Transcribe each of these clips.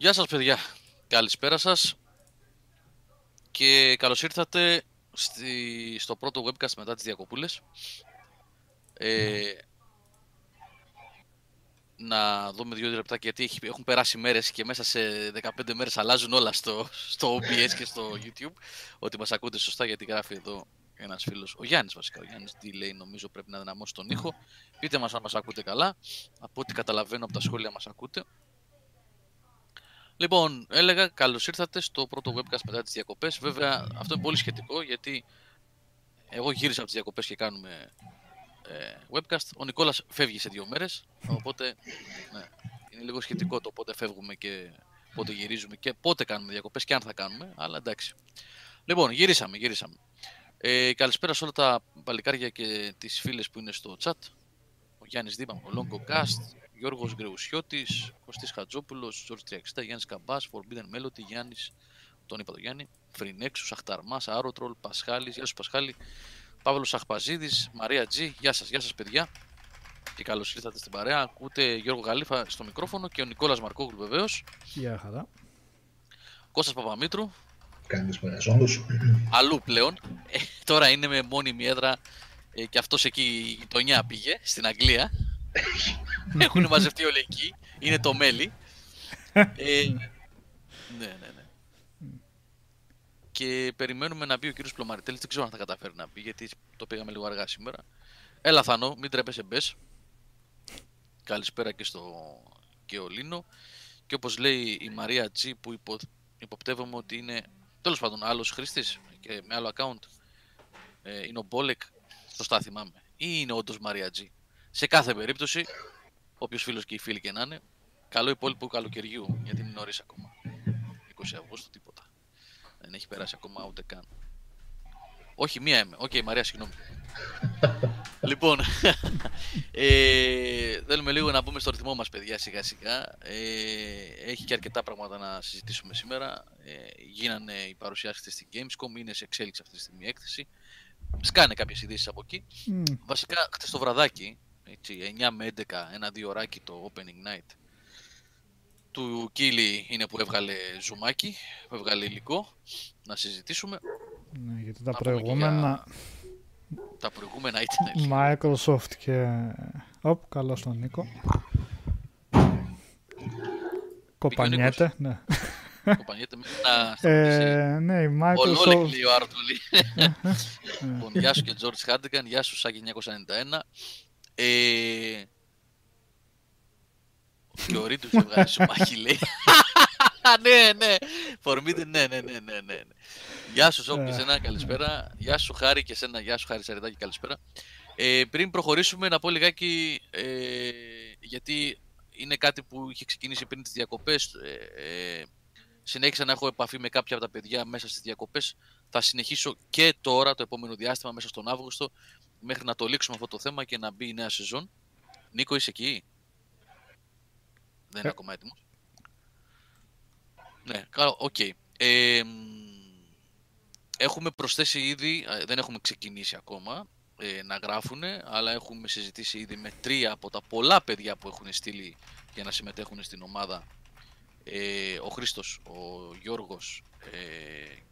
Γεια σας παιδιά, καλησπέρα σας και καλώς ήρθατε στη, στο πρώτο webcast μετά τις διακοπούλες. Ε, να δούμε δύο λεπτά γιατί έχει, έχουν περάσει μέρες και μέσα σε 15 μέρες αλλάζουν όλα στο, στο OBS και στο YouTube. Ότι μας ακούτε σωστά γιατί γράφει εδώ ένας φίλος, ο Γιάννης βασικά, ο Γιάννης τι λέει νομίζω πρέπει να δυναμώσει τον ήχο. Πείτε μας αν μας ακούτε καλά, από ό,τι καταλαβαίνω από τα σχόλια μας ακούτε. Λοιπόν, έλεγα καλώς ήρθατε στο πρώτο webcast μετά τις διακοπές. Βέβαια, αυτό είναι πολύ σχετικό γιατί εγώ γύρισα από τις διακοπές και κάνουμε ε, webcast. Ο Νικόλας φεύγει σε δύο μέρες. Οπότε ναι, είναι λίγο σχετικό το πότε φεύγουμε και πότε γυρίζουμε και πότε κάνουμε διακοπές και αν θα κάνουμε. Αλλά εντάξει. Λοιπόν, γυρίσαμε, γυρίσαμε. Ε, καλησπέρα σε όλα τα παλικάρια και τις φίλες που είναι στο chat. Ο Γιάννης Δήμα, ο Longo Cast, Γιώργος Γκρεουσιώτης, Κωστής Χατζόπουλος, Τζορτ 360, Γιάννης Καμπάς, Forbidden Melody, Γιάννης, τον είπα το Γιάννη, Φρινέξου, Αχταρμάς, Άρωτρολ, Πασχάλης, γεια σου Πασχάλη, Παύλος Αχπαζίδης, Μαρία Τζι, γεια σας, γεια σας παιδιά και καλώς ήρθατε στην παρέα. Ακούτε Γιώργο Γαλήφα στο μικρόφωνο και ο Νικόλας Μαρκόγλου βεβαίως. Γεια χαρά. Κώστας Παπαμήτρου. Καλησπέρα Αλλού πλέον. Ε, τώρα είναι με μόνιμη έδρα ε, και αυτός εκεί η γειτονιά πήγε στην Αγγλία. Έχουν μαζευτεί όλοι εκεί. Είναι το μέλι. ε, ναι, ναι, ναι. Και περιμένουμε να μπει ο κύριος Πλωμαριτέλης. Δεν ξέρω αν θα καταφέρει να μπει, γιατί το πήγαμε λίγο αργά σήμερα. Έλα Θανό, μην τρέπεσαι μπες. Καλησπέρα και στο και ο Λίνο. Και όπως λέει η Μαρία Τζι που υπο... υποπτεύομαι ότι είναι τέλος πάντων άλλος χρήστης και με άλλο account. Ε, είναι ο Μπόλεκ, σωστά θυμάμαι. Ή είναι όντως Μαρία Τζι. Σε κάθε περίπτωση, όποιος φίλος και οι φίλοι και να είναι, καλό υπόλοιπο καλοκαιριού, γιατί είναι νωρίς ακόμα. 20 Αυγούστου, τίποτα. Δεν έχει περάσει ακόμα ούτε καν. Όχι, μία είμαι. Ok, okay, Μαρία, συγγνώμη. λοιπόν, ε, θέλουμε λίγο να μπούμε στο ρυθμό μας, παιδιά, σιγά σιγά. Ε, έχει και αρκετά πράγματα να συζητήσουμε σήμερα. Ε, γίνανε οι παρουσιάσεις στη Gamescom, είναι σε εξέλιξη αυτή τη στιγμή η έκθεση. Σκάνε κάποιες ειδήσεις από εκεί. Mm. Βασικά, χτες το βραδάκι, έτσι, 9 με 11, ένα-δύο ωράκι το opening night του Κίλι είναι που έβγαλε ζουμάκι, που έβγαλε υλικό, να συζητήσουμε. Ναι, γιατί τα προηγούμενα... Τα προηγούμενα ήταν... Microsoft και... Οπ, καλό στον Νίκο. Κοπανιέται, ναι. Κοπανιέται με ένα... ναι, η Microsoft... Ολόλεκ ο Άρτουλη. Λοιπόν, γεια σου και George Χάντικαν, γεια σου Σάκη 991. Ε... Και ο Ρίτους έβγαλε σου μάχη, λέει. ναι, ναι. Φορμίδε, ναι, ναι, ναι, ναι, ναι. Γεια σου Σόκ και σένα, καλησπέρα. Γεια σου Χάρη και σένα, γεια σου Χάρη Σαριδάκη, καλησπέρα. Ε, πριν προχωρήσουμε να πω λιγάκι, ε, γιατί είναι κάτι που είχε ξεκινήσει πριν τις διακοπές, ε, ε, συνέχισα να έχω επαφή με κάποια από τα παιδιά μέσα στις διακοπές. Θα συνεχίσω και τώρα, το επόμενο διάστημα, μέσα στον Αύγουστο, μέχρι να το λήξουμε αυτό το θέμα και να μπει η νέα σεζόν. Νίκο, είσαι εκεί; Δεν είναι ε. ακόμα έτοιμος. Ναι, καλό, ok. Okay. Ε, έχουμε προσθέσει ήδη, δεν έχουμε ξεκινήσει ακόμα ε, να γράφουν, αλλά έχουμε συζητήσει ήδη με τρία από τα πολλά παιδιά που έχουν στείλει για να συμμετέχουν στην ομάδα. Ε, ο Χρήστος, ο Γιώργος ε,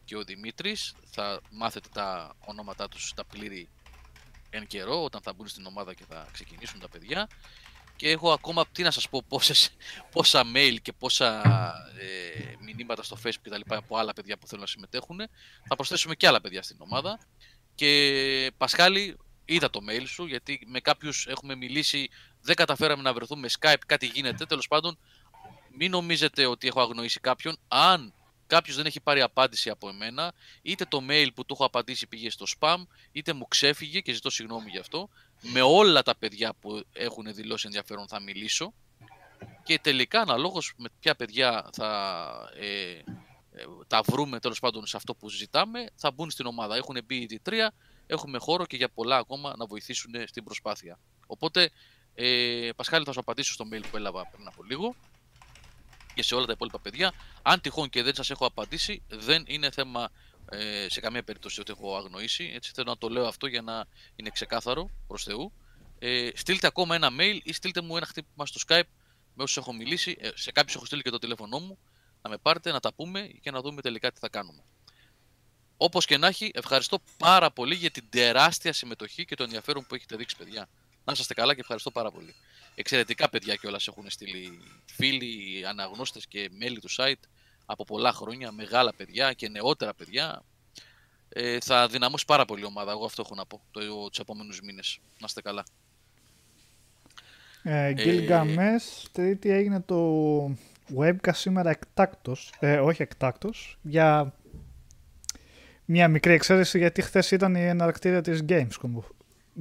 και ο Δημήτρης. Θα μάθετε τα ονόματά τους τα πλήρη εν καιρό όταν θα μπουν στην ομάδα και θα ξεκινήσουν τα παιδιά και έχω ακόμα, τι να σας πω, πόσες, πόσα mail και πόσα ε, μηνύματα στο facebook και τα λοιπά από άλλα παιδιά που θέλουν να συμμετέχουν. Θα προσθέσουμε και άλλα παιδιά στην ομάδα. Και Πασχάλη, είδα το mail σου, γιατί με κάποιους έχουμε μιλήσει, δεν καταφέραμε να βρεθούμε Skype, κάτι γίνεται. Τέλος πάντων, μην νομίζετε ότι έχω αγνοήσει κάποιον. Αν κάποιος δεν έχει πάρει απάντηση από εμένα, είτε το mail που του έχω απαντήσει πήγε στο spam, είτε μου ξέφυγε και ζητώ συγγνώμη γι' αυτό. Με όλα τα παιδιά που έχουν δηλώσει ενδιαφέρον θα μιλήσω και τελικά αναλόγως με ποια παιδιά θα ε, ε, τα βρούμε τέλος πάντων σε αυτό που ζητάμε, θα μπουν στην ομάδα. Έχουν μπει ήδη τρία, έχουμε χώρο και για πολλά ακόμα να βοηθήσουν στην προσπάθεια. Οπότε, ε, Πασχάλη, θα σου απαντήσω στο mail που έλαβα πριν από λίγο και σε όλα τα υπόλοιπα παιδιά. Αν τυχόν και δεν σας έχω απαντήσει, δεν είναι θέμα ε, σε καμία περίπτωση ότι έχω αγνοήσει. Έτσι θέλω να το λέω αυτό για να είναι ξεκάθαρο προς Θεού. Ε, στείλτε ακόμα ένα mail ή στείλτε μου ένα χτύπημα στο Skype με όσους έχω μιλήσει. Ε, σε κάποιους έχω στείλει και το τηλέφωνό μου. να με πάρετε, να τα πούμε και να δούμε τελικά τι θα κάνουμε. Όπως και να έχει, ευχαριστώ πάρα πολύ για την τεράστια συμμετοχή και το ενδιαφέρον που έχετε δείξει, παιδιά. Να είστε καλά και ευχαριστώ πάρα πολύ. Εξαιρετικά παιδιά κιόλας έχουν στείλει φίλοι, αναγνώστες και μέλη του site από πολλά χρόνια, μεγάλα παιδιά και νεότερα παιδιά. Ε, θα δυναμώσει πάρα πολύ η ομάδα, εγώ αυτό έχω να πω, το, τους επόμενους μήνες. Να είστε καλά. Ε, Gilgamesh, τρίτη έγινε το webcast σήμερα εκτάκτος, ε, όχι εκτάκτος, για μια μικρή εξαίρεση γιατί χθες ήταν η εναρκτήρια της Gamescom,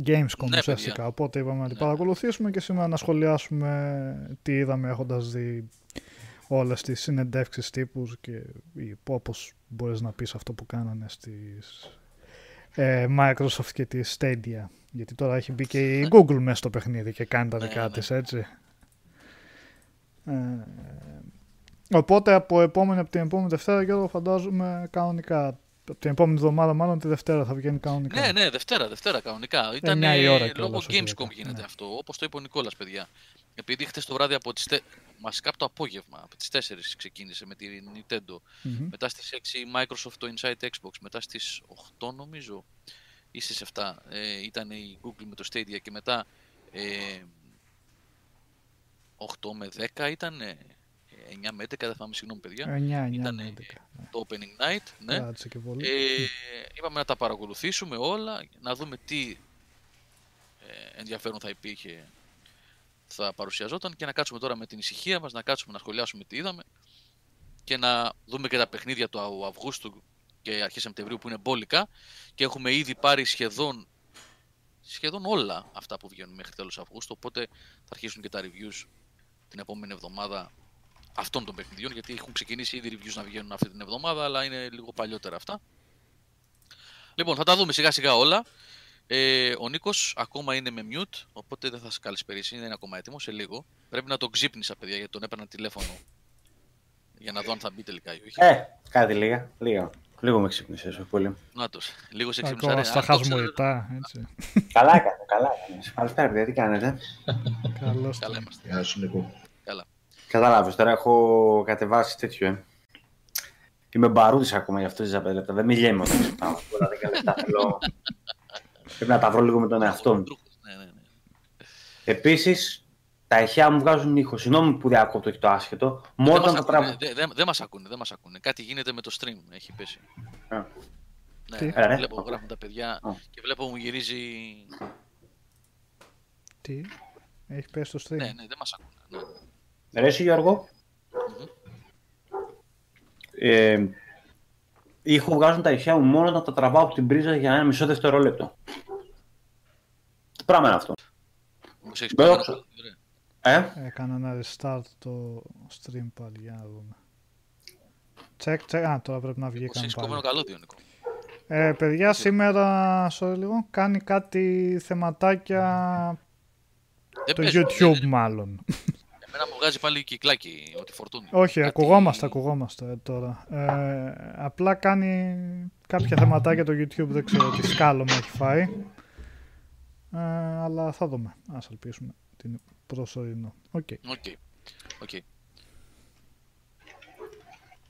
Gamescom ναι, ουσιαστικά, οπότε είπαμε να την ναι. παρακολουθήσουμε και σήμερα να σχολιάσουμε τι είδαμε έχοντας δει όλες τις συνεντεύξεις τύπους και όπως μπορείς να πεις αυτό που κάνανε στις ε, Microsoft και τη Stadia. Γιατί τώρα έχει μπει και η Google μέσα στο παιχνίδι και κάνει τα ναι, δικά ναι, της, έτσι. Ε, οπότε από, επόμενη, από την επόμενη Δευτέρα, Γιώργο, φαντάζομαι κανονικά από την επόμενη εβδομάδα, μάλλον τη Δευτέρα θα βγαίνει κανονικά. Ναι, ναι, Δευτέρα, Δευτέρα κανονικά. Ήταν η ώρα λόγω Gamescom γίνεται ναι. αυτό, όπως το είπε ο Νικόλας, παιδιά. Επειδή χτε το βράδυ από τις. Τε... Μασικά από το απόγευμα, από τις 4 ξεκίνησε με τη Nintendo. Mm-hmm. Μετά στις 6 Microsoft το Inside Xbox. Μετά στις 8 νομίζω ή στις 7 ε, ήταν η Google με το Stadia και μετά ε, 8 με 10 ήταν 9 με 11, δεν θυμάμαι, συγγνώμη παιδιά. 9, 9 Ήταν 11, το Opening Night. Ναι. Ε, είπαμε να τα παρακολουθήσουμε όλα, να δούμε τι ε, ενδιαφέρον θα υπήρχε, θα παρουσιαζόταν και να κάτσουμε τώρα με την ησυχία μας, να κάτσουμε να σχολιάσουμε τι είδαμε και να δούμε και τα παιχνίδια του Αυγούστου και αρχές Σεπτεμβρίου που είναι μπόλικα και έχουμε ήδη πάρει σχεδόν σχεδόν όλα αυτά που βγαίνουν μέχρι τέλος Αυγούστου οπότε θα αρχίσουν και τα reviews την επόμενη εβδομάδα αυτών των παιχνιδιών, γιατί έχουν ξεκινήσει ήδη reviews να βγαίνουν αυτή την εβδομάδα, αλλά είναι λίγο παλιότερα αυτά. Λοιπόν, θα τα δούμε σιγά σιγά όλα. Ε, ο Νίκος ακόμα είναι με mute, οπότε δεν θα σε καλησπερίσει, δεν είναι ακόμα έτοιμος σε λίγο. Πρέπει να τον ξύπνησα, παιδιά, γιατί τον έπαιρνα τηλέφωνο για να δω αν θα μπει τελικά ή όχι. Ε, κάτι λίγα. Λίγο, λίγο με ξύπνησες, όχι πολύ. Να το. Λίγο σε ξύπνησε. Ακόμα στα χασμοϊτά, έτσι. καλά έκανε, καλά έκανε. Καλησπέρα, παιδιά, τι κάνετε. Καλώς. Καλά είμαστε. Γεια σου, Νίκο. Καλά. Κατάλαβε, τώρα έχω κατεβάσει τέτοιο, ε. Είμαι μπαρούδης ακόμα για αυτό τι 15 λεπτά. Δεν μιλάμε όταν ξυπνάω. Τώρα 10 λεπτά θέλω. Πρέπει να τα βρω λίγο με τον εαυτό μου. Ναι, ναι, ναι. Επίσης, τα ηχεία μου βγάζουν ήχος. Συγγνώμη που διακόπτω και το άσχετο. Μόνο δεν μας δεν δε, μας ακούνε, δεν μας ακούνε. Κάτι γίνεται με το stream, έχει πέσει. Α. Ναι, Τι; Ε, βλέπω, γράφουν τα παιδιά Α. και βλέπω μου γυρίζει... Τι, έχει πέσει το stream. Ναι, ναι, δεν μας ακούνε. Ναι. Ρε εσύ Γιώργο; Ε, ήχο βγάζουν τα ηχεία μου μόνο να τα τραβάω από την πρίζα για ένα μισό δευτερόλεπτο. Τι πράγμα είναι αυτό; Ε; Έκανα ένα restart το stream πάλι για να δούμε. Τσεκ, τσεκ. Α, τώρα πρέπει να βγει κανένα πάλι. κομμένο καλώδιο, Νίκο. Ε, παιδιά, σήμερα, sorry λίγο, κάνει κάτι θεματάκια δεν το YouTube μάλλον. Εμένα μου βγάζει πάλι κυκλάκι ότι φορτώνει. Όχι, Κάτι... ακουγόμαστε, ακουγόμαστε τώρα. Ε, απλά κάνει κάποια θεματάκια το YouTube, δεν ξέρω τι σκάλωμα έχει φάει. Ε, αλλά θα δούμε. Ας ελπίσουμε να 'ναι προσωρινό. Ok. Okay. Okay. Okay.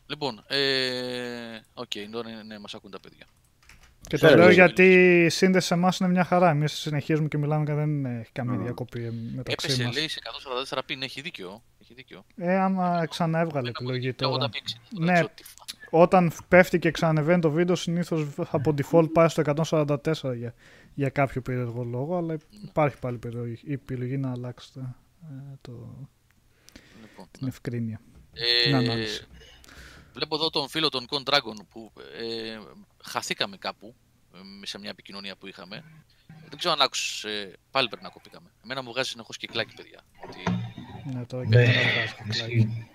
Λοιπόν, ε, okay, τώρα ναι, μας ακούν τα παιδιά. Και το λέω γιατί η σύνδεση σε εμά είναι μια χαρά. Εμεί συνεχίζουμε και μιλάμε και δεν έχει καμία διακοπή μεταξύ μα. Έπεσε, λέει, σε 144 πιν, έχει δίκιο. Έχει δίκιο. Ε, άμα ξαναέβγαλε επιλογή τώρα. Ναι, όταν πέφτει και ξανανεβαίνει το βίντεο, συνήθω από default πάει στο 144 για, για κάποιο περίεργο λόγο, αλλά υπάρχει πάλι η επιλογή να αλλάξετε ε, το, λοιπόν, την ναι. ευκρίνεια. Ε, την ανάλυση. Βλέπω εδώ τον φίλο τον Con Dragon που ε, χαθήκαμε κάπου ε, σε μια επικοινωνία που είχαμε. Δεν ξέρω αν άκουσες. Ε, πάλι πρέπει να κοπήκαμε. Εμένα μου βγάζει συνεχώς κυκλάκι, παιδιά. Ότι... Ναι, τώρα και δεν βγάζει κυκλάκι.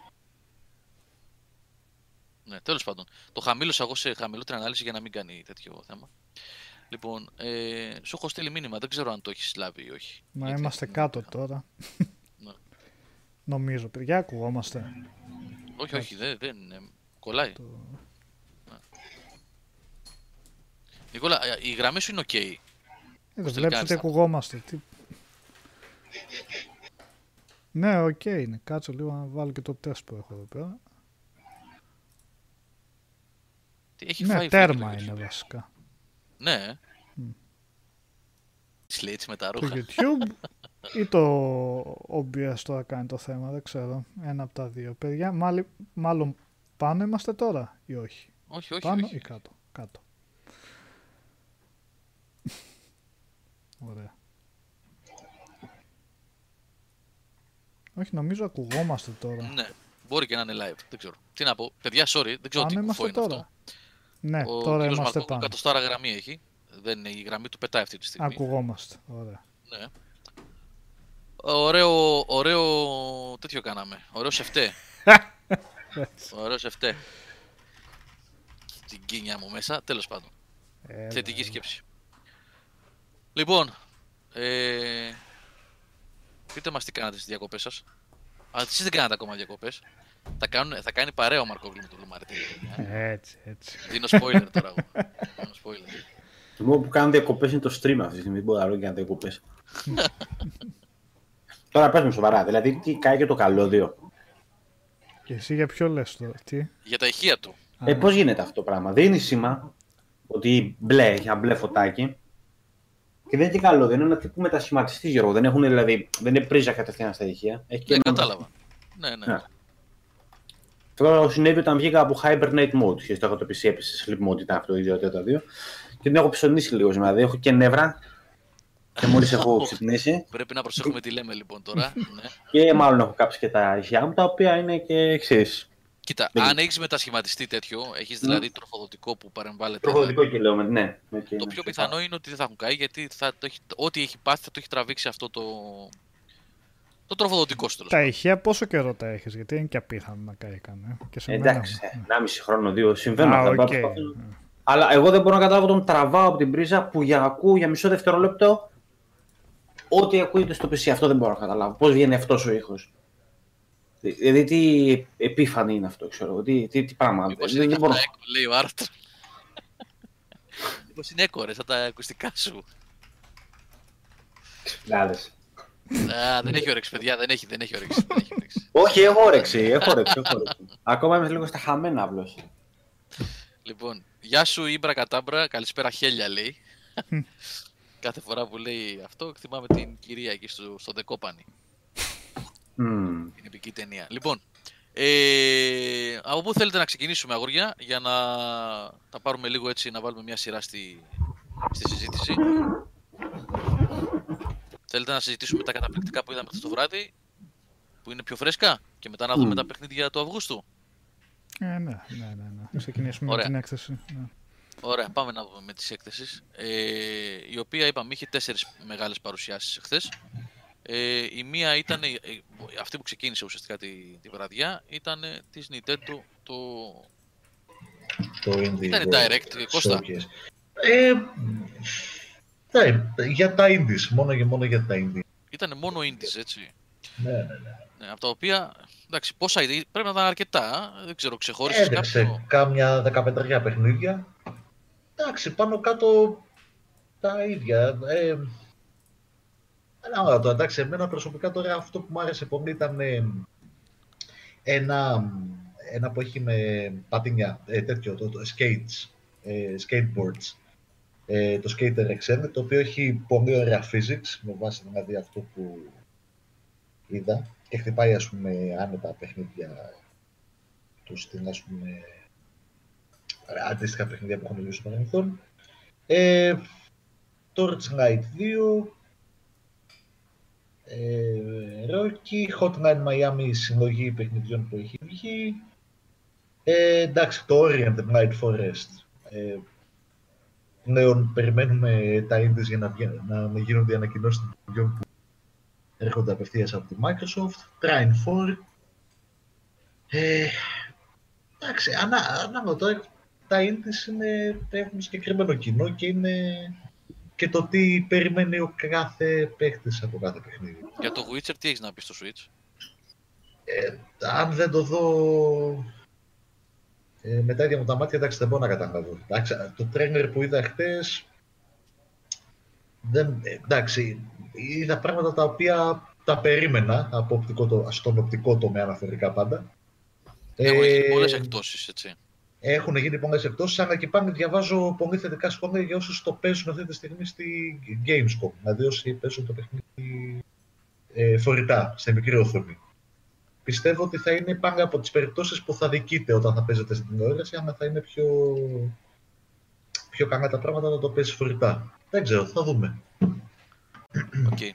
Ναι, τέλος πάντων. Το χαμήλωσα εγώ σε χαμηλότερη ανάλυση για να μην κάνει τέτοιο θέμα. Λοιπόν, ε, σου έχω στείλει μήνυμα, δεν ξέρω αν το έχεις λάβει ή όχι. Μα είμαστε κάτω τώρα. Ναι. Νομίζω, παιδιά, ακουγόμαστε. Όχι, όχι, δεν, δεν κολλάει. Το... Νικόλα, ε, η γραμμή σου είναι ok. Ε, δεν βλέπεις ότι ακουγόμαστε. Τι... Ναι, ok okay είναι. Κάτσε λίγο να βάλω και το τεστ που έχω εδώ πέρα. Τι έχει Ναι, φάει τέρμα φύγει το είναι YouTube. βασικά. Ναι. Μμ. Της λέει έτσι με τα Το ρούχα. YouTube ή το OBS τώρα κάνει το θέμα, δεν ξέρω. Ένα από τα δύο. Παιδιά, μάλλον, μάλλον πάνω είμαστε τώρα ή όχι; Όχι, όχι, πάνω όχι. ή κάτω; Κάτω. Ωραία. Όχι, νομίζω ακουγόμαστε τώρα. Ναι. Μπορεί και να είναι live. Δεν ξέρω. Τι να πω. Παιδιά, sorry. Δεν ξέρω τι Πάνω κουφό είμαστε είναι τώρα. αυτό. Ναι, Ο τώρα κύριος είμαστε Μαρκόκου πάνω. εκατοστάρα γραμμή έχει. Δεν είναι, η γραμμή του πετάει αυτή τη στιγμή. Ακουγόμαστε. Ωραία. Ναι. Ωραίο, ωραίο τέτοιο κάναμε. Ωραίο σεφτέ. Έτσι. Ωραίο σεφτέ. Την κίνια μου μέσα. Τέλος πάντων. Έλα, Θετική έλα. σκέψη. Λοιπόν, ε, πείτε μας τι κάνατε στις διακοπές σας. Α, εσείς δεν κάνατε ακόμα διακοπές. Θα, κάνουν, θα κάνει παρέα ο Μαρκόγλου με τον Λουμαριτή. Έτσι, έτσι. Δίνω spoiler τώρα εγώ. Δίνω spoiler. Το μόνο που κάνω διακοπές είναι το stream αυτή τη στιγμή. Δεν μπορώ άλλο και να διακοπές. Τώρα πες μου σοβαρά, δηλαδή τι κάει και το καλώδιο. Και εσύ για ποιο λες τώρα, τι; Για τα ηχεία του. Α, Ε, πώς γίνεται αυτό το πράγμα; Δίνει σήμα ότι μπλε, έχει ένα μπλε φωτάκι. Και δεν είναι και καλώδιο, είναι ένα τύπου μετασχηματιστή Γιώργο. Δεν, έχουν, δηλαδή, δεν είναι πρίζα κατευθείαν στα ηχεία. Έχει και Ναι, ένα- κατάλαβα. Ναι, ναι. Ναι. Τώρα συνέβη όταν βγήκα από hibernate mode. Και το έχω το PC έπεσε sleep mode, ήταν αυτό το ίδιο το δύο. Και την έχω ψωνίσει λίγο σήμερα. Δηλαδή έχω και νεύρα. Και μόλις έχω ξυπνήσει. Πρέπει να προσέχουμε τι λέμε λοιπόν τώρα. ναι. Και μάλλον έχω κάψει και τα ηχεία μου, τα οποία είναι και εξής. Κοίτα, Δεν- αν έχεις μετασχηματιστεί τέτοιο, έχεις δηλαδή τροφοδοτικό που παρεμβάλλεται. Τροφοδοτικό και λέω, με- ναι. με- και- Το πιο πιθανό είναι ότι δεν θα έχουν καεί γιατί θα το έχει, ό,τι έχει πάθει θα το έχει τραβήξει αυτό το. το τροφοδοτικό σου τέλος Τα πάντων. ηχεία πόσο καιρό τα έχεις, γιατί είναι και απίθανο να καεί κανένα. Και σε μένα. Εντάξει, ε, 1,5 χρόνο, δύο συμβαίνουν Α, αυτά. οκ. Προσπαθώ- Αλλά εγώ δεν μπορώ να καταλάβω τον τραβάω από την πρίζα που για ακούω για μισό δευτερόλεπτο ό,τι ακούγεται στο PC. Αυτό δεν μπορώ να καταλάβω. Πώς βγαίνει αυτός ο ήχος. Δηλαδή τι επίφανη είναι αυτό, ξέρω εγώ. Τι, τι, τι πράγμα. Μήπως Δεν, είναι δεν και μπορώ. αυτά έκο, λέει ο Άρτ. Μήπως είναι έκο ρε, σαν τα ακουστικά σου. Λάδες. Α, δεν έχει όρεξη, παιδιά, δεν έχει, δεν έχει όρεξη. Δεν έχει όρεξη. Όχι, έχω όρεξη. Έχω όρεξη, έχω όρεξη. Ακόμα είμαι λίγο στα χαμένα απλώς. Λοιπόν, γεια σου Ήμπρα Κατάμπρα, καλησπέρα χέλια λέει. Κάθε φορά που λέει αυτό, θυμάμαι την κυρία εκεί στο, στο Δεκόπανη, την επική ταινία. Λοιπόν, ε, από πού θέλετε να ξεκινήσουμε αγόρια, για να τα πάρουμε λίγο έτσι, να βάλουμε μια σειρά στη, στη συζήτηση; Θέλετε να συζητήσουμε τα καταπληκτικά που είδαμε αυτό το βράδυ, που είναι πιο φρέσκα, και μετά να δούμε Μμμ. τα παιχνίδια του Αυγούστου; Ε, ναι, ναι, ναι. ναι. Να ξεκινήσουμε Ωραία. με την έκθεση. Ναι. Ωραία, πάμε να δούμε με τις έκθεσεις. Ε, η οποία είπαμε είχε τέσσερις μεγάλες παρουσιάσεις εχθές. Ε, η μία ήταν, ε, ε, αυτή που ξεκίνησε ουσιαστικά τη, τη βραδιά, ήταν ε, της Nintendo το... το Indie Ήταν World direct, Κώστα; Showcase. Ε, ναι, για τα indies, μόνο και μόνο για τα indies. Ήταν μόνο indies, έτσι. Ναι, ναι, ναι. Ναι, από τα οποία, εντάξει, πόσα indie, πρέπει να ήταν αρκετά, δεν ξέρω, ξεχώρισες Έδειξε κάποιο. κάμια 15 παιχνίδια. Εντάξει, πάνω κάτω τα ίδια. Ε, αλλά το εντάξει, εμένα προσωπικά τώρα αυτό που μου άρεσε πολύ ήταν ε, ένα, ένα που έχει με πατίνια, ε, τέτοιο, το, το skates, ε, skateboards. Ε, το Skater XN, το οποίο έχει πολύ ωραία physics, με βάση δηλαδή αυτό που είδα και χτυπάει ας πούμε άνετα παιχνίδια τους στην ας πούμε αντίστοιχα παιχνίδια που έχουν λύσει στο παρελθόν. Ε, Torchlight 2, ε, Rocky, Hotline Miami, η συλλογή παιχνιδιών που έχει βγει. Ε, εντάξει, το Orient the Night Forest. Ε, πλέον περιμένουμε τα indies για να, βγα- να γίνονται οι ανακοινώσεις των παιχνιδιών που έρχονται απευθείας από τη Microsoft. Trine 4. Ε, εντάξει, ανά, ανάλογα τώρα τα indies είναι, έχουν συγκεκριμένο κοινό και είναι και το τι περιμένει ο κάθε παίχτης από κάθε παιχνίδι. Για το Witcher τι έχεις να πεις στο Switch; Ε, αν δεν το δω ε, με τα ίδια μου τα μάτια, εντάξει, δεν μπορώ να καταλάβω. Εντάξει, το τρένερ που είδα χτες, δεν, ε, εντάξει, είδα πράγματα τα οποία τα περίμενα από οπτικό, το- στον οπτικό τομέα αναφορικά πάντα. Έχουν γίνει Ε, πολλές εκπτώσεις, έτσι. Έχουν γίνει πολλές εκτόσει, αλλά και πάνε διαβάζω πολύ θετικά σχόλια για όσους το παίζουν αυτή τη στιγμή στη Gamescom. Δηλαδή όσοι παίζουν το παιχνίδι ε, φορητά, σε μικρή οθόνη. Πιστεύω ότι θα είναι πάνω από τις περιπτώσεις που θα δικείτε όταν θα παίζετε στην τηλεόραση, αλλά θα είναι πιο, πιο καλά τα πράγματα να το παίζεις φορητά. Δεν ξέρω, θα δούμε. Okay.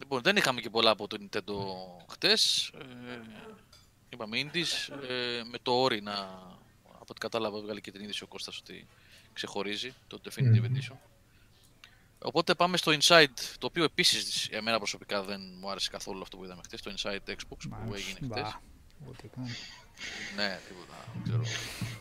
Λοιπόν, δεν είχαμε και πολλά από το Nintendo χτες. Ε, είπαμε Indies, ε, με το όρι να, από ό,τι κατάλαβα, βγάλει και την είδηση ο Κώστας ότι ξεχωρίζει το Definitive Edition. Οπότε πάμε στο Inside, το οποίο επίσης εμένα προσωπικά δεν μου άρεσε καθόλου αυτό που είδαμε χτες, το Inside Xbox που έγινε χτες. Ναι, τίποτα, δεν ξέρω.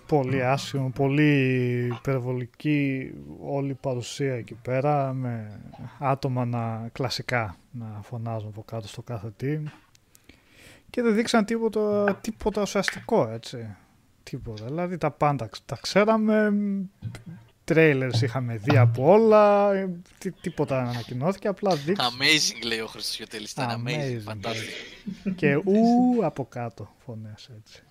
Πολύ άσχημο, πολύ υπερβολική όλη η παρουσία εκεί πέρα με άτομα να κλασικά να φωνάζουν από κάτω στο κάθε team και δεν δείξαν τίποτα, τίποτα ουσιαστικό έτσι. Τίποτα. Δηλαδή τα πάντα τα ξέραμε, trailers είχαμε δει από όλα, τί, τίποτα ανακοινώθηκε, απλά δείξαν. Amazing λέει ο Χρήστος Γιωτέλης, ήταν amazing, φαντάζομαι. και ου από κάτω φωνές έτσι.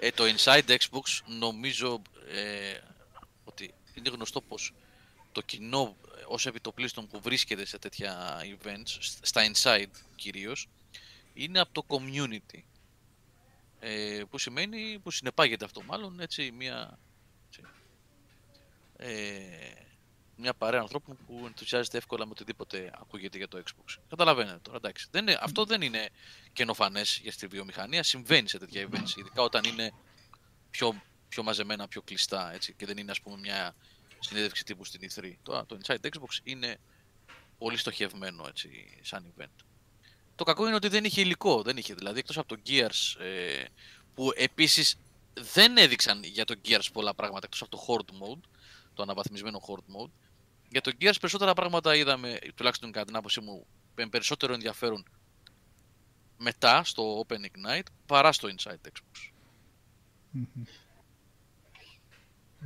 Ε, το Inside Xbox νομίζω ε, ότι είναι γνωστό πως το κοινό ε, ως επιτοπλίστων που βρίσκεται σε τέτοια events, στα Inside κυρίως, είναι από το community. Ε, που σημαίνει, που συνεπάγεται αυτό μάλλον, έτσι, μια, έτσι, ε, μια παρέα ανθρώπων που ενθουσιάζεται εύκολα με οτιδήποτε ακούγεται για το Xbox. Καταλαβαίνετε τώρα, εντάξει. Δεν είναι, αυτό δεν είναι καινοφανές για τη βιομηχανία. Συμβαίνει σε τέτοια events, ειδικά όταν είναι πιο, πιο μαζεμένα, πιο κλειστά έτσι, και δεν είναι ας πούμε μια συνέντευξη τύπου στην E3. Το, το Inside Xbox είναι πολύ στοχευμένο έτσι, σαν event. Το κακό είναι ότι δεν είχε υλικό, δεν είχε δηλαδή εκτός από το Gears ε, που επίσης δεν έδειξαν για το Gears πολλά πράγματα εκτός από το Horde Mode, το αναβαθμισμένο Horde Mode. Για το Gears περισσότερα πράγματα είδαμε, τουλάχιστον κατά την άποψή μου, με περισσότερο ενδιαφέρον μετά στο Open Ignite παρά στο Inside Xbox. Mm-hmm.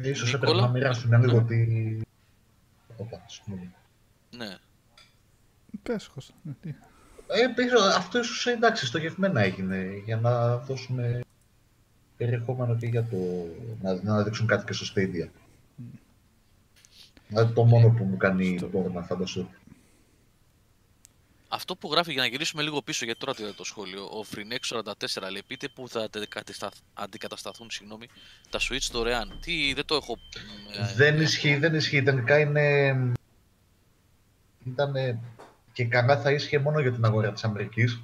Ίσως έπρεπε να μοιράσουν λίγο ναι. τη... Ναι. Πες, Κώστα. Ε, αυτός ίσως εντάξει, στοχευμένα έγινε για να δώσουν περιεχόμενο και για το... να, να δείξουν κάτι και στο Stadia. Mm. Δηλαδή το μόνο που μου κάνει στο... να φανταστώ. Αυτό που γράφει για να γυρίσουμε λίγο πίσω, γιατί τώρα το σχόλιο, ο Frenex 44 λέει: Πείτε που θα αντικατασταθούν συγγνώμη, τα Switch δωρεάν. Τι, δεν το έχω. Ε, δεν ισχύει, δεν ισχύει. Τελικά είναι. Ήταν και καλά θα ίσχυε μόνο για την αγορά της Αμερικής.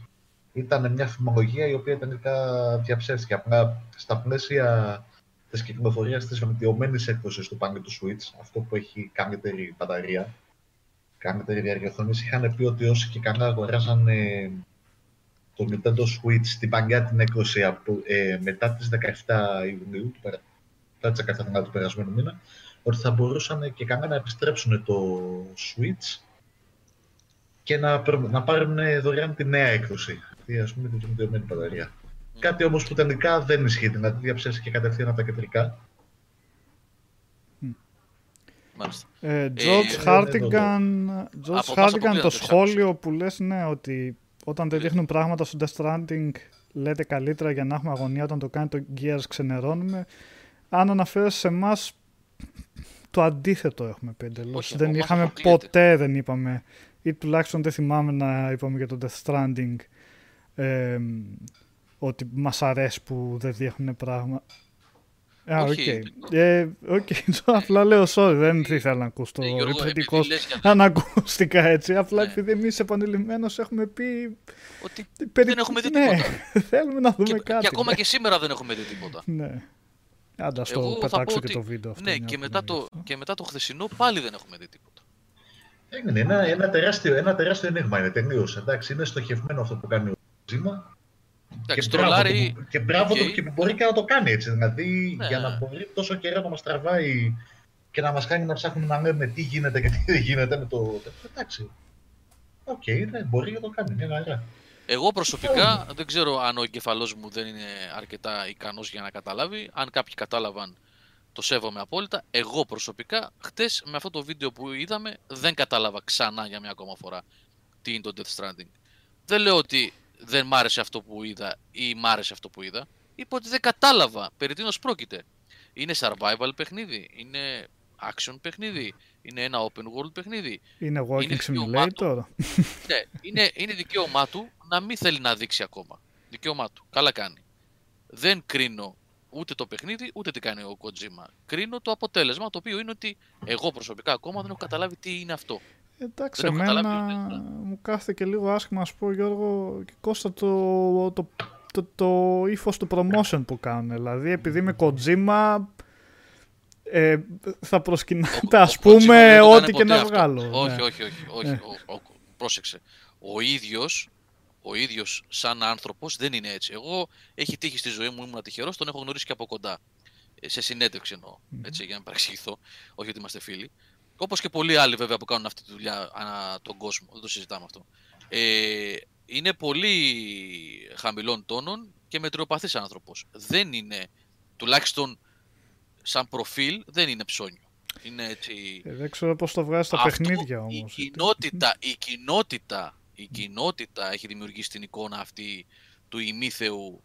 Ήταν μια φημολογία η οποία τελικά διαψεύστηκε. Απλά στα πλαίσια της κυκλοφορίας της βελτιωμένης έκδοσης του πάνελ του Switch, αυτό που έχει καλύτερη μπαταρία, καλύτερη διάρκεια είχαν πει ότι όσοι και καλά αγοράζαν ε, το Nintendo Switch στην παγκιά την έκδοση από, ε, μετά τις 17 Ιουνίου, μετά τις 17 του περασμένου μήνα, ότι θα μπορούσαν και καλά να επιστρέψουν το Switch και να, να πάρουν δωρεάν τη νέα έκδοση, αυτή ας πούμε την βελτιωμένη μπαταρία. Mm. Κάτι όμως που τελικά δεν ισχύει, δηλαδή διαψεύσει και κατευθείαν από τα κεντρικά ε, George Hartigan, George το σχόλιο που λες ναι ότι όταν δεν δείχνουν πράγματα στο Death Stranding λέτε καλύτερα για να έχουμε αγωνία όταν το κάνει το Gears ξενερώνουμε. Αν αναφέρεσαι σε εμάς, το αντίθετο έχουμε πει εντελώς. Δεν είχαμε ποτέ, δεν είπαμε, ή τουλάχιστον δεν θυμάμαι να είπαμε για το Death Stranding ε, ότι μας αρέσει που δεν δείχνουν πράγματα. Α, οκ. Ε, οκ, απλά λέω sorry, δεν ήθελα να ακούσω το επιθετικό ανακούστηκα έτσι. Απλά ναι. επειδή εμείς επανειλημμένως έχουμε πει. Ότι δεν έχουμε δει τίποτα. Ναι, θέλουμε να δούμε κάτι. Και ακόμα και σήμερα δεν έχουμε δει τίποτα. Ναι. Άντα το πετάξω και το βίντεο αυτό. Ναι, και μετά το, και μετά το χθεσινό πάλι δεν έχουμε δει τίποτα. Είναι ένα, ένα, τεράστιο, ένα τεράστιο ενίγμα είναι τελείω. Εντάξει, είναι στοχευμένο αυτό που κάνει ο Ζήμα και μπράβο, και μπράβο okay. και μπορεί και να το κάνει έτσι. Δηλαδή ναι. για να μπορεί τόσο καιρό να μας τραβάει και να μας κάνει να ψάχνουμε να λέμε τι γίνεται και τι δεν γίνεται με το. Εντάξει. Ok, okay, ναι, μπορεί να το κάνει. Μια χαρά. Εγώ προσωπικά δεν ξέρω αν ο εγκεφαλός μου δεν είναι αρκετά ικανός για να καταλάβει. Αν κάποιοι κατάλαβαν, το σέβομαι απόλυτα. Εγώ προσωπικά, χτες με αυτό το βίντεο που είδαμε, δεν κατάλαβα ξανά για μια ακόμα φορά τι είναι το Death Stranding. Δεν λέω ότι δεν μ' άρεσε αυτό που είδα ή μ' άρεσε αυτό που είδα. είπε ότι δεν κατάλαβα περί τίνος πρόκειται. Είναι survival παιχνίδι, είναι action παιχνίδι, είναι ένα open world παιχνίδι. Είναι walking Είναι δικαίωμά simulator. Ναι, είναι, είναι δικαίωμά του να μην θέλει να δείξει ακόμα. Δικαίωμά του. Καλά κάνει. Δεν κρίνω ούτε το παιχνίδι, ούτε τι κάνει ο Kojima. Κρίνω το αποτέλεσμα, το οποίο είναι ότι εγώ προσωπικά ακόμα δεν έχω καταλάβει τι είναι αυτό. Εντάξει, Δεν έχω εμένα καταλάβει ποιος είναι. μου κάθεται και λίγο άσχημα να σου πω Γιώργο και Κώστα το, το, το, το ύφος του promotion που κάνουν. Δηλαδή επειδή είμαι Kojima ε, θα προσκυνάτε Ο- ας ο Kojima πούμε δεν το ό,τι κάνει και ποτέ να αυτό. βγάλω. Όχι, ναι. όχι, όχι. όχι. Ναι. Ο, ο- πρόσεξε. Ο ίδιος, ο ίδιος σαν άνθρωπος δεν είναι έτσι. Εγώ έχει τύχει στη ζωή μου, ήμουν τυχερός, τον έχω γνωρίσει και από κοντά. Ε, Σε συνέντευξη εννοώ, έτσι, για να παρεξηγηθώ. Όχι ότι είμαστε φίλοι. Όπως και πολλοί άλλοι βέβαια που κάνουν αυτή τη δουλειά ανά τον κόσμο. Δεν το συζητάμε αυτό. Ε, είναι πολύ χαμηλών τόνων και μετριοπαθής άνθρωπος. Δεν είναι, τουλάχιστον σαν προφίλ, δεν είναι ψώνιο. Είναι έτσι... Ε, δεν ξέρω πώς το βγάζει στα Αυτό, παιχνίδια όμως. Η κοινότητα, η κοινότητα, η κοινότητα έχει δημιουργήσει την εικόνα αυτή του ημίθεου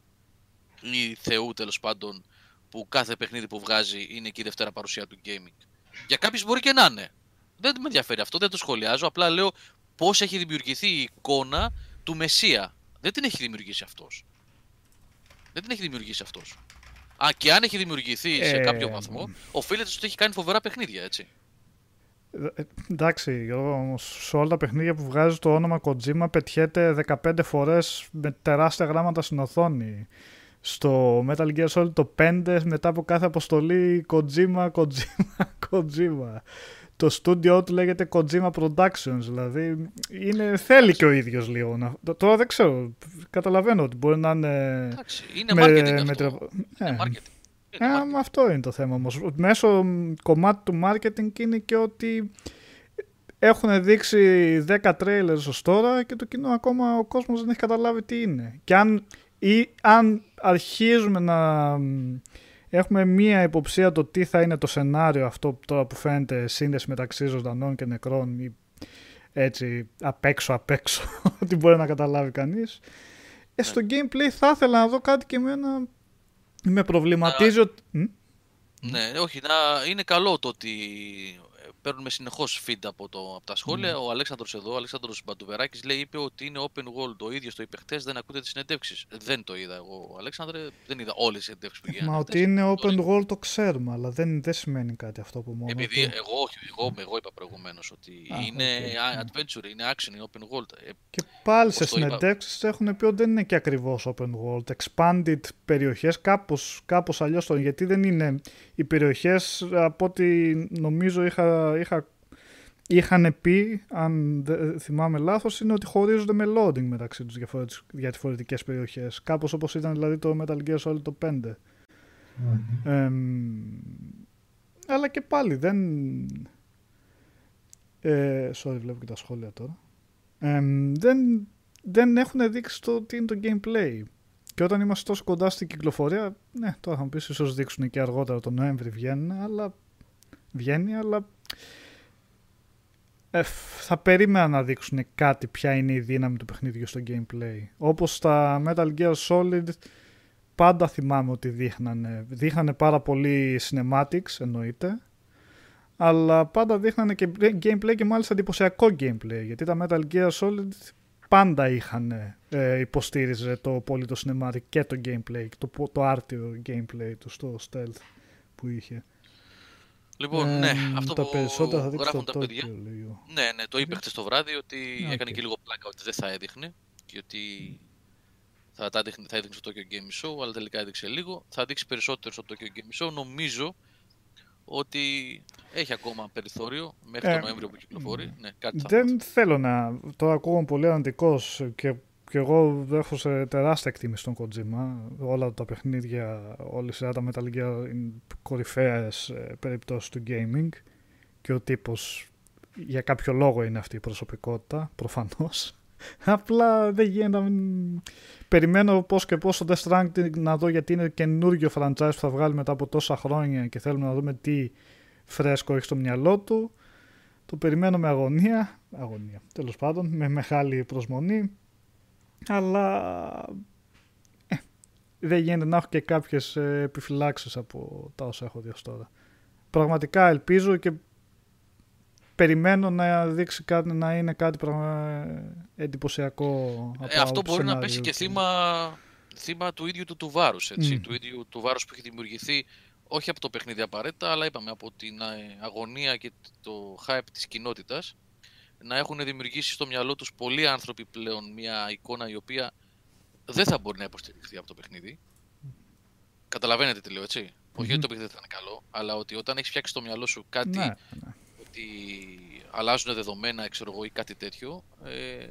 ή θεού τέλος πάντων που κάθε παιχνίδι που βγάζει είναι και η δευτέρα παρουσία του gaming. Για κάποιους μπορεί και να είναι. Δεν με ενδιαφέρει αυτό, δεν το σχολιάζω. Απλά λέω πώς έχει δημιουργηθεί η εικόνα του Μεσσία. Δεν την έχει δημιουργήσει αυτός. Δεν την έχει δημιουργήσει αυτός. Α, και αν έχει δημιουργηθεί σε Ε, κάποιο βαθμό, οφείλεται στο ότι έχει κάνει φοβερά παιχνίδια, έτσι. Ε, Εντάξει, Γιώργο, όμως σε όλα τα παιχνίδια που βγάζει το όνομα Kojima πετιέται 15 φορές με τεράστια γράμματα στην οθόνη. Στο Metal Gear Solid το 5 μετά από κάθε αποστολή Kojima, Kojima, Kojima. Το στούντιό του λέγεται Kojima Productions, δηλαδή είναι, θέλει και ο ίδιος λίγο. Να, το- τώρα δεν ξέρω, καταλαβαίνω ότι μπορεί να είναι... Εντάξει, είναι marketing αυτό. τρο- Είναι Ναι. marketing. Ε, Είναι marketing. μα αυτό είναι το θέμα όμως. Μέσω μ, κομμάτι του marketing είναι και ότι έχουν δείξει 10 trailers ως τώρα και το κοινό ακόμα ο κόσμος δεν έχει καταλάβει τι είναι. Και αν, ή αν αρχίζουμε να μ, έχουμε μία υποψία το τι θα είναι το σενάριο αυτό τώρα που φαίνεται σύνδεση μεταξύ ζωντανών και νεκρών ή έτσι απ' έξω απ' έξω ότι μπορεί να καταλάβει κανείς. Ε, στο gameplay θα ήθελα να δω κάτι και εμένα με προβληματίζει ότι... Μ; Ναι, όχι, να, είναι καλό το ότι ε, παίρνουμε συνεχώς feed από, το, από τα σχόλια. Ναι. Ο Αλέξανδρος εδώ, ο Αλέξανδρος Μπαντουβεράκης, λέει, είπε ότι είναι open world. Το ίδιος το είπε χτες, δεν ακούτε τις συνεντεύξεις. Δεν το είδα εγώ, Αλέξανδρε, δεν είδα όλες τις συνεντεύξεις που γίνανε. Μα χτες. ότι είναι Το open world το ξέρουμε, αλλά δεν, δεν σημαίνει κάτι αυτό που μόνο Επειδή του. εγώ, όχι, εγώ, εγώ είπα προηγουμένως ότι Α, είναι οκ. α, adventure, είναι action, είναι open world. Ε, Και πάλι Όπως σε το είπα. συνεντεύξεις έχουν πει ότι δεν είναι και ακριβώς open world. Expanded περιοχές, κάπως, κάπως αλλιώς το γιατί δεν είναι οι περιοχές από ό,τι νομίζω είχα, είχα, είχαν πει, αν δεν θυμάμαι λάθος, είναι ότι χωρίζονται με loading μεταξύ τους διαφορετικές, διαφορετικές περιοχές. Κάπως όπως ήταν δηλαδή το Metal Gear Solid το 5. Μμμ. Εμ, αλλά και πάλι δεν... Ε, sorry, βλέπω και τα σχόλια τώρα. Εμ, δεν, δεν έχουν δείξει το τι είναι το gameplay. Και όταν είμαστε τόσο κοντά στην κυκλοφορία, ναι, τώρα θα μου πεις ίσως δείξουν και αργότερα τον Νοέμβρη βγαίνει, αλλά βγαίνει, αλλά ε, θα περίμενα να δείξουν κάτι ποια είναι η δύναμη του παιχνιδιού στο gameplay. Όπως στα Metal Gear Solid πάντα θυμάμαι ότι δείχνανε. Δείχνανε πάρα πολύ cinematics εννοείται. Αλλά πάντα δείχνανε και gameplay και μάλιστα εντυπωσιακό gameplay. Γιατί τα Metal Gear Solid πάντα είχαν ε, υποστήριζε το πολύ το cinematic και το gameplay, το, το άρτιο gameplay του στο stealth που είχε. Λοιπόν, Ε, ναι, αυτό τα που περισσότερα θα δείξει γράφουν το τα παιδιά. Tokyo, λέει ο- Ναι, ναι, το είπε χτες το βράδυ ότι Α, έκανε οκ. και λίγο πλάκα ότι δεν θα έδειχνε και ότι θα, τα έδειχνε, θα έδειχνε στο Tokyo Game Show, αλλά τελικά έδειξε λίγο. Θα δείξει περισσότερο στο Tokyo Game Show. Νομίζω ότι έχει ακόμα περιθώριο μέχρι Ε, τον Νοέμβριο που κυκλοφορεί. Ναι, κάτι θα Δεν θέλω να. Τώρα ακούγομαι πολύ αρνητικός και, και εγώ έχω σε τεράστια εκτίμηση στον Kojima. Όλα τα παιχνίδια, όλη η σειρά τα Metal Gear είναι κορυφαίες περιπτώσεις του gaming. Και ο τύπος για κάποιο λόγο είναι αυτή η προσωπικότητα, προφανώς. Απλά δεν γίνεται να μην. Περιμένω πώς και πώς το Death Stranding να δω γιατί είναι καινούργιο franchise που θα βγάλει μετά από τόσα χρόνια και θέλουμε να δούμε τι φρέσκο έχει στο μυαλό του. Το περιμένω με αγωνία, αγωνία τέλος πάντων, με μεγάλη προσμονή, αλλά ε, δεν γίνεται να έχω και κάποιες ε, επιφυλάξεις από τα όσα έχω δει ως τώρα. Πραγματικά ελπίζω και περιμένω να δείξει κάτι, να είναι κάτι πραγμα... εντυπωσιακό. Από Ε, αυτό μπορεί να σενάριο πέσει και του. θύμα, θύμα του ίδιου του, του βάρους, έτσι, Μμ. του ίδιου του βάρους που έχει δημιουργηθεί όχι από το παιχνίδι απαραίτητα, αλλά είπαμε από την ε, αγωνία και το hype της κοινότητας να έχουν δημιουργήσει στο μυαλό τους πολλοί άνθρωποι πλέον μια εικόνα η οποία δεν θα μπορεί να υποστηριχθεί από το παιχνίδι. Καταλαβαίνετε τι λέω, έτσι. Όχι ότι το παιχνίδι δεν θα είναι καλό, αλλά ότι όταν έχεις φτιάξει στο μυαλό σου κάτι Ναι, ναι. ότι αλλάζουν δεδομένα ξέρω εγώ, ή κάτι τέτοιο, ε,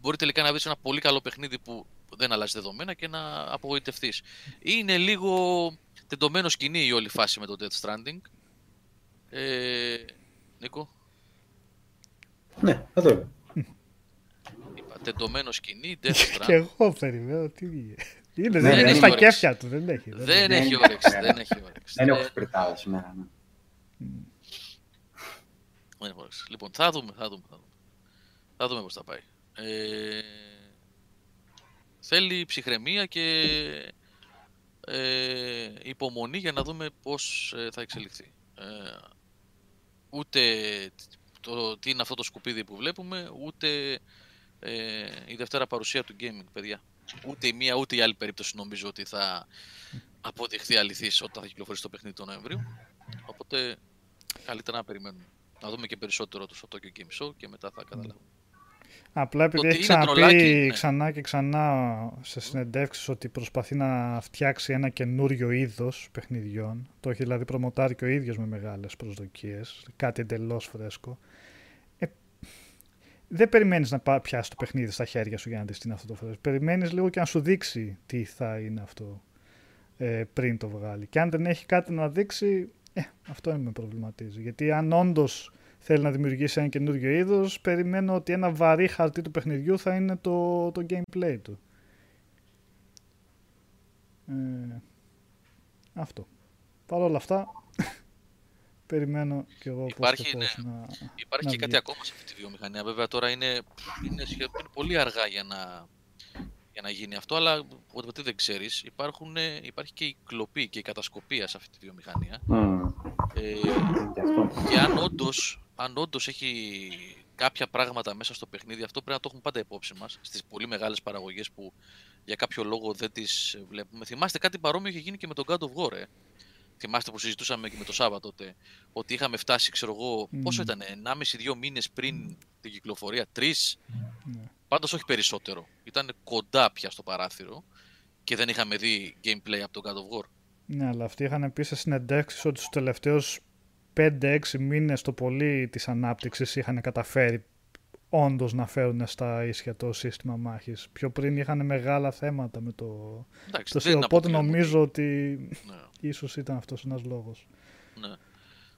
μπορεί τελικά να βρεις ένα πολύ καλό παιχνίδι που δεν αλλάζει δεδομένα και να απογοητευτείς. Είναι λίγο τεντωμένο σκηνή η όλη φάση με το Death Stranding. Ε, Νίκο, Ναι, εδώ είμαι. είπα τεντωμένος σκηνή, Death Και Stranding. εγώ περιμένω τι είναι. Είναι, Ναι, δεν ναι, είναι ναι. στα όρεξη. κέφια του, δεν έχει. δεν Δεν έχει. έχει Δεν- όρεξη, ναι, δεν ναι. έχει όρεξη. Δεν Ε, έχω σπιρτάδα σήμερα. ναι. Δεν έχει όρεξη. Λοιπόν, θα δούμε, θα δούμε, θα δούμε. Θα δούμε πώς θα πάει. Ε, θέλει ψυχραιμία και ε, υπομονή για να δούμε πώς ε, θα εξελιχθεί. Ε, ούτε το, τι είναι αυτό το σκουπίδι που βλέπουμε, ούτε ε, η δευτέρα παρουσία του gaming, παιδιά. Ούτε η μία ούτε η άλλη περίπτωση νομίζω ότι θα αποδειχθεί αληθής όταν θα κυκλοφορήσει το παιχνίδι τον Νοέμβριο. Οπότε καλύτερα να περιμένουμε. Να δούμε και περισσότερο το στο Tokyo Game Show και μετά θα καταλάβουμε. Απλά επειδή Ότι έχει είναι ξαναπεί τρολάκι, ναι. ξανά και ξανά σε συνεντεύξεις ότι προσπαθεί να φτιάξει ένα καινούριο είδος παιχνιδιών. Το έχει δηλαδή προμοτάρει και ο ίδιος με μεγάλες προσδοκίες. Κάτι εντελώς φρέσκο. Ε, δεν περιμένεις να πά- πιάσει το παιχνίδι στα χέρια σου για να δεις τι είναι αυτό το φρέσκο. Περιμένεις λίγο και να σου δείξει τι θα είναι αυτό ε, πριν το βγάλει. Και αν δεν έχει κάτι να δείξει, ε, αυτό με προβληματίζει. Γιατί αν όντως θέλει να δημιουργήσει ένα καινούριο είδος, περιμένω ότι ένα βαρύ χαρτί του παιχνιδιού θα είναι το, το gameplay του. Ε, αυτό. Παρ' όλα αυτά, περιμένω κι εγώ πώς Υπάρχει, και πώς ναι. να... Υπάρχει να και κάτι βγει. ακόμα σε αυτή τη βιομηχανία. Βέβαια τώρα είναι, είναι, σχεδόν, είναι πολύ αργά για να, για να γίνει αυτό, αλλά ποτέ δεν ξέρεις. Υπάρχουν, ε, υπάρχει και η κλοπή και η κατασκοπία σε αυτή τη βιομηχανία. Μμμ. Ε, Και αυτό. και αν όντως, αν όντως έχει κάποια πράγματα μέσα στο παιχνίδι, αυτό πρέπει να το έχουμε πάντα υπόψη μας, στις πολύ μεγάλες παραγωγές που για κάποιο λόγο δεν τις βλέπουμε. Θυμάστε κάτι παρόμοιο είχε γίνει και με τον God of War, ε. Θυμάστε που συζητούσαμε και με το Σάββατο τότε, ότι είχαμε φτάσει, ξέρω εγώ, Μμμ. πόσο ήταν, 1,5-2 μήνες πριν την κυκλοφορία, 3, Ναι. πάντως όχι περισσότερο. Ήταν κοντά πια στο παράθυρο και δεν είχαμε δει gameplay από τον God of War. Ναι, αλλά αυτοί είχαν πει σε συνεντεύξεις ότι στους τελευταίους 5-6 μήνες το πολύ της ανάπτυξης είχαν καταφέρει όντως να φέρουν στα ίσια το σύστημα μάχης. Πιο πριν είχαν μεγάλα θέματα με το... Εντάξει, το δεν οπότε αποκλείουμε ότι- νομίζω ότι Ναι. ίσως ήταν αυτός ένας λόγος. Ναι.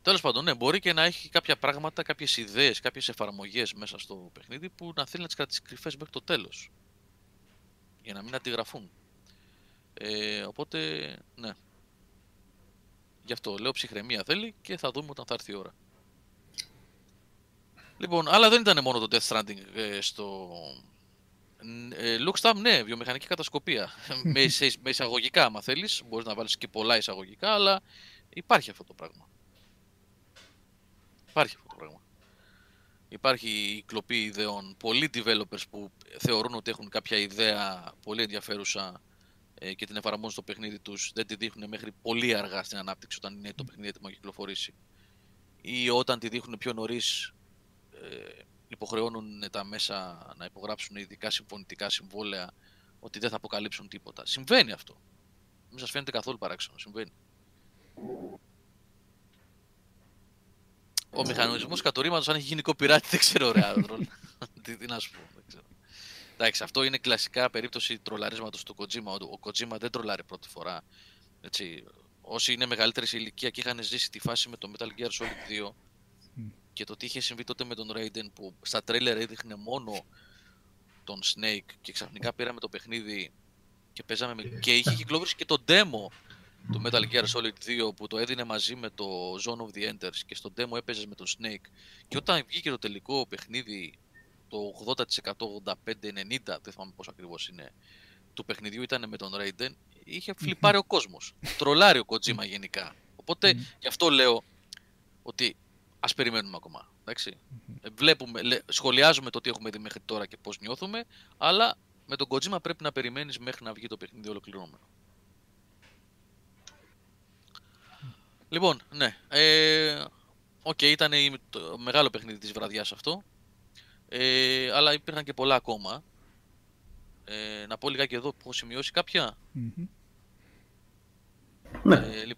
Τέλος πάντων, ναι, μπορεί και να έχει κάποια πράγματα, κάποιες ιδέες, κάποιες εφαρμογές μέσα στο παιχνίδι που να θέλει να τις κρατήσεις κρυφές μέχρι το τέλος. Για να μην αντιγραφούν. Ε, οπότε, ναι. Γι' αυτό λέω ψυχραιμία θέλει και θα δούμε όταν θα έρθει η ώρα. Λοιπόν, αλλά δεν ήταν μόνο το Death Stranding ε, στο. Ε, Lookstab, ναι, βιομηχανική κατασκοπία. με, εισαι- με εισαγωγικά, άμα θέλεις. Μπορείς να βάλεις και πολλά εισαγωγικά, αλλά υπάρχει αυτό το πράγμα. Υπάρχει αυτό το πράγμα. Υπάρχει η κλοπή ιδεών. Πολλοί developers που θεωρούν ότι έχουν κάποια ιδέα πολύ ενδιαφέρουσα ε, και την εφαρμόζουν στο παιχνίδι τους δεν τη δείχνουν μέχρι πολύ αργά στην ανάπτυξη όταν είναι το παιχνίδι έτοιμο να κυκλοφορήσει. Ή όταν τη δείχνουν πιο νωρίς, ε, υποχρεώνουν τα μέσα να υπογράψουν ειδικά συμφωνητικά συμβόλαια ότι δεν θα αποκαλύψουν τίποτα. Συμβαίνει αυτό. Μην σας φαίνεται καθόλου παράξενο. Συμβαίνει. Ο μηχανισμός κατορήματος, αν έχει γίνει copyright, δεν ξέρω, ρε Άντρον. τι, τι να σου πω, δεν ξέρω. Εντάξει, αυτό είναι κλασικά περίπτωση τρολαρίσματος του Kojima. Ο, ο Kojima δεν τρολάρει πρώτη φορά. Έτσι, όσοι είναι μεγαλύτερης σε ηλικία και είχαν ζήσει τη φάση με το Metal Gear Solid 2 και το τι είχε συμβεί τότε με τον Raiden που στα τρέλερ έδειχνε μόνο τον Snake και ξαφνικά πήραμε το παιχνίδι και παίζαμε με... και είχε κυκλοφορήσει και το demo του Metal Gear Solid 2 που το έδινε μαζί με το Zone of the Enders και στο demo έπαιζες με τον Snake και όταν βγήκε το τελικό παιχνίδι το 80%, 85-90, δεν θυμάμαι πώς ακριβώς είναι του παιχνιδιού ήταν με τον Raiden, είχε φλιπάρει ο κόσμος. Τρολάρει ο Kojima γενικά. Οπότε γι' αυτό λέω ότι ας περιμένουμε ακόμα. Εντάξει. Ε, Βλέπουμε, λέ- σχολιάζουμε το τι έχουμε δει μέχρι τώρα και πώς νιώθουμε, αλλά με τον Kojima πρέπει να περιμένεις μέχρι να βγει το παιχνίδι ολοκληρωμένο. Λοιπόν, ναι. Ε, Οκ, ήταν η- το μεγάλο παιχνίδι της βραδιάς αυτό. Ε, αλλά υπήρχαν και πολλά ακόμα. Ε, να πω λιγάκι εδώ που έχω σημειώσει κάποια. Μμμ. Ναι. Ε, λι-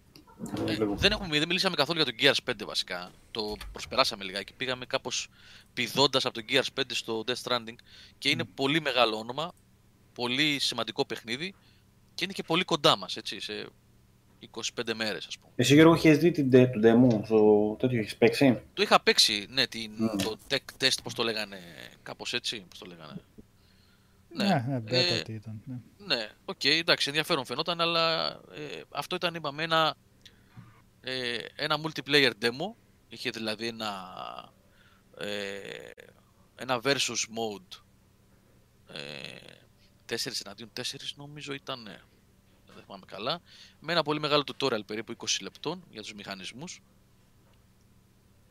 ε, δεν, έχουμε, δεν μιλήσαμε καθόλου για το Gears 5 βασικά. Το προσπεράσαμε λιγάκι. Πήγαμε κάπως πηδώντας από το Gears 5 στο Death Stranding και είναι πολύ μεγάλο όνομα, πολύ σημαντικό παιχνίδι και είναι και πολύ κοντά μας, έτσι, σε 25 μέρες ας πούμε. Εσύ Γιώργο έχεις δει την, τε- τον demo, στο τέτοιο έχεις παίξει; Το είχα παίξει, ναι, την, Mm. το tech test, πώς το λέγανε, κάπως έτσι, πώς το λέγανε. Ναι, ναι, beta ε, τι ήταν. Ναι. Ναι, οκ, εντάξει, ενδιαφέρον φαινόταν, αλλά ε, αυτό ήταν, είπαμε, ένα, ε, ένα multiplayer demo. Είχε δηλαδή ένα, ε, ένα versus mode. Ε, 4 εναντίον 4 νομίζω ήταν, ναι, δεν θυμάμαι καλά. Με ένα πολύ μεγάλο tutorial περίπου 20 λεπτών για τους μηχανισμούς.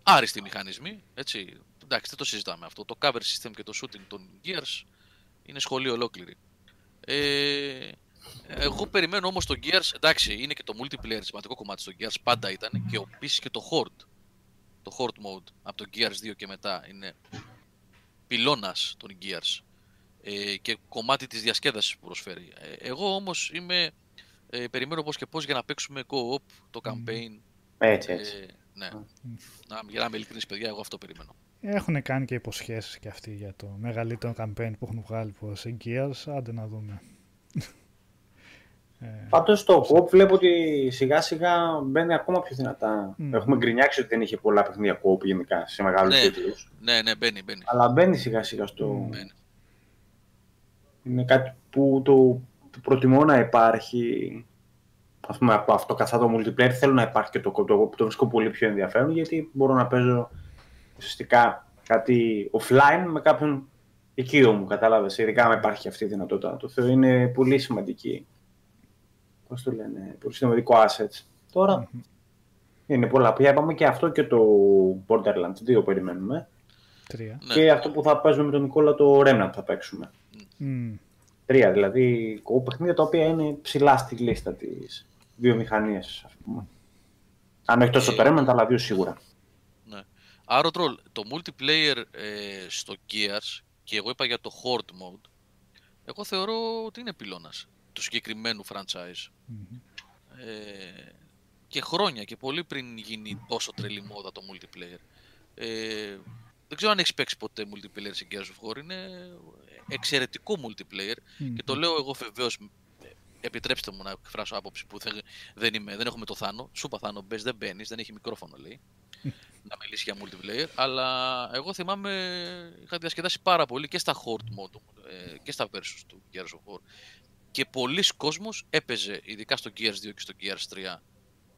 Άριστοι μηχανισμοί, έτσι. Εντάξει, δεν το συζητάμε αυτό. Το cover system και το shooting των Gears είναι σχολείο ολόκληρη. Ε, εγώ περιμένω όμως το Gears, εντάξει, είναι και το multiplayer σημαντικό κομμάτι στο Gears, πάντα ήταν και επίση και το Horde. Το Horde mode από το Gears 2 και μετά είναι πυλώνας των Gears ε, και κομμάτι της διασκέδασης που προσφέρει. Ε, εγώ όμως είμαι, ε, περιμένω πώς και πώς για να παίξουμε co-op, το campaign. Έτσι, έτσι. Ε, ναι. Να, για να είμαι ειλικρινής παιδιά, εγώ αυτό περιμένω. Έχουν κάνει και υποσχέσεις και αυτοί για το μεγαλύτερο campaign που έχουν βγάλει που σε Gears. Άντε να δούμε. Ε, Πάντως το co βλέπω ότι σιγά σιγά μπαίνει ακόμα πιο δυνατά. Μμ. Έχουμε γκρινιάξει ότι δεν είχε πολλά παιχνίδια co γενικά σε μεγάλους Ναι. τίτλους. Ναι, ναι, μπαίνει, μπαίνει. Αλλά μπαίνει σιγά σιγά στο... μπαίνει. Είναι κάτι που το, το προτιμώ να υπάρχει. Ας πούμε από αυτό καθ' το multiplayer θέλω να υπάρχει και το co το, το βρίσκω πολύ πιο ενδιαφέρον γιατί μπορώ να παίζω ουσιαστικά κάτι offline με κάποιον οικείο μου, κατάλαβες. Ειδικά αν υπάρχει αυτή η δυνατότητα. Το θεωρώ είναι πολύ σημαντική. Πώς το λένε, πολύ σημαντικό assets. Τώρα είναι πολλά. Πια είπαμε και αυτό και το Borderlands 2 περιμένουμε. τρία. Ναι. Και αυτό που θα παίζουμε με τον Νικόλα το Remnant θα παίξουμε. Μμ. Τρία δηλαδή κο- παιχνίδια τα οποία είναι ψηλά στη λίστα της βιομηχανίας, ας πούμε. Αν όχι τόσο Ε, το Remnant, αλλά δύο σίγουρα. Ναι. Άρα, Τρολ, το multiplayer ε, στο Gears και εγώ είπα για το Horde mode, εγώ θεωρώ ότι είναι πυλώνας του συγκεκριμένου franchise. Μμμ. Ε, και χρόνια και πολύ πριν γίνει τόσο τρελή μόδα το multiplayer. Ε, δεν ξέρω αν έχεις παίξει ποτέ multiplayer σε Gears of War. Είναι εξαιρετικό multiplayer Μμμ. και το λέω εγώ βεβαίως. Επιτρέψτε μου να εκφράσω άποψη που δεν, δεν, είμαι, δεν έχουμε το Θάνο. Σου είπα Θάνο, μπες, δεν μπαίνεις, δεν έχει μικρόφωνο λέει. να μιλήσει για multiplayer. Αλλά εγώ θυμάμαι είχα διασκεδάσει πάρα πολύ και στα Horde mode ε, και στα versus του Gears of War. Και πολλοί κόσμος έπαιζε, ειδικά στο Gears 2 και στο Gears 3,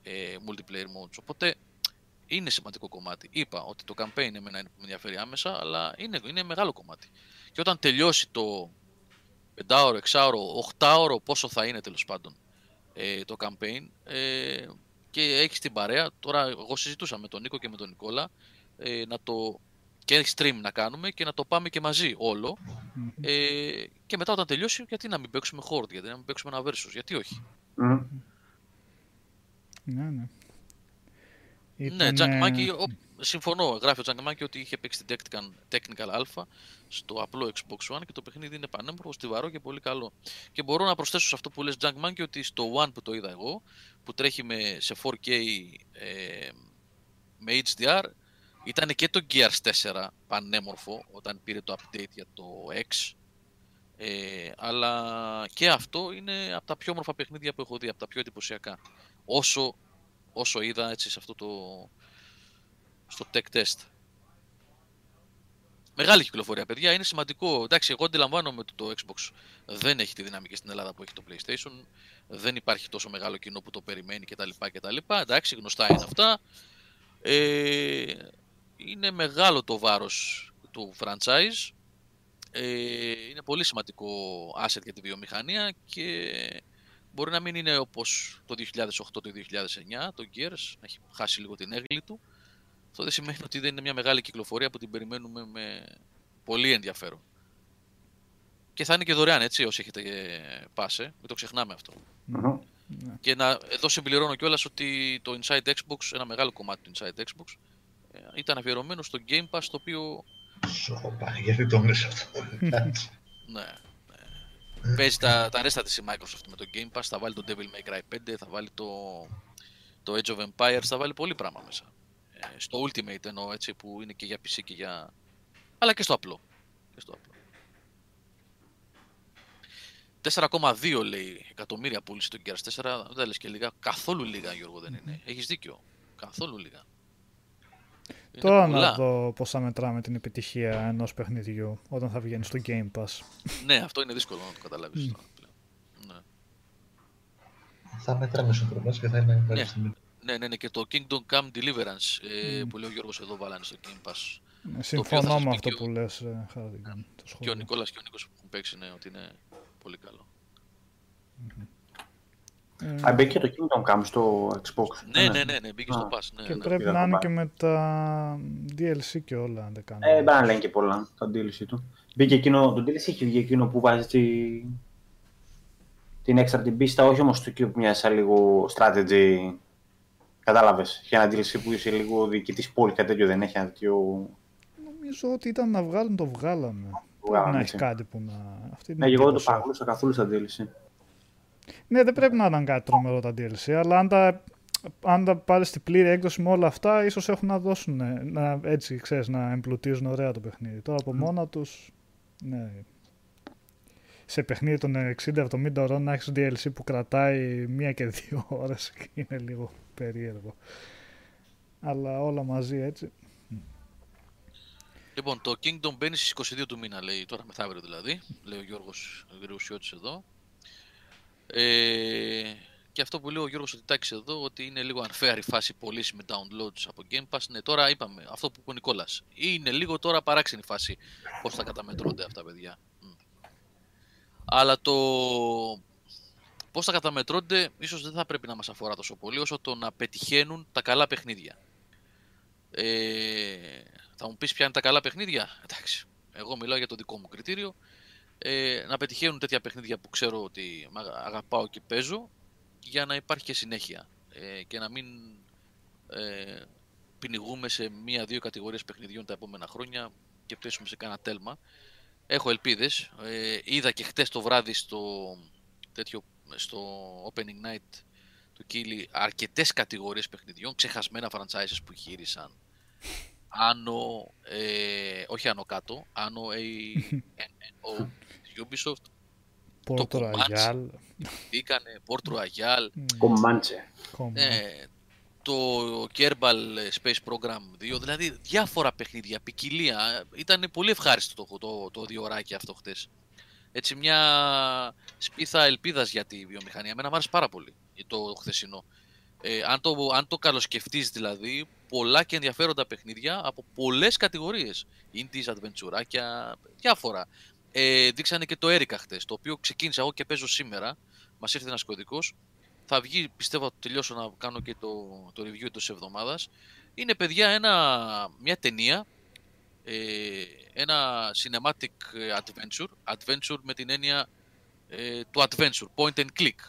ε, multiplayer modes. Οπότε είναι σημαντικό κομμάτι. Είπα ότι το campaign εμένα με ενδιαφέρει άμεσα, αλλά είναι, είναι μεγάλο κομμάτι. Και όταν τελειώσει το 5ωρο, 6ωρο, 8ωρο, πόσο θα είναι τέλος πάντων ε, το campaign ε, και έχεις την παρέα. Τώρα, εγώ συζητούσα με τον Νίκο και με τον Νικόλα ε, να το και stream να κάνουμε και να το πάμε και μαζί όλο. Μμμ. Ε, και μετά όταν τελειώσει, γιατί να μην παίξουμε Horde, γιατί να μην παίξουμε ένα Versus, γιατί όχι. Μμ. Ναι, ναι. Ναι, Ήτανε- Τζανκμάκη, συμφωνώ. Γράφει ο Τζανκμάκη ότι είχε παίξει την Technical, Technical Alpha στο απλό Xbox One και το παιχνίδι είναι πανέμορφο, στιβαρό και πολύ καλό. Και μπορώ να προσθέσω σε αυτό που λες Τζανκμάκη ότι στο One που το είδα εγώ, που τρέχει με, σε 4K ε, με HDR, ήταν και το Gears 4 πανέμορφο όταν πήρε το update για το X. Ε, αλλά και αυτό είναι από τα πιο όμορφα παιχνίδια που έχω δει, από τα πιο εντυπωσιακά. Όσο, όσο είδα έτσι σε αυτό το στο tech test. Μεγάλη κυκλοφορία, παιδιά. Είναι σημαντικό. Εντάξει, εγώ αντιλαμβάνομαι ότι το Xbox δεν έχει τη δυναμική στην Ελλάδα που έχει το PlayStation. Δεν υπάρχει τόσο μεγάλο κοινό που το περιμένει κτλ. κτλ. Εντάξει, γνωστά είναι αυτά. Ε, είναι μεγάλο το βάρος του franchise ε, είναι πολύ σημαντικό asset για τη βιομηχανία και μπορεί να μην είναι όπως το 2008 το 2009 το Gears, έχει χάσει λίγο την έγκλη του. Αυτό δεν σημαίνει ότι δεν είναι μια μεγάλη κυκλοφορία που την περιμένουμε με πολύ ενδιαφέρον. Και θα είναι και δωρεάν έτσι όσοι έχετε πάσε, μην το ξεχνάμε αυτό. Μμμ. Και να, εδώ συμπληρώνω κιόλας ότι το Inside Xbox, ένα μεγάλο κομμάτι του Inside Xbox, ε, ήταν αφιερωμένο στο Game Pass, το οποίο Σοπα, γιατί το λες αυτό. Εντάξει. ναι, ναι. παίζει τα, τα ρέστα της η Microsoft με το Game Pass, θα βάλει το Devil May Cry 5, θα βάλει το, το Age of Empires, θα βάλει πολύ πράγμα μέσα. Ε, στο Ultimate εννοώ έτσι, που είναι και για PC και για... αλλά και στο απλό. Και στο απλό. 4,2 λέει εκατομμύρια πούλησε το Gears 4. Δεν τα λες και λίγα. Καθόλου λίγα, Γιώργο, δεν είναι. Έχεις δίκιο. Καθόλου λίγα. Είναι Τώρα πολλά. να δω πώς θα μετράμε την επιτυχία ενός παιχνιδιού όταν θα βγαίνει στο Game Pass. Ναι, αυτό είναι δύσκολο να το καταλάβεις τώρα πλέον. Ναι. Θα μετράμε συνδρομές και θα είναι ευχαριστημένοι. Ναι, ναι, ναι, και το Kingdom Come Deliverance ε, που λέει ο Γιώργος εδώ βάλανε στο Game Pass. Ε, θα Συμφωνώ σας με πει αυτό και ο- που λες, ε, Χάρη, το Και ο σχόλιο. Νικόλας και ο Νίκος που έχουν παίξει, ναι, ότι είναι πολύ καλό. Ε, Α, μπήκε το Kingdom Come στο Xbox. Ναι, ναι, ναι, ναι, μπήκε στο Α. Pass. Ναι, και ναι. πρέπει είδα να το είναι πάρει. και με τα DLC και όλα, αν δεν κάνω. Ε, δεν λένε και πολλά το DLC του. Μπήκε εκείνο, το DLC έχει βγει εκείνο που βάζει τη... την έξτρα την πίστα, όχι όμως το εκεί που μοιάζει σαν λίγο strategy. Κατάλαβες, για ένα DLC που είσαι λίγο διοικητής πόλη, κάτι τέτοιο δεν έχει ένα τέτοιο... Νομίζω ότι ήταν να βγάλουν το βγάλαμε. βγάλανε, να έτσι. έχει κάτι που να... Αυτή είναι Ναι, η εγώ δεν το εντύπωση. παρακολούθησα καθόλου στα DLC. Ναι, δεν πρέπει να ήταν κάτι τρομερό τα DLC, αλλά αν τα, αν τα πάρεις στην πλήρη έκδοση με όλα αυτά, ίσως έχουν να δώσουν, ε, να, έτσι, ξέρεις, να εμπλουτίζουν ωραία το παιχνίδι. Τώρα από μόνα τους, ναι. Σε παιχνίδι των 60-70 ώρων να έχεις DLC που κρατάει μία και δύο ώρες είναι λίγο περίεργο. Αλλά όλα μαζί έτσι. Λοιπόν, το Kingdom μπαίνει στις 22 του μήνα, λέει, τώρα μεθαύριο δηλαδή, λέει ο Γιώργος Γριουσιώτης εδώ. Ε, και αυτό που λέει ο Γιώργος ότι τάξει εδώ, ότι είναι λίγο unfair η φάση πωλήσει με downloads από Game Pass. Ναι, τώρα είπαμε, αυτό που είπε ο Νικόλας. Είναι λίγο τώρα παράξενη φάση πώς θα καταμετρώνται αυτά, παιδιά. Μμ. Αλλά το πώς θα καταμετρώνται ίσως δεν θα πρέπει να μας αφορά τόσο πολύ όσο το να πετυχαίνουν τα καλά παιχνίδια. Ε, θα μου πεις ποια είναι τα καλά παιχνίδια; Εντάξει, εγώ μιλάω για το δικό μου κριτήριο. Ε, να πετυχαίνουν τέτοια παιχνίδια που ξέρω ότι μ' αγα- αγαπάω και παίζω για να υπάρχει και συνέχεια ε, και να μην ε, πνιγούμε σε μία-δύο κατηγορίες παιχνιδιών τα επόμενα χρόνια και πέσουμε σε κάνα τέλμα. Έχω ελπίδες. Ε, είδα και χτες το βράδυ στο, τέτοιο, στο opening night του Κίλι αρκετές κατηγορίες παιχνιδιών, ξεχασμένα franchises που γύρισαν. Άνω, ε, όχι άνω κάτω, άνω ANO Ubisoft, Port κομμάτι. Royale. μπήκανε, Port Royale, Κομμάντσε. Κόμμα. ε, το Kerbal Space Program 2, δηλαδή διάφορα παιχνίδια, ποικιλία. Ήταν πολύ ευχάριστο το, το, το διωράκι αυτό χτες. Έτσι μια σπίθα ελπίδας για τη βιομηχανία. Εμένα μου άρεσε πάρα πολύ το χθεσινό. Ε, αν, το, αν το καλοσκεφτείς δηλαδή, πολλά και ενδιαφέροντα παιχνίδια από πολλές κατηγορίες. Indies, adventureάκια, διάφορα. Ε, δείξανε και το Erica χτες, το οποίο ξεκίνησα εγώ και παίζω σήμερα. Μας ήρθε ένας κωδικός. Θα βγει, πιστεύω, θα τελειώσω να κάνω και το, το review της εβδομάδας. Είναι, παιδιά, ένα, μια ταινία, ε, ένα cinematic adventure, adventure με την έννοια ε, του adventure, point and click,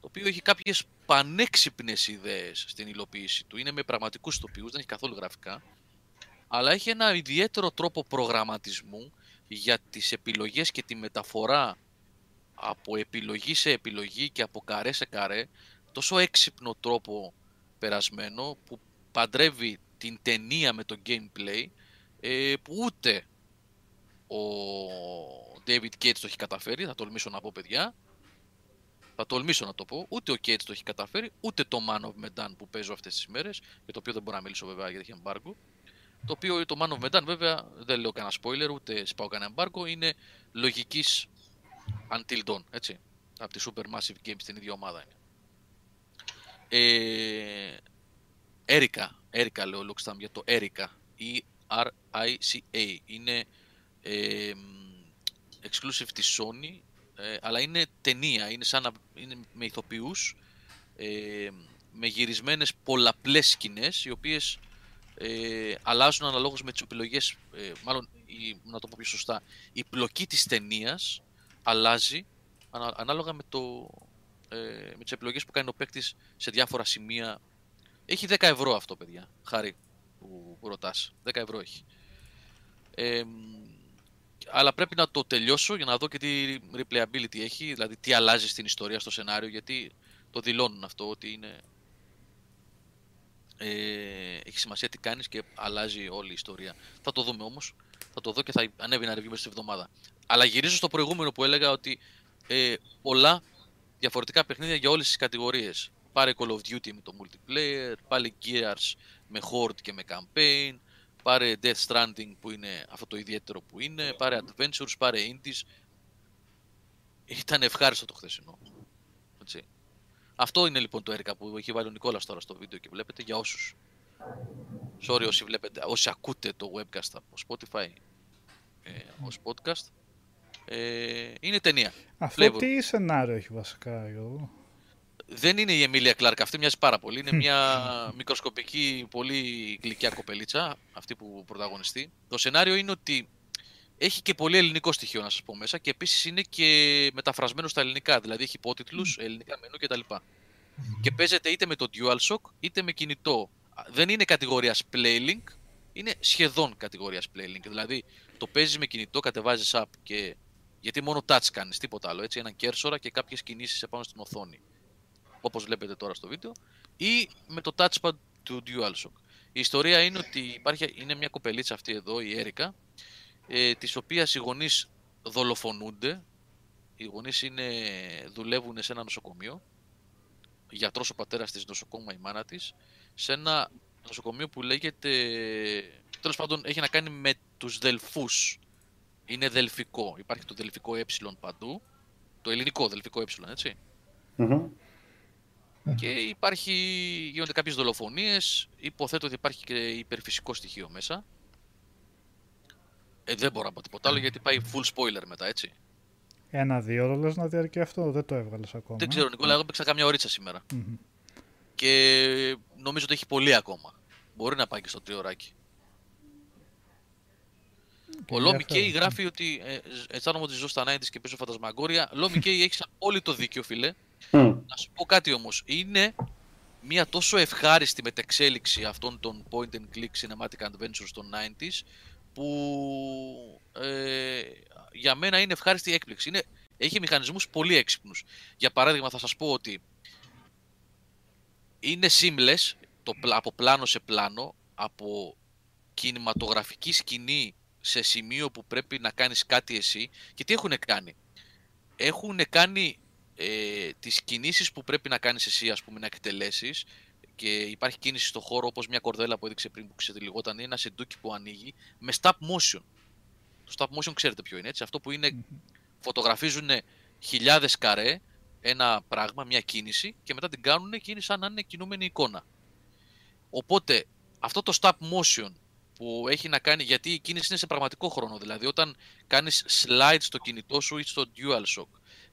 το οποίο έχει κάποιες πανέξυπνες ιδέες στην υλοποίηση του. Είναι με πραγματικούς τοπίους, δεν έχει καθόλου γραφικά, αλλά έχει ένα ιδιαίτερο τρόπο προγραμματισμού για τις επιλογές και τη μεταφορά από επιλογή σε επιλογή και από καρέ σε καρέ τόσο έξυπνο τρόπο περασμένο που παντρεύει την ταινία με το gameplay ε, που ούτε ο David Gates το έχει καταφέρει, θα τολμήσω να πω παιδιά θα τολμήσω να το πω, ούτε ο Gates το έχει καταφέρει, ούτε το Man of Medan που παίζω αυτές τις μέρες, για το οποίο δεν μπορώ να μιλήσω βέβαια γιατί έχει embargo. Το οποίο το Man of Medan βέβαια δεν λέω κανένα spoiler, ούτε σπάω κανένα embargo, είναι λογικής Until Dawn, έτσι. Από τη Supermassive Games στην ίδια ομάδα είναι. Ε, Erica, Erica λέω Lockstam για το Erica, E-R-I-C-A. Είναι ε, μ, exclusive της Sony, ε, αλλά είναι ταινία, είναι σαν να είναι με ηθοποιούς, ε, με γυρισμένες πολλαπλές σκηνές, οι οποίες ε, αλλάζουν αναλόγως με τις επιλογές, ε, μάλλον, η, να το πω πιο σωστά, η πλοκή της ταινίας αλλάζει ανα- ανάλογα με, το, ε, με τις επιλογές που κάνει ο παίκτης σε διάφορα σημεία. Έχει 10 ευρώ αυτό, παιδιά, χάρη που, που ρωτάς. 10 ευρώ έχει. Ε, αλλά πρέπει να το τελειώσω για να δω και τι replayability έχει, δηλαδή τι αλλάζει στην ιστορία, στο σενάριο, γιατί το δηλώνουν αυτό ότι είναι... Ε, έχει σημασία τι κάνεις και αλλάζει όλη η ιστορία. Θα το δούμε όμως, θα το δω και θα ανέβει ένα review μέσα στη εβδομάδα. Αλλά γυρίζω στο προηγούμενο που έλεγα ότι ε, πολλά διαφορετικά παιχνίδια για όλες τις κατηγορίες. Πάρε Call of Duty με το multiplayer, πάλι Gears με Horde και με campaign, πάρε Death Stranding που είναι αυτό το ιδιαίτερο που είναι, πάρε Adventures, πάρε Indies. Ήταν ευχάριστο το χθεσινό. Έτσι. Αυτό είναι λοιπόν το έργα που έχει βάλει ο Νικόλας τώρα στο βίντεο και βλέπετε για όσους. Sorry όσοι βλέπετε, όσοι ακούτε το webcast από Spotify ε, ως podcast. Ε, είναι ταινία. Αυτό Flavor. τι σενάριο έχει βασικά, Γιώργο. Δεν είναι η Εμίλια Κλάρκ, αυτή μοιάζει πάρα πολύ. Είναι μια μικροσκοπική, πολύ γλυκιά κοπελίτσα, αυτή που πρωταγωνιστεί. Το σενάριο είναι ότι έχει και πολύ ελληνικό στοιχείο, να σας πω μέσα, και επίσης είναι και μεταφρασμένο στα ελληνικά, δηλαδή έχει υπότιτλους, ελληνικά μενού κτλ. Και παίζεται είτε με το DualShock, είτε με κινητό. Δεν είναι κατηγορίας Playlink, είναι σχεδόν κατηγορίας Playlink. Δηλαδή, το παίζεις με κινητό, κατεβάζεις app και... Γιατί μόνο touch κάνεις, τίποτα άλλο, έτσι, έναν κέρσορα και κάποιες κινήσεις επάνω στην οθόνη όπως βλέπετε τώρα στο βίντεο, ή με το touchpad του DualShock. Η ιστορία είναι ότι υπάρχει, είναι μια κοπελίτσα αυτή εδώ, η Έρικα, ε, της οποίας οι γονείς δολοφονούνται. Οι γονείς είναι, δουλεύουν σε ένα νοσοκομείο, γιατρός ο πατέρας της, νοσοκόμα η μάνα της, σε ένα νοσοκομείο που λέγεται, τέλος πάντων έχει να κάνει με τους δελφούς. Είναι δελφικό, υπάρχει το δελφικό ε παντού, το ελληνικό δελφικό ε, έτσι. Μμμ. Και υπάρχει, γίνονται κάποιες δολοφονίες, υποθέτω ότι υπάρχει και υπερφυσικό στοιχείο μέσα. Ε, δεν μπορώ να πω τίποτα άλλο γιατί πάει full spoiler μετά, έτσι. Ένα-δύο ώρα λες να διαρκεί αυτό, δεν το έβγαλες ακόμα. Δεν ξέρω, Νικόλα, εγώ παίξα καμιά ωρίτσα σήμερα. Μμμ. Και νομίζω ότι έχει πολύ ακόμα. Μπορεί να πάει και στο τριωράκι. Ο Λόμι Κέι ενδιαφέρον. γράφει ότι ε, αισθάνομαι ότι ζω στα 90's και παίζω φαντασμαγκόρια. Λόμι Κέι έχεις απόλυτο δίκιο, φίλε. Μμ. Να σου πω κάτι όμως, είναι μια τόσο ευχάριστη μετεξέλιξη αυτών των point and click cinematic adventures των 90s που ε, για μένα είναι ευχάριστη έκπληξη. Είναι, έχει μηχανισμούς πολύ έξυπνους. Για παράδειγμα θα σας πω ότι είναι seamless το, πλα- από πλάνο σε πλάνο, από κινηματογραφική σκηνή σε σημείο που πρέπει να κάνεις κάτι εσύ και τι έχουν κάνει; Έχουν κάνει ε, τις κινήσεις που πρέπει να κάνεις εσύ ας πούμε να εκτελέσεις και υπάρχει κίνηση στο χώρο όπως μια κορδέλα που έδειξε πριν που ξετυλιγόταν είναι ένα σεντούκι που ανοίγει με stop motion. Το stop motion ξέρετε ποιο είναι έτσι, αυτό που είναι φωτογραφίζουν χιλιάδες καρέ ένα πράγμα, μια κίνηση και μετά την κάνουν και είναι σαν να είναι κινούμενη εικόνα. Οπότε αυτό το stop motion που έχει να κάνει, γιατί η κίνηση είναι σε πραγματικό χρόνο, δηλαδή όταν κάνεις slide στο κινητό σου ή στο DualShock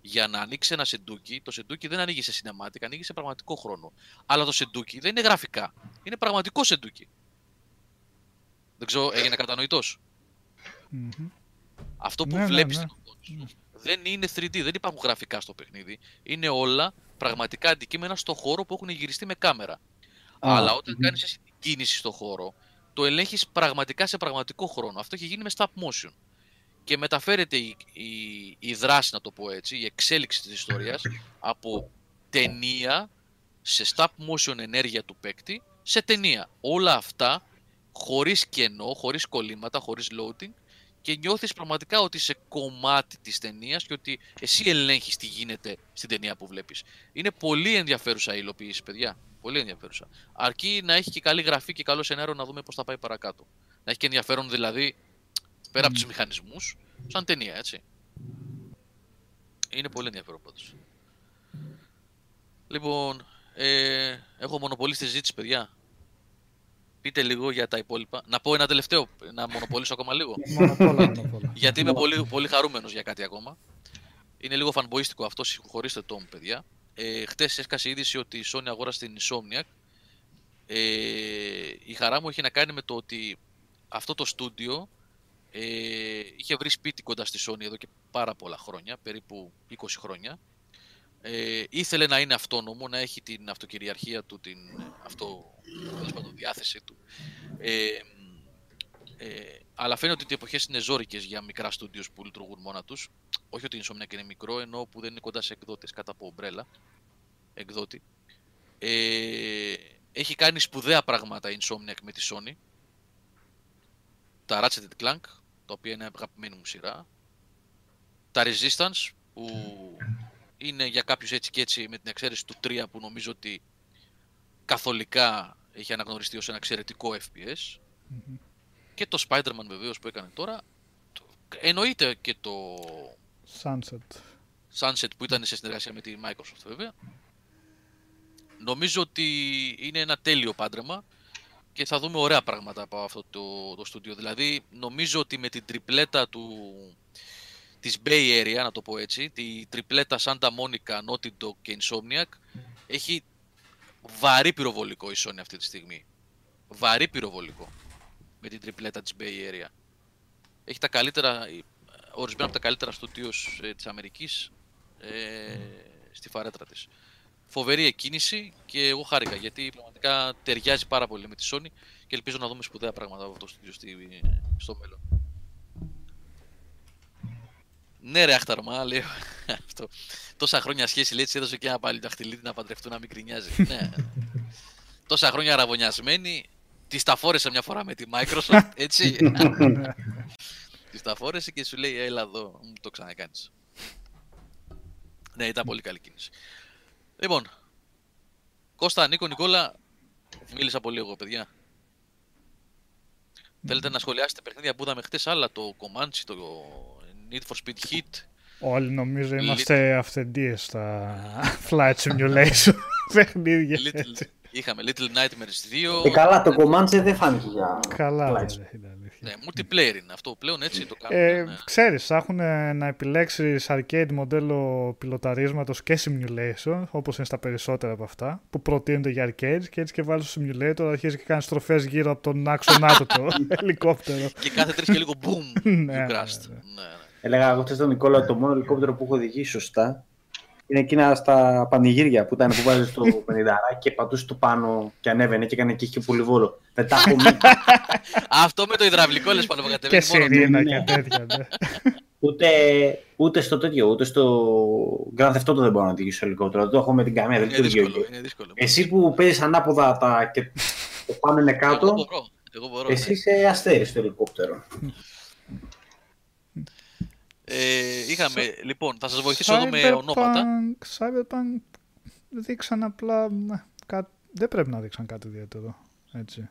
για να ανοίξει ένα σεντούκι, το σεντούκι δεν ανοίγει σε cinematic, ανοίγει σε πραγματικό χρόνο. Αλλά το σεντούκι δεν είναι γραφικά, είναι πραγματικό σεντούκι. Δεν ξέρω, έγινε κατανοητός; Μμμ. Αυτό που Ναι, ναι, βλέπεις ναι. στην οθόνη σου δεν είναι 3D, δεν υπάρχουν γραφικά στο παιχνίδι. Είναι όλα πραγματικά αντικείμενα στο χώρο που έχουν γυριστεί με κάμερα. Αλλά όταν μμμ. κάνεις εσύ την κίνηση στο χώρο, το ελέγχεις πραγματικά σε πραγματικό χρόνο. Αυτό έχει γίνει με stop motion. Και μεταφέρεται η, η, η δράση, να το πω έτσι, η εξέλιξη της ιστορίας από ταινία σε stop motion ενέργεια του παίκτη σε ταινία. Όλα αυτά χωρίς κενό, χωρίς κολλήματα, χωρίς loading και νιώθεις πραγματικά ότι είσαι κομμάτι της ταινίας και ότι εσύ ελέγχεις τι γίνεται στην ταινία που βλέπεις. Είναι πολύ ενδιαφέρουσα η υλοποίηση, παιδιά. Πολύ ενδιαφέρουσα. Αρκεί να έχει και καλή γραφή και καλό σενάριο να δούμε πώς θα πάει παρακάτω. Να έχει και ενδιαφέρον δηλαδή, πέρα από τους μηχανισμούς, σαν ταινία, έτσι. Είναι πολύ ενδιαφέρον πάντως. Λοιπόν, ε, έχω μονοπολίσει τη συζήτηση, παιδιά. πείτε λίγο για τα υπόλοιπα. Να πω ένα τελευταίο, να μονοπολίσω ακόμα λίγο. Μονοπόλα, μονοπόλα. γιατί είμαι πολύ, πολύ χαρούμενος για κάτι ακόμα. Είναι λίγο φανμποίστικο αυτό, συγχωρήστε το μου, παιδιά. Ε, χτες έσκασε η είδηση ότι η Sony αγόρασε την Insomniac. Ε, η χαρά μου έχει να κάνει με το ότι αυτό το στούντιο ε, είχε βρει σπίτι κοντά στη Sony εδώ και πάρα πολλά χρόνια, περίπου 20 χρόνια. Ε, ήθελε να είναι αυτόνομο, να έχει την αυτοκυριαρχία του, την αυτό, τέλος πάντων, διάθεση του. Ε, ε, αλλά φαίνεται ότι οι εποχές είναι ζώρικες για μικρά στούντιος που λειτουργούν μόνα τους. Όχι ότι η Insomniac είναι μικρό, ενώ που δεν είναι κοντά σε εκδότες κάτω από ομπρέλα, εκδότη. Ε, έχει κάνει σπουδαία πράγματα η Insomniac με τη Sony. Τα Ratchet Clank, τα οποία είναι αγαπημένη μου σειρά. Τα Resistance, που είναι για κάποιους έτσι και έτσι με την εξαίρεση του 3 που νομίζω ότι καθολικά έχει αναγνωριστεί ως ένα εξαιρετικό FPS. Μμμ. Και το Spider-Man βεβαίως που έκανε τώρα. Το- Εννοείται και το Sunset. Sunset που ήταν σε συνεργασία με τη Microsoft βέβαια. Νομίζω ότι είναι ένα τέλειο πάντρεμα και θα δούμε ωραία πράγματα από αυτό το, το στούντιο. Δηλαδή νομίζω ότι με την τριπλέτα του, της Bay Area, να το πω έτσι, τη τριπλέτα Santa Monica, Naughty Dog και Insomniac, έχει βαρύ πυροβολικό η Sony αυτή τη στιγμή. Βαρύ πυροβολικό με την τριπλέτα της Bay Area. Έχει τα καλύτερα, ορισμένα από τα καλύτερα στούντιος ε, της Αμερικής ε, στη φαρέτρα της. Φοβερή εκκίνηση και εγώ χάρηκα γιατί πραγματικά ταιριάζει πάρα πολύ με τη Sony και ελπίζω να δούμε σπουδαία πράγματα από αυτό το στούντιο στη, στο μέλλον. Ναι ρε αχταρμά, λέω αυτό. Τόσα χρόνια σχέση λέει, της έδωσε και ένα πάλι δαχτυλίδι να παντρευτούν να μην κρινιάζει. ναι. Τόσα χρόνια αραβωνιασμένη, τη τα φόρεσε μια φορά με τη Microsoft, έτσι. τη τα φόρεσε και σου λέει, έλα εδώ, μου το ξανακάνεις. Ναι, ήταν πολύ καλή κίνηση. Λοιπόν, Κώστα, Νίκο, Νικόλα, μίλησα πολύ εγώ, παιδιά. Θέλετε να σχολιάσετε παιχνίδια που είδαμε χτες άλλα, το Comanche, το Need for Speed Heat. Όλοι νομίζω είμαστε αυθεντίες στα Flight Simulation παιχνίδια. Little, έτσι. είχαμε Little Nightmares 2. Και καλά, το Comanche δεν φάνηκε για. Καλά, Flight. Ρε, είναι αλήθεια. Ναι, multiplayer είναι αυτό πλέον έτσι το κάνουν. Ε, ναι. ξέρεις, θα έχουν να επιλέξεις arcade μοντέλο πιλοταρίσματος και simulation, όπως είναι στα περισσότερα από αυτά, που προτείνονται για arcades και έτσι και βάλεις το simulator, αρχίζεις και κάνεις στροφές γύρω από τον άξονά του το ελικόπτερο. Και κάθε τρεις και λίγο boom, Ναι, you ναι, crashed. ναι. Ναι, ναι. Έλεγα εγώ χθες τον Νικόλα ότι το μόνο ελικόπτερο που έχω οδηγήσει σωστά είναι εκείνα στα πανηγύρια που ήταν που βάζεις το 50 και πατούσες το πάνω και ανέβαινε και έκανε και είχε πολυβόλο. Δεν τα έχω μείνει. Αυτό με το υδραυλικό λες πάνω που και κατεβαίνει μόνο του. σιρήνα ναι. και τέτοια. ναι. ούτε, ούτε στο τέτοιο, ούτε στο Grand Theft Auto δεν μπορώ να οδηγήσω ελικόπτερο. Το έχω με την καμία, δεν Είναι λειτουργεί. δύσκολο, είναι δύσκολο. Εσύ που παίζεις ανάποδα τα και το πάνω είναι Εγώ κάτω, μπορώ, εγώ μπορώ. εσύ ναι. είσαι αστέρι στο ελικόπτερο. Ε, είχαμε, λοιπόν, θα σας βοηθήσω εδώ με ονόματα. Cyberpunk, Cyberpunk δείξαν απλά. ναι, κά- Δεν πρέπει να δείξαν κάτι ιδιαίτερο. Έτσι.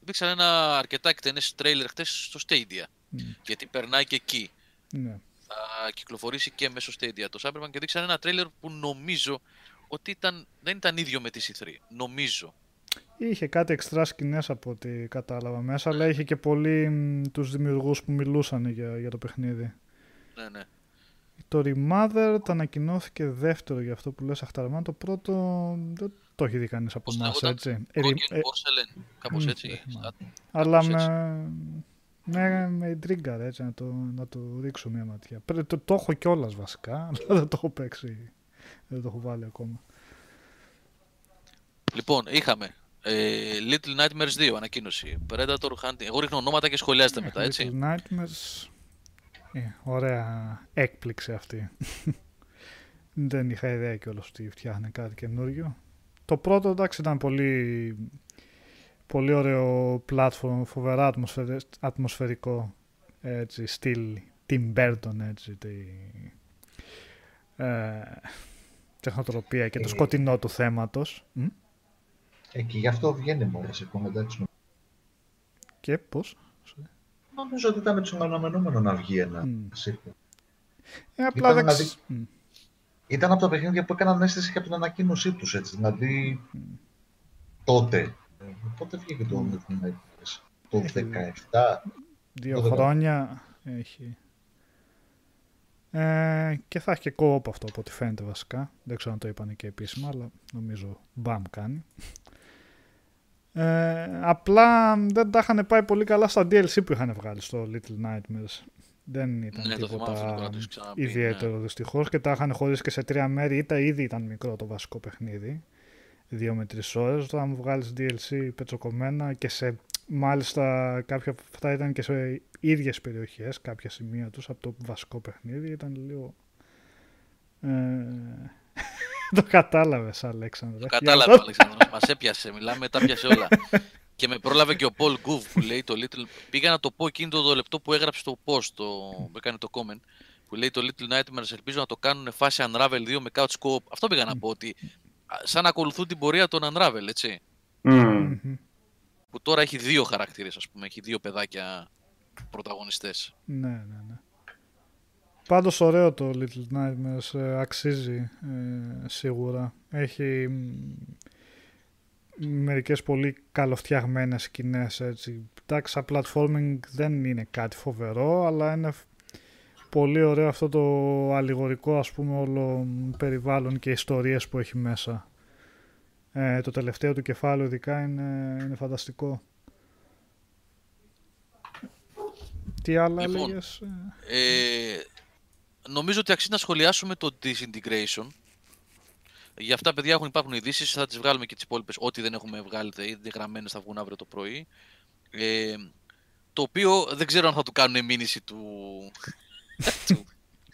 Δείξαν ένα αρκετά εκτενές τρέιλερ χτες στο Stadia. Μμ. Γιατί περνάει και εκεί. Ναι. Θα κυκλοφορήσει και μέσω Stadia το Cyberpunk και δείξαν ένα τρέιλερ που νομίζω ότι ήταν, δεν ήταν ίδιο με τη C3. Νομίζω. Είχε κάτι εξτρά σκηνές από ό,τι κατάλαβα μέσα, αλλά είχε και πολλοί μ, τους δημιουργούς που μιλούσαν για, για το παιχνίδι. Ναι, ναι. Το Remothered ανακοινώθηκε δεύτερο για αυτό που λες Αχταρμά. Το πρώτο δεν το έχει δει κανείς από Πώς εμάς, λέγονταν; έτσι. Broken Re- ε, Porcelain, κάπως μ, έτσι. δεν θυμάμαι. Α, αλλά κάπως έτσι. με, με, με ιντρίγκα, έτσι, να το, να το ρίξω μια ματιά. Πρέ- το, το έχω κιόλας βασικά, αλλά δεν το έχω παίξει. Δεν το έχω βάλει ακόμα. Λοιπόν, είχαμε ε, Little Nightmares 2 ανακοίνωση. Predator Hunting. Εγώ ρίχνω ονόματα και σχολιάζετε μετά, έτσι. Little Nightmares. Ε, ωραία έκπληξη αυτή. Δεν είχα ιδέα κιόλας ότι φτιάχνει κάτι καινούριο. Το πρώτο εντάξει ήταν πολύ, πολύ ωραίο platform, φοβερά ατμοσφαιρε- ατμοσφαιρικό έτσι, στυλ Tim Burton έτσι, τη, ε, τεχνοτροπία και το Ε. σκοτεινό του θέματος. Μ; Ε, και γι' αυτό βγαίνει μόνο σε εντάξει. Και πώς; Νομίζω ότι ήταν έτσι αναμενόμενο να βγει ένα Μμ. sequel. Ε, απλά Ήταν δεν να ξ- δει- Μ. Ήταν από τα παιχνίδια που έκαναν αίσθηση και από την ανακοίνωσή τους, έτσι. Δηλαδή, τότε, πότε βγήκε το Little Nightmares. Το Έχει 17. Δύο Το χρόνια έχει. Ε, και θα έχει και co-op αυτό από ό,τι φαίνεται βασικά. Δεν ξέρω αν το είπαν και επίσημα, αλλά νομίζω μπαμ κάνει. Ε, απλά δεν τα είχαν πάει πολύ καλά στα DLC που είχαν βγάλει στο Little Nightmares. Δεν ήταν Ναι, το θυμάμαι αυτό, τίποτα το είχα ξαναπεί, ιδιαίτερο ναι. δυστυχώς και τα είχαν χωρίσει και σε τρία μέρη. Είτε ήδη ήταν μικρό το βασικό παιχνίδι, δύο με τρεις ώρες. Όταν μου βγάλεις DLC πετσοκομμένα και σε μάλιστα κάποια από αυτά ήταν και σε ίδιες περιοχές, κάποια σημεία τους από το βασικό παιχνίδι. Ήταν λίγο... Ε... το κατάλαβες Αλέξανδρε. Το Γι' κατάλαβα, αυτό- Αλεξάνδρος. Μας έπιασες, μιλάμε, τα πιάσε όλα. και με πρόλαβε και ο Paul Gouv που λέει το Little. Πήγα να το πω εκείνο το λεπτό που έγραψε το post, το... που έκανε το comment. Που λέει το Little Nightmares ελπίζω να το κάνουν φάση Unravel 2 με couch co-op. Αυτό πήγα να πω ότι α, σαν να ακολουθούν την πορεία των Unravel, έτσι. Μμμ. Μμμ. Που τώρα έχει δύο χαρακτήρες, ας πούμε. Έχει δύο παιδάκια πρωταγωνιστές. Ναι, ναι, ναι. Πάντως ωραίο το Little Nightmares, ε, αξίζει ε, σίγουρα. Έχει μ, μερικές πολύ καλοφτιαγμένες σκηνές έτσι. Εντάξει, σαν platforming δεν είναι κάτι φοβερό, αλλά είναι φ- πολύ ωραίο αυτό το αλληγορικό ας πούμε όλο περιβάλλον και ιστορίες που έχει μέσα. Ε, το τελευταίο του κεφάλαιο ειδικά είναι, είναι φανταστικό. Τι άλλα Λοιπόν, έλεγες; ε; Ε, νομίζω ότι αξίζει να σχολιάσουμε το disintegration. Για αυτά, παιδιά, έχουν υπάρχουν ειδήσεις. Θα τις βγάλουμε και τις υπόλοιπες. Ό,τι δεν έχουμε βγάλει, θα είναι γραμμένες, θα βγουν αύριο το πρωί. Ε, το οποίο δεν ξέρω αν θα του κάνουν μήνυση του. του...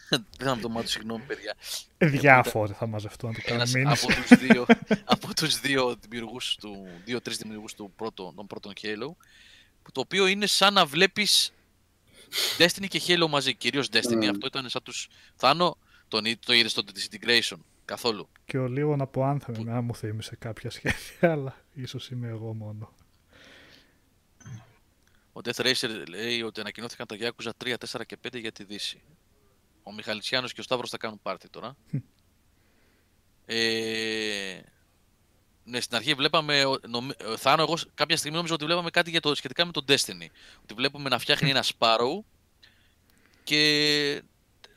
Δεν θα το μάθω, συγγνώμη, παιδιά. Διάφοροι θα μαζευτούν να του κάνουν Ένας μήνυση. από τους δύο, από τους δύο δημιουργούς του, δύο-τρεις δημιουργούς του πρώτο, των πρώτων Halo, που το οποίο είναι σαν να βλέπεις Destiny και Halo μαζί, κυρίως Destiny. Μμμ. Αυτό ήταν σαν τους Θάνο, τον, εί- το είδες στο Disintegration, καθόλου; Και ο λίγο από Anthem να μου θύμισε κάποια σχέδια, αλλά ίσως είμαι εγώ μόνο. Ο Death Racer λέει ότι ανακοινώθηκαν τα Yakuza 3, 4 και 5 για τη Δύση. Ο Μιχαλητσιάνος και ο Σταύρος θα κάνουν πάρτι τώρα. ε, ναι, στην αρχή βλέπαμε, ο- νομι- ε, Θάνο, εγώ σ- κάποια στιγμή νόμιζα ότι βλέπαμε κάτι για το, σχετικά με το Destiny. Ότι βλέπουμε να φτιάχνει ένα Sparrow και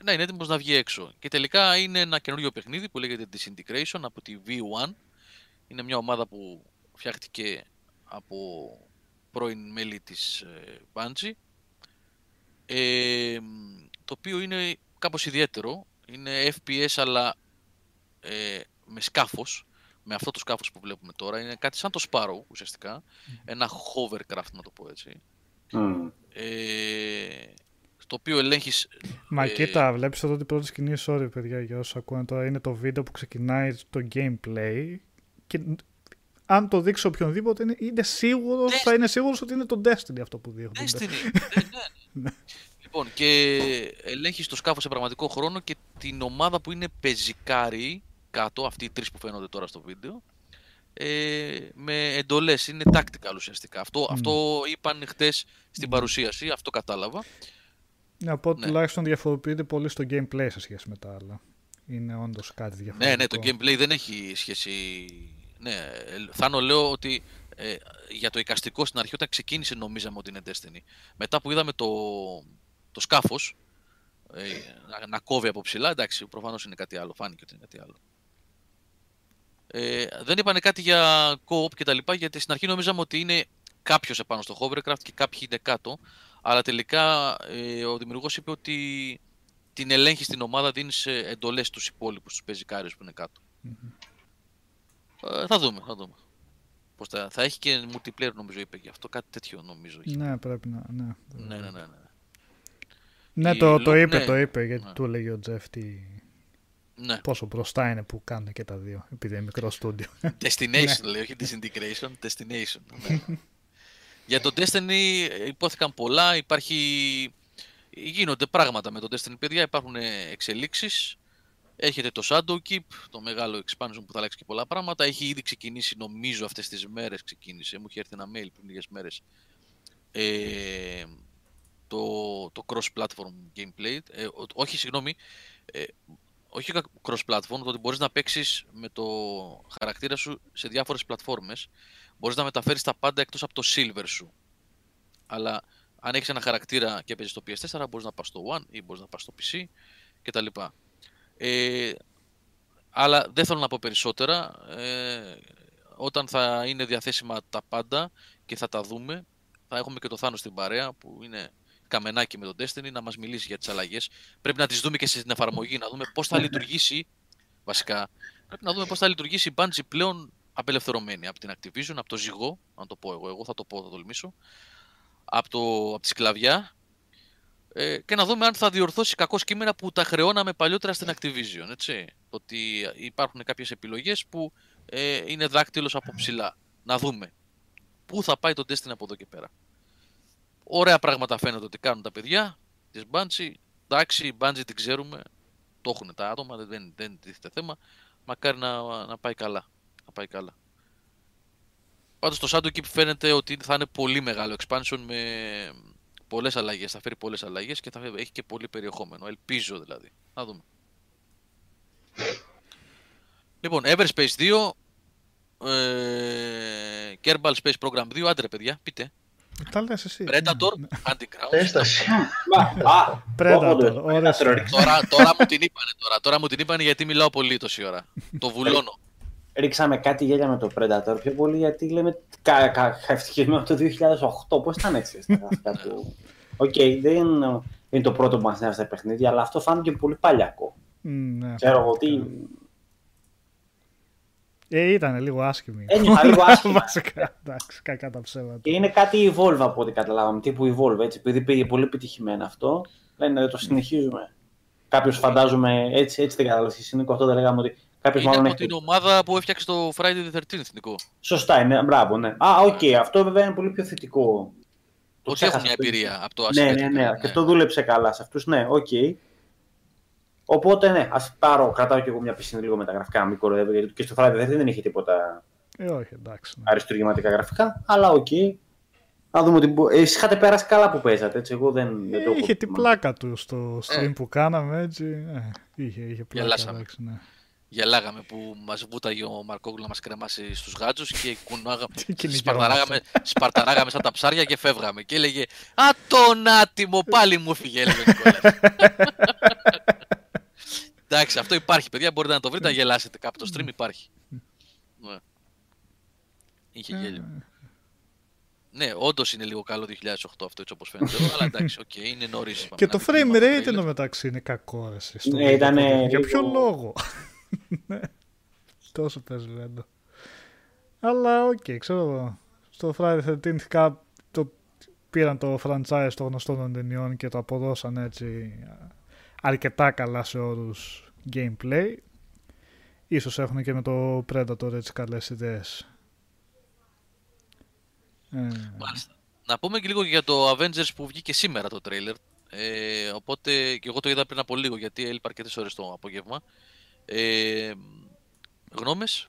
να είναι έτοιμος να βγει έξω. Και τελικά είναι ένα καινούριο παιχνίδι που λέγεται Disintegration από τη V1. Είναι μια ομάδα που φτιάχτηκε από πρώην μέλη της ε, Bungie. Ε, μ, το οποίο είναι κάπως ιδιαίτερο. Είναι FPS αλλά ε, με σκάφος. Με αυτό το σκάφος που βλέπουμε τώρα. Είναι κάτι σαν το Sparrow ουσιαστικά. Ένα hovercraft να το πω έτσι. Μμ. Ε, στο οποίο ελέγχεις... Μα ε, κοίτα, βλέπεις εδώ την πρώτη σκηνή, sorry παιδιά για όσους ακούνε τώρα, είναι το βίντεο που ξεκινάει το gameplay και αν το δείξει οποιονδήποτε είναι, είναι σίγουρος, θα είναι σίγουρος ότι είναι το Destiny αυτό που δείχνουν. Destiny. ναι, ναι. λοιπόν, και ελέγχεις το σκάφος σε πραγματικό χρόνο και την ομάδα που είναι πεζικάρι κάτω, αυτοί οι τρεις που φαίνονται τώρα στο βίντεο, ε, με εντολές. Είναι tactical ουσιαστικά. Αυτό, αυτό είπαν χτες στην παρουσίαση, αυτό κατάλαβα. Ναι, οπότε Ναι. τουλάχιστον διαφοροποιείται πολύ στο gameplay σε σχέση με τα άλλα. Είναι όντως κάτι διαφορετικό. Ναι, ναι, το gameplay δεν έχει σχέση. Ναι, ε, Θάνο λέω ότι ε, για το εικαστικό στην αρχή όταν ξεκίνησε νομίζαμε ότι είναι Destiny. Μετά που είδαμε το, το σκάφος ε, να, να κόβει από ψηλά, εντάξει, προφανώς είναι κάτι άλλο, φάνηκε ότι είναι κάτι άλλο. Ε, δεν είπανε κάτι για co-op και τα λοιπά, γιατί στην αρχή νομίζαμε ότι είναι κάποιος επάνω στο hovercraft και κάποιοι είναι κάτω, αλλά τελικά ε, ο δημιουργός είπε ότι την ελέγχεις στην ομάδα, δίνεις εντολές στους υπόλοιπους, του πεζικάριους που είναι κάτω. Ε, θα δούμε, θα δούμε. Πώς θα, θα έχει και multiplayer νομίζω είπε γι' αυτό, κάτι τέτοιο νομίζω. είχε. Ναι, πρέπει να. Ναι, Ναι, ναι, ναι. ναι. ναι Η το, το Lu- είπε, ναι. το είπε, γιατί Ναι. του έλεγε ο Τζεφ τι, ναι. πόσο μπροστά είναι που κάνουν και τα δύο, επειδή είναι μικρό στούντιο. Destination λέει, όχι disintegration, destination. ναι. Για το Destiny ε, υπόθηκαν πολλά, υπάρχει... γίνονται πράγματα με το Destiny, παιδιά, υπάρχουν ε, εξελίξεις. Έχετε το Shadowkeep, το μεγάλο expansion που θα αλλάξει και πολλά πράγματα. Έχει ήδη ξεκινήσει, νομίζω αυτές τις μέρες ξεκίνησε. Μου είχε έρθει ένα mail πριν λίγες μέρες. Ε, το, το cross-platform gameplay. Ε, ο- όχι, συγγνώμη. Ε, όχι cross-platform, το ότι μπορείς να παίξεις με το χαρακτήρα σου σε διάφορες πλατφόρμες. Μπορείς να μεταφέρεις τα πάντα εκτός από το silver σου. Αλλά αν έχεις ένα χαρακτήρα και παίζεις στο PS4, μπορείς να πας στο One ή μπορείς να πας στο PC κτλ. Ε, αλλά δεν θέλω να πω περισσότερα. Ε, όταν θα είναι διαθέσιμα τα πάντα και θα τα δούμε, θα έχουμε και το Θάνο στην παρέα που είναι καμενάκι με τον Destiny να μας μιλήσει για τις αλλαγές. Πρέπει να τις δούμε και στην εφαρμογή, να δούμε πώς θα Ναι, ναι. λειτουργήσει βασικά. Πρέπει να δούμε πώς θα λειτουργήσει η Bungie πλέον απελευθερωμένη από την Activision, από το ζυγό, να το πω εγώ, εγώ θα το πω, θα τολμήσω, από, το, από τη σκλαβιά ε, και να δούμε αν θα διορθώσει κακό κείμενα που τα χρεώναμε παλιότερα στην Activision. Έτσι. Το ότι υπάρχουν κάποιες επιλογές που ε, είναι δάκτυλος από ψηλά. Να δούμε. Πού θα πάει το Destiny από εδώ και πέρα. Ωραία πράγματα φαίνεται ότι κάνουν τα παιδιά της Bungie. Εντάξει, η Bungie την ξέρουμε. Το έχουν τα άτομα, δεν, δεν, δεν τίθεται θέμα. Μακάρι να, να πάει καλά. Να πάει καλά. Πάντως το Shadowkeep φαίνεται ότι θα είναι πολύ μεγάλο expansion με πολλές αλλαγές. Θα φέρει πολλές αλλαγές και θα έχει και πολύ περιεχόμενο. Ελπίζω δηλαδή. Να δούμε. Λοιπόν, Everspace 2, ε, Kerbal Space Program 2, άντε ρε παιδιά, πείτε. Τα λες εσύ. Predator, Underground. Έσταση. Μα, α, Predator, όντως, ωραία. Predator, ρίξα- τώρα, τώρα μου την είπανε τώρα. Τώρα μου την είπανε γιατί μιλάω πολύ τόση ώρα. Το βουλώνω. Ρίξαμε κάτι γέλια με το Predator πιο πολύ γιατί λέμε κα, κα, κα, ευτυχισμένο το 2008. Πώς ήταν έτσι στα γραφικά του. Οκ, δεν είναι το πρώτο που μας νοιάζει στα παιχνίδια, αλλά αυτό φάνηκε πολύ παλιακό. Μ, ναι. Ξέρω εγώ τι. Ε, ήταν λίγο άσχημη. Ένιωθα λίγο άσχημα. Βασικά, εντάξει, κακά τα ψέματα. Και είναι κάτι Evolve από ό,τι καταλάβαμε. Τύπου Evolve έτσι. Επειδή πήγε πολύ επιτυχημένα αυτό, λένε το συνεχίζουμε. Κάποιος φαντάζομαι έτσι, έτσι δεν κατάλαβε. Στην Νίκο αυτό δεν λέγαμε ότι κάποιος Είναι μάλλον από έχει. την ομάδα που έφτιαξε το Friday the 13th, Νικό. Σωστά είναι, μπράβο, ναι. Α, οκ, αυτό βέβαια είναι πολύ πιο θετικό. Το Ότι έχουν ξέχασα μια αυτό. εμπειρία από το Ναι, Asymmetric, ναι, ναι, και αυτό δούλεψε καλά σε αυτούς, ναι, οκ. Οπότε ναι, ας πάρω, κρατάω και εγώ μια πισινή λίγο με τα γραφικά, μην κοροϊδεύω, γιατί και στο Friday the 13th δεν είχε τίποτα Ε, όχι, εντάξει. ναι. αριστούργηματικά γραφικά, αλλά οκ. Να δούμε ότι. μπο- Εσείς είχατε περάσει καλά που παίζατε, έτσι. Εγώ δεν, δεν το Ε, έχω είχε την δοκιμάσει. πλάκα του στο stream Ε. που κάναμε, έτσι. Ε, είχε, είχε πλάκα. Γελάσαμε. εντάξει, ναι. Γελάγαμε που μας βούταγε ο Μαρκόγλου να μας κρεμάσει στους γάτζους και κουνάγαμε. Τι κυνηγιόμαστε. σπαρταράγαμε, σπαρταράγαμε σαν τα ψάρια και φεύγαμε. Και έλεγε Α, τον άτιμο, πάλι μου φύγε, έλεγε ο Νικόλας. Εντάξει, αυτό υπάρχει, παιδιά. Μπορείτε να το βρείτε να γελάσετε κάπου. Το stream υπάρχει. Ναι. Είχε γέλιο. Ναι, όντως είναι λίγο καλό 2008 αυτό έτσι όπως φαίνεται. εδώ, αλλά εντάξει, οκ, είναι νωρίς. Και το frame rate εντωμεταξύ είναι κακό. Εσύ, στο Ναι, βίντεο ήτανε τότε. Για λίγο- ποιο λόγο; Ναι. Τόσο παίζει λέντο. Αλλά οκ, ξέρω εγώ. Στο Friday 13th Cup το πήραν το franchise των γνωστών των ταινιών και το αποδώσαν έτσι α, αρκετά καλά σε όρους gameplay. Ίσως έχουν και με το Predator έτσι καλές ιδέες. Ε, Μάλιστα. Να πούμε και λίγο για το Avengers που βγήκε σήμερα το τρέιλερ. Ε, οπότε και εγώ το είδα πριν από λίγο γιατί έλειπα αρκετές ώρες το απόγευμα. Ε, γνώμες;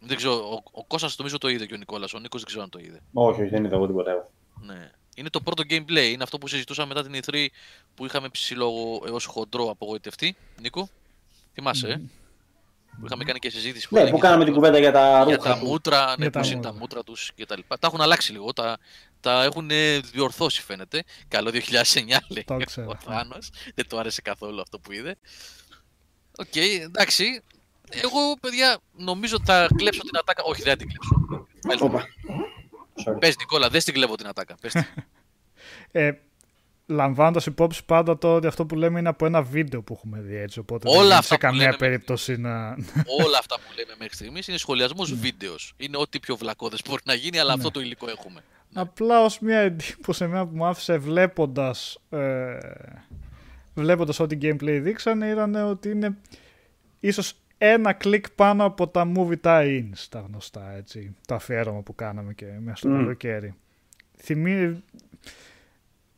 Δεν ξέρω, ο, ο Κώστας νομίζω το είδε και ο Νικόλας. Ο Νίκος δεν ξέρω αν το είδε. Όχι, όχι, δεν είδα εγώ τίποτα. εγώ. Ναι. Είναι το πρώτο gameplay. Είναι αυτό που συζητούσαμε μετά την E3 που είχαμε ψηλό έως χοντρό απογοητευτεί. Νίκο, θυμάσαι, ε; Που είχαμε κάνει και συζήτηση. Ναι, έλεγε που κάναμε την το- κουβέντα για τα για ρούχα. τα τους. μούτρα, ναι, Για τα πώς είναι μούτρα. τα μούτρα τους και τα λοιπά. Τα έχουν αλλάξει λίγο, τα, τα έχουν ε, διορθώσει φαίνεται. Καλό 2009 λέει Το ξέρω. ο Θάνος. Δεν του άρεσε καθόλου αυτό που είδε. Οκ, εντάξει. Εγώ, παιδιά, νομίζω ότι θα κλέψω την ατάκα. Όχι, δεν θα την κλέψω. Έλα. Όπα. Sorry. Πες Νικόλα, δεν στην κλέβω την ατάκα. Πες την. Ε, Λαμβάνοντας υπόψη πάντα το ότι αυτό που λέμε είναι από ένα βίντεο που έχουμε δει έτσι. Οπότε Όλα δεν είναι αυτά σε που καμία λέμε- περίπτωση να. Όλα αυτά που λέμε μέχρι στιγμής είναι σχολιασμός βίντεος. Είναι ό,τι πιο βλακώδες μπορεί να γίνει, αλλά αυτό το υλικό έχουμε. Απλά ως μια εντύπωση εμένα που μου άφησε βλέποντας, ε, βλέποντας ό,τι gameplay δείξανε ήταν ότι είναι ίσως ένα κλικ πάνω από τα movie tie-ins τα γνωστά έτσι, το αφιέρωμα που κάναμε και μέσα στο Μμ. καλοκαίρι. Θυμεί...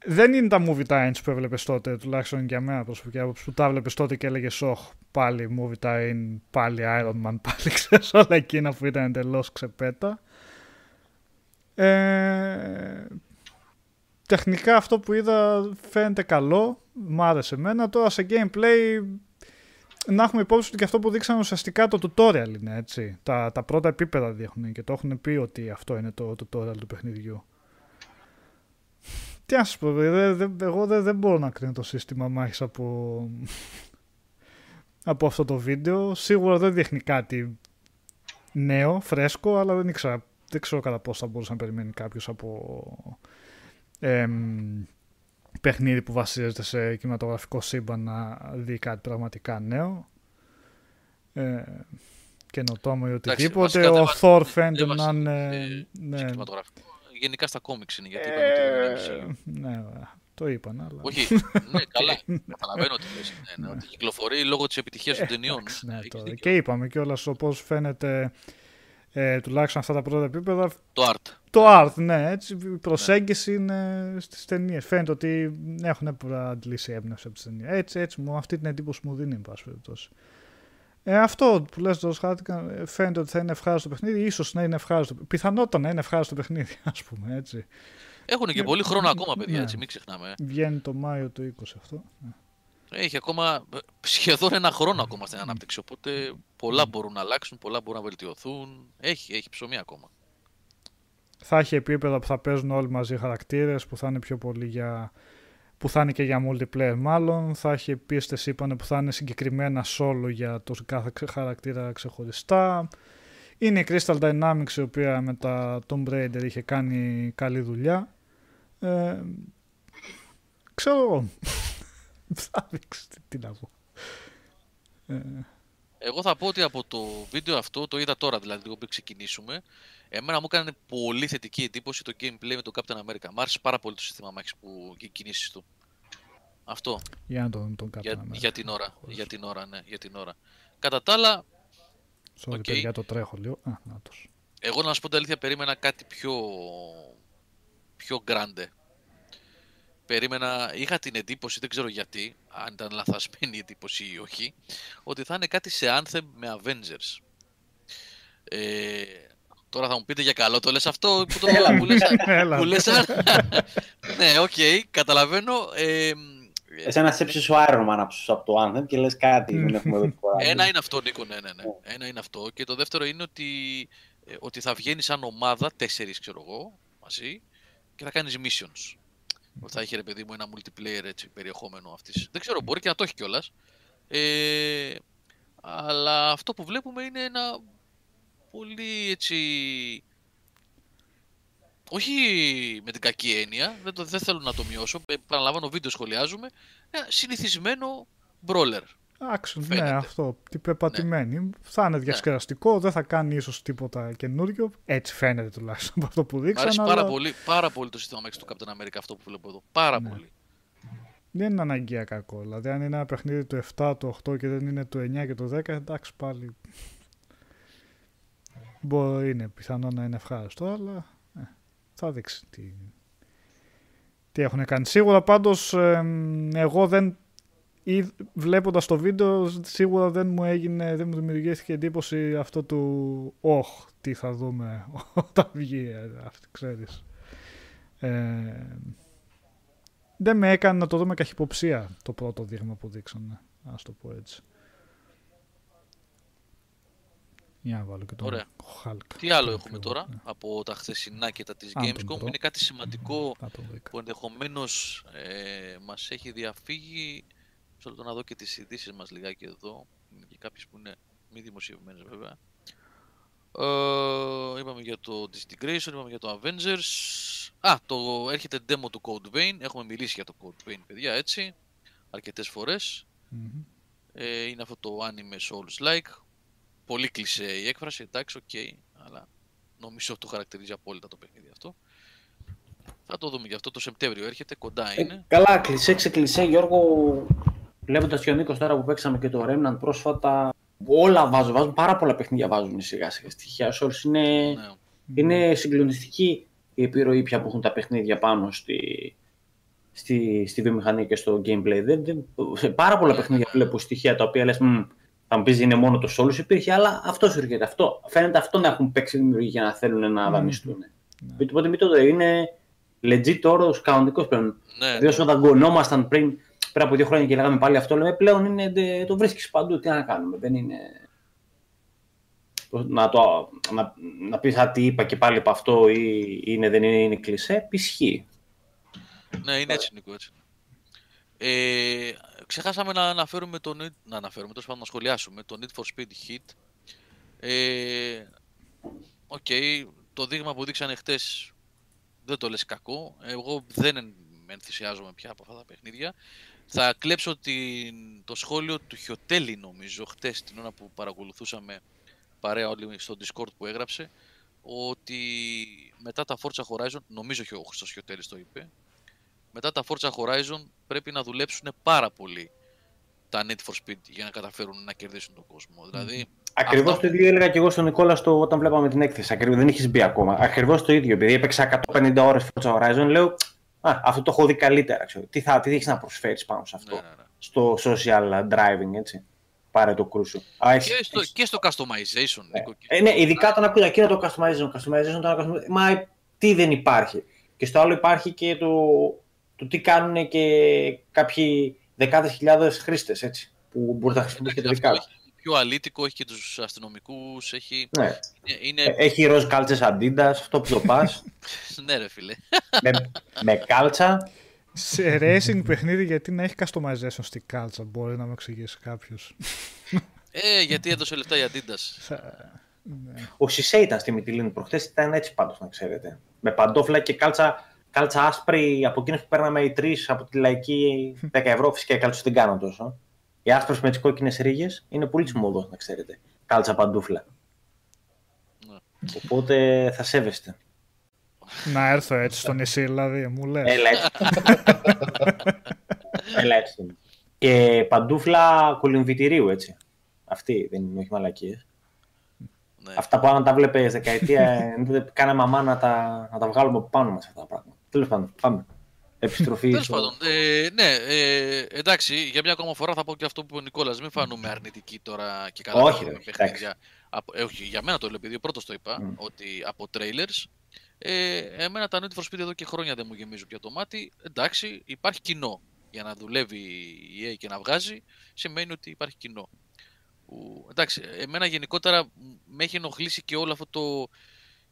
Δεν είναι τα movie tie-ins που έβλεπες τότε, τουλάχιστον για μένα προσωπική άποψη, που τα έβλεπες τότε και έλεγες «Ωχ, πάλι movie tie-in, πάλι Iron Man, πάλι ξέρεις όλα εκείνα που ήταν εντελώς ξεπέτα». Ε, τεχνικά αυτό που είδα φαίνεται καλό, μ' άρεσε εμένα. Τώρα σε gameplay να έχουμε υπόψη ότι και αυτό που δείξαμε ουσιαστικά το tutorial είναι έτσι. Τα, τα πρώτα επίπεδα δείχνουν και το έχουν πει ότι αυτό είναι το tutorial του παιχνιδιού. Τι να σας πω, δε, δε, εγώ δεν δε μπορώ να κρίνω το σύστημα μάχης από, από αυτό το βίντεο. Σίγουρα δεν δείχνει κάτι νέο, φρέσκο, αλλά δεν, ήξερα, δεν ξέρω κατά πώς θα μπορούσε να περιμένει κάποιος από εμ, παιχνίδι που βασίζεται σε κινηματογραφικό σύμπαν να δει κάτι πραγματικά νέο. Ε, καινοτόμο ή οτιδήποτε. βασικά δεν Ο βα- Thor δεν φαίνεται να βασίζεται είναι... σε ναι, κινηματογραφικό. Γενικά στα κόμιξ είναι, γιατί είπαμε ότι δεν είναι ε, MCU. ναι, το είπαν, αλλά... Όχι, ναι, καλά. Καταλαβαίνω τι λες. Ναι, ναι, ότι κυκλοφορεί λόγω της επιτυχίας των ταινιών. Ε, Εντάξει, ναι, Έχεις τώρα. δίκιο. Και είπαμε κιόλας όπως φαίνεται ε, τουλάχιστον αυτά τα πρώτα επίπεδα. Το art. Το art, ναι, έτσι, η προσέγγιση είναι στις ταινίες. Φαίνεται ότι έχουν αντλήσει έμπνευση από τις ταινίες. Έτσι, έτσι, μου, αυτή την εντύπωση μου δίνει, εν πάση περιπτώσει. Ε, αυτό που λες το χάρτηκα, ε, φαίνεται ότι θα είναι ευχάριστο παιχνίδι, ίσως να είναι ευχάριστο. Πιθανότατα να είναι ευχάριστο παιχνίδι, ας πούμε, έτσι. Έχουν και Ναι, πολύ χρόνο ακόμα, παιδιά, ναι. έτσι, μην ξεχνάμε. Βγαίνει το Μάιο του 20 αυτό. Ναι. Έχει ακόμα ε, σχεδόν ένα χρόνο ακόμα Ναι. στην ανάπτυξη. Οπότε πολλά μπορούν να αλλάξουν, πολλά μπορούν να βελτιωθούν. Έχει, έχει ψωμί ακόμα. Θα έχει επίπεδα που θα παίζουν όλοι μαζί χαρακτήρες που θα είναι πιο πολύ για που θα είναι και για multiplayer μάλλον. Θα έχει πίστες είπανε που θα είναι συγκεκριμένα solo για το κάθε ξε- χαρακτήρα ξεχωριστά. Είναι η Crystal Dynamics η οποία με τα Tomb Raider είχε κάνει καλή δουλειά. Ε, ξέρω εγώ. Θα δείξεις τι, τι να πω. Ε, Εγώ θα πω ότι από το βίντεο αυτό, το είδα τώρα δηλαδή, λίγο πριν ξεκινήσουμε, εμένα μου έκανε πολύ θετική εντύπωση το gameplay με τον Captain America. Μ' άρεσε πάρα πολύ το σύστημα μάχης που και οι κινήσεις του. Αυτό. για να τον, τον Για, Captain για America. την ώρα. Χωρίς. Για την ώρα, ναι, για την ώρα. Κατά τα άλλα, Sorry Οκ. παιδιά το τρέχω λίγο Α, νάτος. εγώ να σου πω την αλήθεια, περίμενα κάτι πιο, πιο grande. Περίμενα, είχα την εντύπωση, δεν ξέρω γιατί, αν ήταν λαθασμένη η εντύπωση ή όχι, ότι θα είναι κάτι σε Anthem με Avengers. Ε, τώρα θα μου πείτε για καλό, το λες αυτό που το Έλα. που λες, Έλα. που λες, ναι, οκ, καταλαβαίνω. Ε, Εσένα σε ο Iron Man από- από το Anthem και λες κάτι, δεν έχουμε δει τίποτα. Ένα είναι αυτό, Νίκο, ναι, ναι, ναι. Ένα είναι αυτό. Και το δεύτερο είναι ότι, ε, ότι θα βγαίνει σαν ομάδα, τέσσερις ξέρω εγώ, μαζί, και θα κάνεις missions. Ότι Θα έχει ρε παιδί μου ένα multiplayer έτσι, περιεχόμενο αυτής. Δεν ξέρω, μπορεί και να το έχει κιόλας. Ε, αλλά αυτό που βλέπουμε είναι ένα πολύ έτσι... Όχι με την κακή έννοια, δεν, το, δεν θέλω να το μειώσω, ε, παραλαμβάνω βίντεο σχολιάζουμε, ένα συνηθισμένο brawler. Action, ναι, Φαίνεται. αυτό. Τι πεπατημένη. Θα είναι διασκεδαστικό, δεν θα κάνει ίσως τίποτα καινούριο. Έτσι φαίνεται τουλάχιστον από αυτό που Μ' δείξαν. αρέσει αλλά πάρα πολύ, πάρα πολύ το σύστημα μάχης του Captain America αυτό που βλέπω εδώ. Πάρα Ναι. πολύ. Δεν είναι αναγκαία κακό. Δηλαδή, αν είναι ένα παιχνίδι του 7, του 8 και δεν είναι του 9 και του 10, εντάξει πάλι. Μπορεί, είναι πιθανό να είναι ευχάριστο, αλλά ε, θα δείξει τι, τι έχουν κάνει. Σίγουρα πάντως εμ, εγώ δεν ή βλέποντας το βίντεο σίγουρα δεν μου έγινε, δεν μου δημιουργήθηκε εντύπωση αυτό του «Ωχ, τι θα δούμε όταν βγει ε, αυτή, ξέρεις». Ε, δεν με έκανε να το δούμε καχυποψία το πρώτο δείγμα που δείξανε, ας το πω έτσι. Για να βάλω και τον Ωραία. Hulk. Τι άλλο Το έχουμε πιο- τώρα ναι, από τα χθεσινά και τα της Αν τον Gamescom; βρω. Είναι κάτι σημαντικό να το βρήκα. που ενδεχομένως ε, μας έχει διαφύγει. Μισό λεπτό να δω και τις ειδήσεις μας λιγάκι εδώ. Είναι και κάποιες που είναι μη δημοσιευμένες βέβαια. Ε, είπαμε για το Disintegration, είπαμε για το Avengers. Α, το έρχεται demo του Code Vein. Έχουμε μιλήσει για το Code Vein, παιδιά, έτσι. Αρκετές φορές. Μμμ. Ε, είναι αυτό το anime Souls-like. Πολύ κλισέ η έκφραση, εντάξει, οκ, αλλά νομίζω το χαρακτηρίζει απόλυτα το παιχνίδι αυτό. Θα το δούμε γι' αυτό το Σεπτέμβριο έρχεται, κοντά Ε, είναι. καλά, κλισέ, ξεκλισέ, Γιώργο. Βλέποντας και ο Νίκος τώρα που παίξαμε και το Remnant πρόσφατα, όλα βάζουν, βάζουν πάρα πολλά παιχνίδια βάζουν σιγά σιγά. Στοιχεία Souls είναι, Ναι. είναι συγκλονιστική η επιρροή πια που έχουν τα παιχνίδια πάνω στη, στη, στη βιομηχανία και στο gameplay. Δεν, δεν, σε πάρα πολλά παιχνίδια βλέπω στοιχεία τα οποία λες, «Μμ, θα μου πεις είναι μόνο το Souls υπήρχε, αλλά αυτό σου έρχεται. Αυτό. Φαίνεται αυτό να έχουν παίξει δημιουργοί για να θέλουν να Μμμ. δανειστούν. Ναι. Οπότε μην το δω, είναι legit όρος κανονικός πλέον. Ναι, Δηλαδή όσο δαγκωνόμασταν πριν πριν από δύο χρόνια και λέγαμε πάλι αυτό, λέμε πλέον είναι, το βρίσκεις παντού. Τι να κάνουμε, δεν είναι. Να, το, να, να πεις α, τι είπα και πάλι από αυτό ή είναι, δεν είναι, είναι κλισέ, ισχύει. Ναι, είναι έτσι, Νίκο, έτσι. Ε, ξεχάσαμε να αναφέρουμε το να αναφέρουμε, τόσο να σχολιάσουμε το Need for Speed Heat. Ε, Οκ, okay, το δείγμα που δείξανε χτες δεν το λες κακό. Εγώ δεν ενθουσιάζομαι πια από αυτά τα παιχνίδια. Θα κλέψω την, το σχόλιο του Χιωτέλη νομίζω χτες την ώρα που παρακολουθούσαμε παρέα όλοι στο Discord που έγραψε ότι μετά τα Forza Horizon, νομίζω και ο Χριστός Χιωτέλης το είπε, μετά τα Forza Horizon πρέπει να δουλέψουν πάρα πολύ τα Need for Speed για να καταφέρουν να κερδίσουν τον κόσμο. Δηλαδή, Ακριβώς το ίδιο έλεγα και εγώ στον Νικόλα στο, όταν βλέπαμε την έκθεση. Ακριβώς, δεν έχεις μπει ακόμα. Ακριβώς το ίδιο. Επειδή έπαιξα 150 ώρες Forza Horizon, λέω Α, αυτό το έχω δει καλύτερα. Ξέρω. Τι, θα, τι έχεις να προσφέρεις πάνω σε αυτό; Ναι, ναι, ναι. Στο social driving, έτσι. Πάρε το κρούσο. Α, έχεις, και, στο, και στο customization. Ναι. Νίκο, ε, ναι, ειδικά όταν ακούω εκείνο το customization. customization, το customization μα τι δεν υπάρχει. Και στο άλλο υπάρχει και το, το τι κάνουν και κάποιοι δεκάδες χιλιάδες χρήστες που μπορείς να χρησιμοποιήσουν και τα δικά του πιο αλήτικο, έχει και τους αστυνομικούς, έχει... Ναι. Είναι... Ε, έχει ροζ κάλτσες αντίντας, αυτό που το πας. ναι ρε φίλε. με, με κάλτσα. Σε racing παιχνίδι γιατί να έχει customization στην κάλτσα, μπορεί να μου εξηγήσει κάποιος. ε, γιατί έδωσε λεφτά η Adidas. Ναι. Ο Σισε ήταν στη Μιτιλίνη προχθές, ήταν έτσι πάντως να ξέρετε. Με παντόφλα και κάλτσα, κάλτσα άσπρη από εκείνες που παίρναμε οι τρεις από τη λαϊκή 10 ευρώ, φυσικά η κάλτσα δεν κάνω τόσο. Η άσπρο με τις κόκκινες ρίγες είναι πολύ τσιμωδός, να ξέρετε. Κάλτσα παντούφλα. Ναι. Οπότε θα σέβεστε. Να έρθω έτσι στο νησί, δηλαδή, μου λες. Έλα έτσι. Έλα έτσι. Και παντούφλα κολυμβητηρίου, έτσι. Αυτή δεν είναι, όχι μαλακίες. Ναι. Αυτά που αν τα βλέπε δεκαετία, κάναμε αμά να τα, να τα βγάλουμε από πάνω μας αυτά τα πράγματα. Τέλος πάντων, πάμε επιστροφή. Τέλος πάντων, ε, ναι, ε, εντάξει, για μια ακόμα φορά θα πω και αυτό που είπε ο Νικόλας. Μην φανούμε αρνητικοί τώρα και καλά. Όχι, ρε, παιχνίδια. Από, ε, όχι, για μένα το λέω, επειδή ο πρώτος το είπα, mm. ότι από trailers. Ε, εμένα τα Need for Speed εδώ και χρόνια δεν μου γεμίζουν πια το μάτι. Εντάξει, υπάρχει κοινό. Για να δουλεύει η EA και να βγάζει, σημαίνει ότι υπάρχει κοινό. Που, εντάξει, εμένα γενικότερα με έχει ενοχλήσει και όλο αυτό το.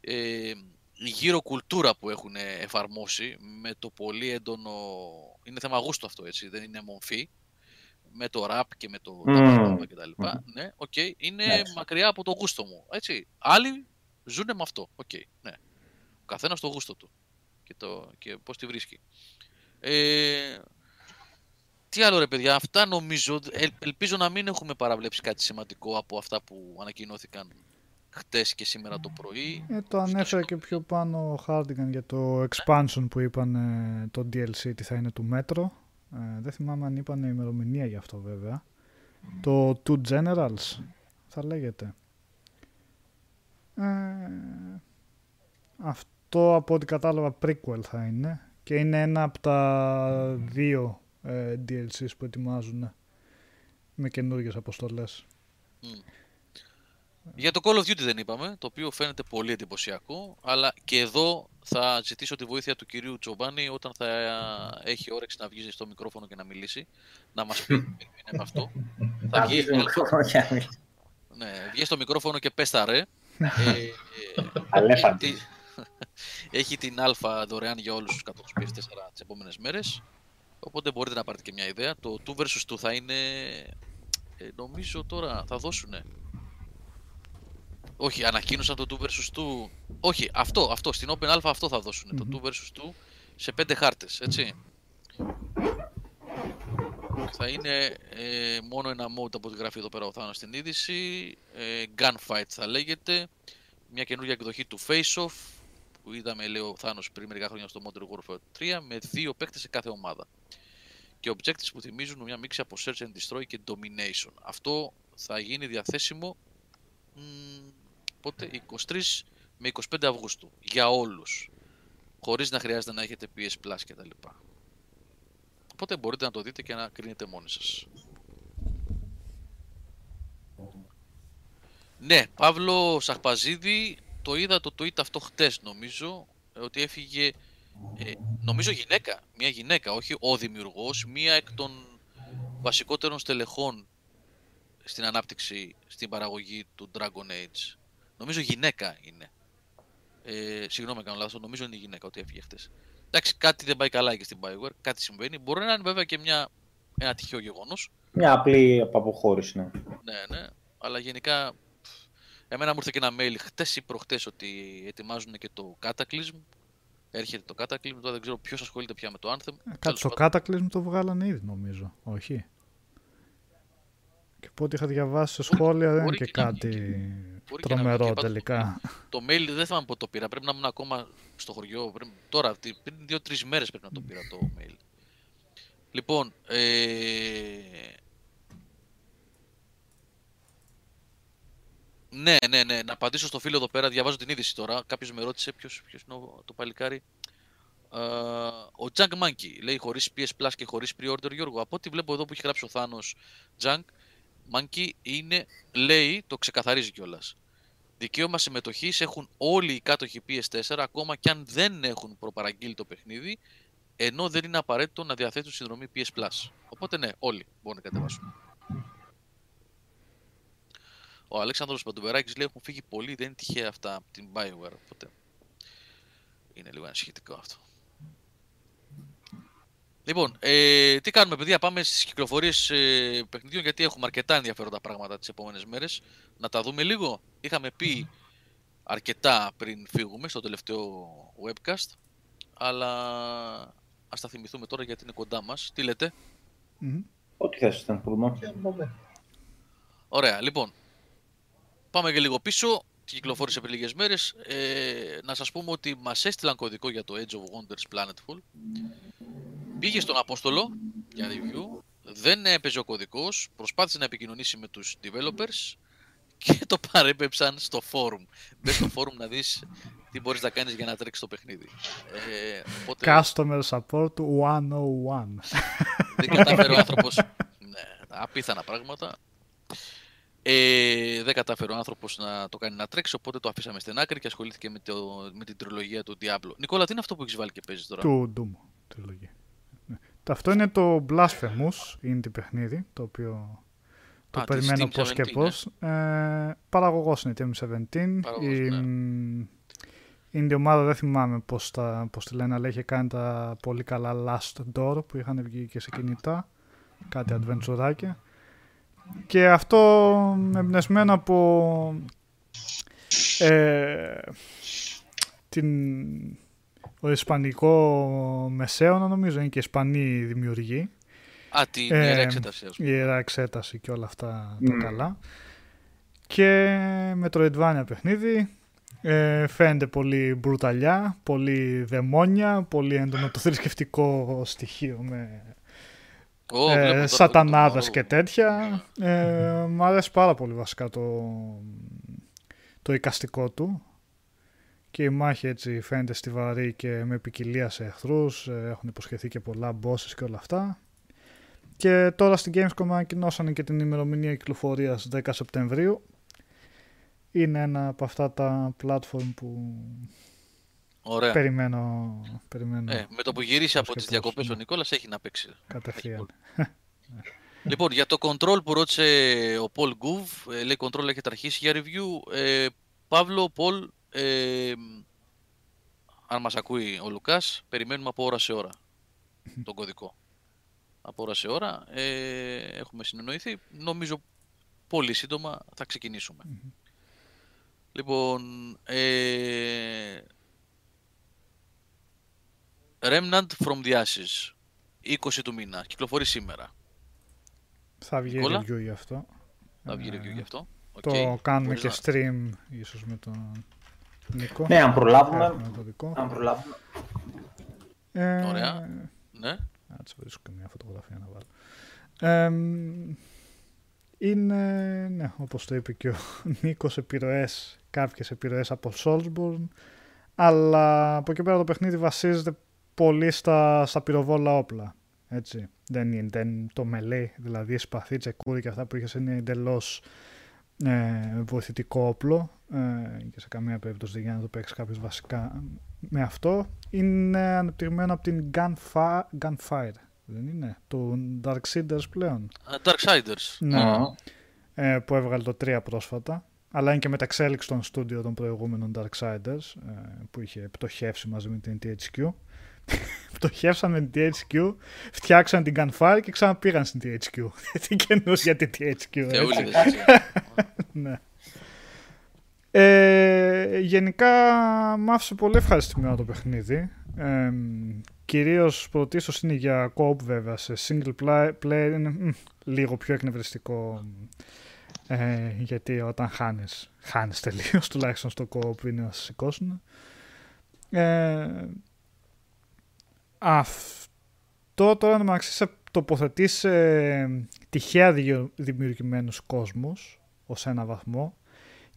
Ε, γύρω κουλτούρα που έχουν εφαρμόσει με το πολύ έντονο... Είναι θέμα γούστο αυτό έτσι, δεν είναι μομφή. Με το rap και με το mm. και τα λοιπά. Ναι, οκ, okay. είναι μακριά από το γούστο μου. Έτσι. Άλλοι ζουν με αυτό. Οκ, okay. ναι. Ο καθένας το γούστο του και, το, και πώς τη βρίσκει. Ε, τι άλλο ρε παιδιά, αυτά νομίζω, ελπίζω να μην έχουμε παραβλέψει κάτι σημαντικό από αυτά που ανακοινώθηκαν χτες και σήμερα το πρωί. Ε, το ανέφερε και πιο πάνω ο Χάρντιγκαν για το expansion που είπαν ε, το DLC τι θα είναι του μέτρο. Ε, δεν θυμάμαι αν είπαν ημερομηνία γι' αυτό βέβαια. Το Two Generals θα λέγεται. Ε, αυτό από ό,τι κατάλαβα prequel θα είναι και είναι ένα από τα δύο ε, DLCs που ετοιμάζουν με καινούργιες αποστολές. Για το Call of Duty δεν είπαμε, το οποίο φαίνεται πολύ εντυπωσιακό, αλλά και εδώ θα ζητήσω τη βοήθεια του κυρίου Τσομπάνη όταν θα έχει όρεξη να βγει στο μικρόφωνο και να μιλήσει, να μας πει είναι αυτό. θα βγει στο μικρόφωνο και να Ναι, βγει στο μικρόφωνο και πες τα ρε. ε, έχει την αλφα δωρεάν για όλους τους 4 τις επόμενες μέρες, οπότε μπορείτε να πάρετε και μια ιδέα. Το 2 vs 2 θα είναι, ε, νομίζω τώρα θα δώσουνε όχι, ανακοίνωσαν το 2 vs 2. Όχι, αυτό, αυτό. Στην Open Alpha αυτό θα δώσουν. Το 2 vs 2 σε 5 χάρτες, έτσι. Θα είναι ε, μόνο ένα mode από ό,τι γράφει εδώ πέρα ο Θάνος στην είδηση. Ε, gunfight θα λέγεται. Μια καινούργια εκδοχή του Face Off που είδαμε λέει ο Θάνος πριν μερικά χρόνια στο Modern Warfare 3 με δύο παίκτες σε κάθε ομάδα. Και objectives που θυμίζουν μια μίξη από Search and Destroy και Domination. Αυτό θα γίνει διαθέσιμο Οπότε 23 με 25 Αυγούστου για όλους. Χωρίς να χρειάζεται να έχετε PS Plus κτλ. Οπότε μπορείτε να το δείτε και να κρίνετε μόνοι σας. Ναι, Παύλο Σαχπαζίδη, το είδα το tweet αυτό χτες νομίζω, ότι έφυγε, ε, νομίζω γυναίκα, μια γυναίκα, όχι ο δημιουργός, μία εκ των βασικότερων στελεχών στην ανάπτυξη, στην παραγωγή του Dragon Age. Νομίζω γυναίκα είναι. Ε, συγγνώμη, κάνω λάθος, νομίζω είναι η γυναίκα ότι έφυγε χτες. Εντάξει, κάτι δεν πάει καλά και στην Bioware, κάτι συμβαίνει. Μπορεί να είναι βέβαια και μια, ένα τυχαίο γεγονός. Μια απλή αποχώρηση, ναι. Ναι, ναι. Αλλά γενικά, εμένα μου ήρθε και ένα mail χτες ή προχτές ότι ετοιμάζουν και το Cataclysm. Έρχεται το Cataclysm, τώρα δεν ξέρω ποιος ασχολείται πια με το Anthem. Ε, κάτι στο Cataclysm το βγάλανε ήδη, νομίζω. Όχι. Και από ό,τι είχα διαβάσει σε σχόλια δεν είναι και, κάτι τρομερό τελικά. Το mail δεν θα πω το πήρα. Πρέπει να ήμουν ακόμα στο χωριό. Πρέπει, τώρα, πριν δύο-τρεις μέρες πρέπει να το πήρα το mail. Λοιπόν, ε... Ναι, ναι, ναι. Να απαντήσω στο φίλο εδώ πέρα. Διαβάζω την είδηση τώρα. Κάποιος με ρώτησε ποιος είναι το παλικάρι. Uh, ο Junk Monkey λέει χωρίς PS Plus και χωρίς pre-order Γιώργο. Από ό,τι βλέπω εδώ που έχει γράψει ο Θάνος Junk, Monkey είναι, λέει, το ξεκαθαρίζει κιόλας. Δικαίωμα συμμετοχής έχουν όλοι οι κάτοχοι PS4 ακόμα και αν δεν έχουν προπαραγγείλει το παιχνίδι, ενώ δεν είναι απαραίτητο να διαθέτουν συνδρομή PS Plus. Οπότε ναι, όλοι μπορούν να κατεβάσουν. Ο Αλέξανδρος Παντουβεράκης λέει έχουν φύγει πολλοί, δεν είναι τυχαία αυτά από την Bioware, οπότε είναι λίγο ανησυχητικό αυτό. Λοιπόν, ε, τι κάνουμε παιδιά, πάμε στις κυκλοφορίες ε, παιχνιδιών γιατί έχουμε αρκετά ενδιαφέροντα πράγματα τις επόμενες μέρες. Να τα δούμε λίγο. Είχαμε πει αρκετά πριν φύγουμε στο τελευταίο webcast, αλλά ας τα θυμηθούμε τώρα γιατί είναι κοντά μας. Τι λέτε; Mm-hmm. Ό,τι θες ήταν Ωραία, λοιπόν. Πάμε και λίγο πίσω. Κυκλοφόρησε πριν λίγες μέρες. Ε, να σας πούμε ότι μας έστειλαν κωδικό για το Edge of Wonders Planetful. Πήγε στον Απόστολο για review, δεν έπαιζε ο κωδικός, προσπάθησε να επικοινωνήσει με τους developers και το παρέπεψαν στο forum. Μπες στο forum να δεις τι μπορείς να κάνεις για να τρέξεις το παιχνίδι. Ε, οπότε... Customer support 101. Δεν κατάφερε ο άνθρωπος. Ναι, απίθανα πράγματα. Ε, δεν κατάφερε ο άνθρωπος να το κάνει να τρέξει, οπότε το αφήσαμε στην άκρη και ασχολήθηκε με, το, με την τριλογία του Diablo. Νικόλα, τι είναι αυτό που έχεις βάλει και παίζεις τώρα; Του Doom τριλογία. Αυτό είναι το Blasphemous, είναι το παιχνίδι, το οποίο το περιμένω πώς και πώς. Ε, παραγωγός είναι η TM17. η, ναι. Είναι η ομάδα, δεν θυμάμαι πώς, τα, πώς τη λένε, αλλά είχε κάνει τα πολύ καλά Last Door που είχαν βγει και σε κινητά. Κάτι adventure Και αυτό εμπνεσμένο από ε, την ο Ισπανικό Μεσαίωνα νομίζω είναι και Ισπανή δημιουργή. Α, την ε, ιερά εξέταση. Η ιερά εξέταση και όλα αυτά τα καλά. Και με το Redvania παιχνίδι ε, φαίνεται πολύ μπρουταλιά, πολύ δαιμόνια, πολύ έντονο το θρησκευτικό στοιχείο με oh, ε, σατανάδες και τέτοια. Ε, μ' αρέσει πάρα πολύ βασικά το, το εικαστικό του και η μάχη έτσι φαίνεται στιβαρή και με ποικιλία σε εχθρούς, ε, έχουν υποσχεθεί και πολλά bosses και όλα αυτά. Και τώρα στην Gamescom ανακοινώσανε και την ημερομηνία κυκλοφορίας 10 Σεπτεμβρίου. Είναι ένα από αυτά τα platform που Ωραία. περιμένω. περιμένω ε, με το που γυρίσει από τις διακοπές ο Νικόλας έχει να παίξει. Κατευθείαν. λοιπόν, για το Control που ρώτησε ο Paul Gouv, ε, λέει Control έχετε αρχίσει για review. Ε, Παύλο, Paul, ε, αν μας ακούει ο Λουκάς, περιμένουμε από ώρα σε ώρα τον κωδικό. Από ώρα σε ώρα ε, έχουμε συνεννοηθεί. Νομίζω πολύ σύντομα θα ξεκινησουμε Λοιπόν, ε, Remnant from the Ashes, 20 του μήνα, κυκλοφορεί σήμερα. Θα βγει review γι' αυτό. Θα βγει review γι' αυτό. Το κάνουμε και stream ίσως με τον Νικό. Ναι, αν προλάβουμε. Αν προλάβουμε. Ε, Ωραία. Ναι. Κάτσε βρίσκω και μια φωτογραφία να βάλω. Ε, είναι, ναι, όπως το είπε και ο Νίκος, επιρροές, κάποιες επιρροές από Soulsborne, αλλά από εκεί πέρα το παιχνίδι βασίζεται πολύ στα, στα πυροβόλα όπλα. Έτσι. Δεν είναι δεν, το μελέ, δηλαδή σπαθί, τσεκούρι και αυτά που είχες είναι εντελώς ε, βοηθητικό όπλο ε, και σε καμία περίπτωση δεν γίνεται να το παίξει κάποιος βασικά με αυτό. Είναι αναπτυγμένο από την Gunfire, Gunfire δεν είναι, του Darksiders πλέον. Darksiders. Ναι, Α. ε, που έβγαλε το 3 πρόσφατα. Αλλά είναι και μεταξέλιξη των στούντιο των προηγούμενων Darksiders ε, που είχε πτωχεύσει μαζί με την THQ. Πτωχεύσαν με την THQ, φτιάξαν την Gunfire και ξαναπήγαν στην THQ. Τι καινούς για την THQ. έτσι. Θεούλιδες, έτσι. Ναι. Ε, γενικά μ' άφησε πολύ ευχαριστημένο το παιχνίδι. Ε, κυρίως πρωτίστως είναι για co-op βέβαια. Σε single play- player είναι μ, λίγο πιο εκνευριστικό ε, γιατί όταν χάνεις, χάνεις τελείως τουλάχιστον στο co-op είναι να σε σηκώσουν. Ε, αυτό τώρα να μεταξύ σε τοποθετεί σε τυχαία διο- δημιουργημένους κόσμους ως ένα βαθμό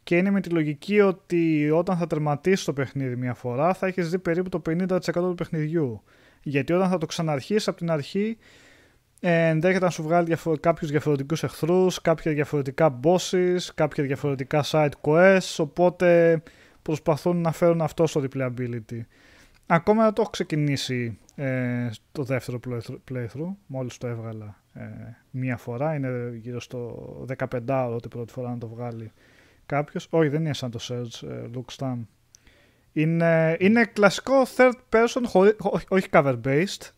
και είναι με τη λογική ότι όταν θα τερματίσει το παιχνίδι μια φορά θα έχεις δει περίπου το 50% του παιχνιδιού. Γιατί όταν θα το ξαναρχίσει από την αρχή ε, ενδέχεται να σου βγάλει διαφο- κάποιους διαφορετικούς εχθρούς, κάποια διαφορετικά bosses, κάποια διαφορετικά side quests, οπότε προσπαθούν να φέρουν αυτό στο replayability. Ακόμα δεν το έχω ξεκινήσει ε, το δεύτερο playthrough, playthrough, μόλις το έβγαλα ε, μία φορά, είναι γύρω στο 15 ώρο την πρώτη φορά να το βγάλει κάποιος. Όχι, δεν είναι σαν το Search ε, Look Stam. Είναι, είναι κλασικό third person, χωρί- ό- όχι cover based,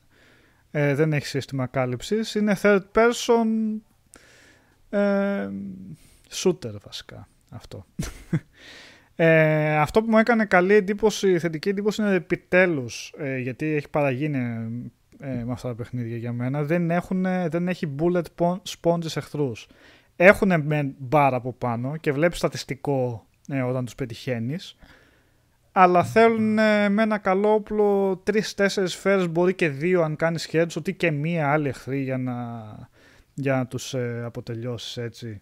ε, δεν έχει σύστημα κάλυψης, είναι third person ε, shooter βασικά αυτό. Ε, αυτό που μου έκανε καλή εντύπωση, θετική εντύπωση είναι επιτέλους, ε, γιατί έχει παραγίνει ε, με αυτά τα παιχνίδια για μένα, δεν, έχουν, δεν έχει bullet pon- sponges εχθρούς. Έχουν με μπαρ από πάνω και βλέπεις στατιστικό ε, όταν τους πετυχαίνεις, αλλά θέλουν ε, με ένα καλό όπλο τρεις-τέσσερις σφαίρες, μπορεί και δύο αν κάνεις headshot ή και μία άλλη εχθρή για να, για να τους ε, αποτελειώσεις έτσι.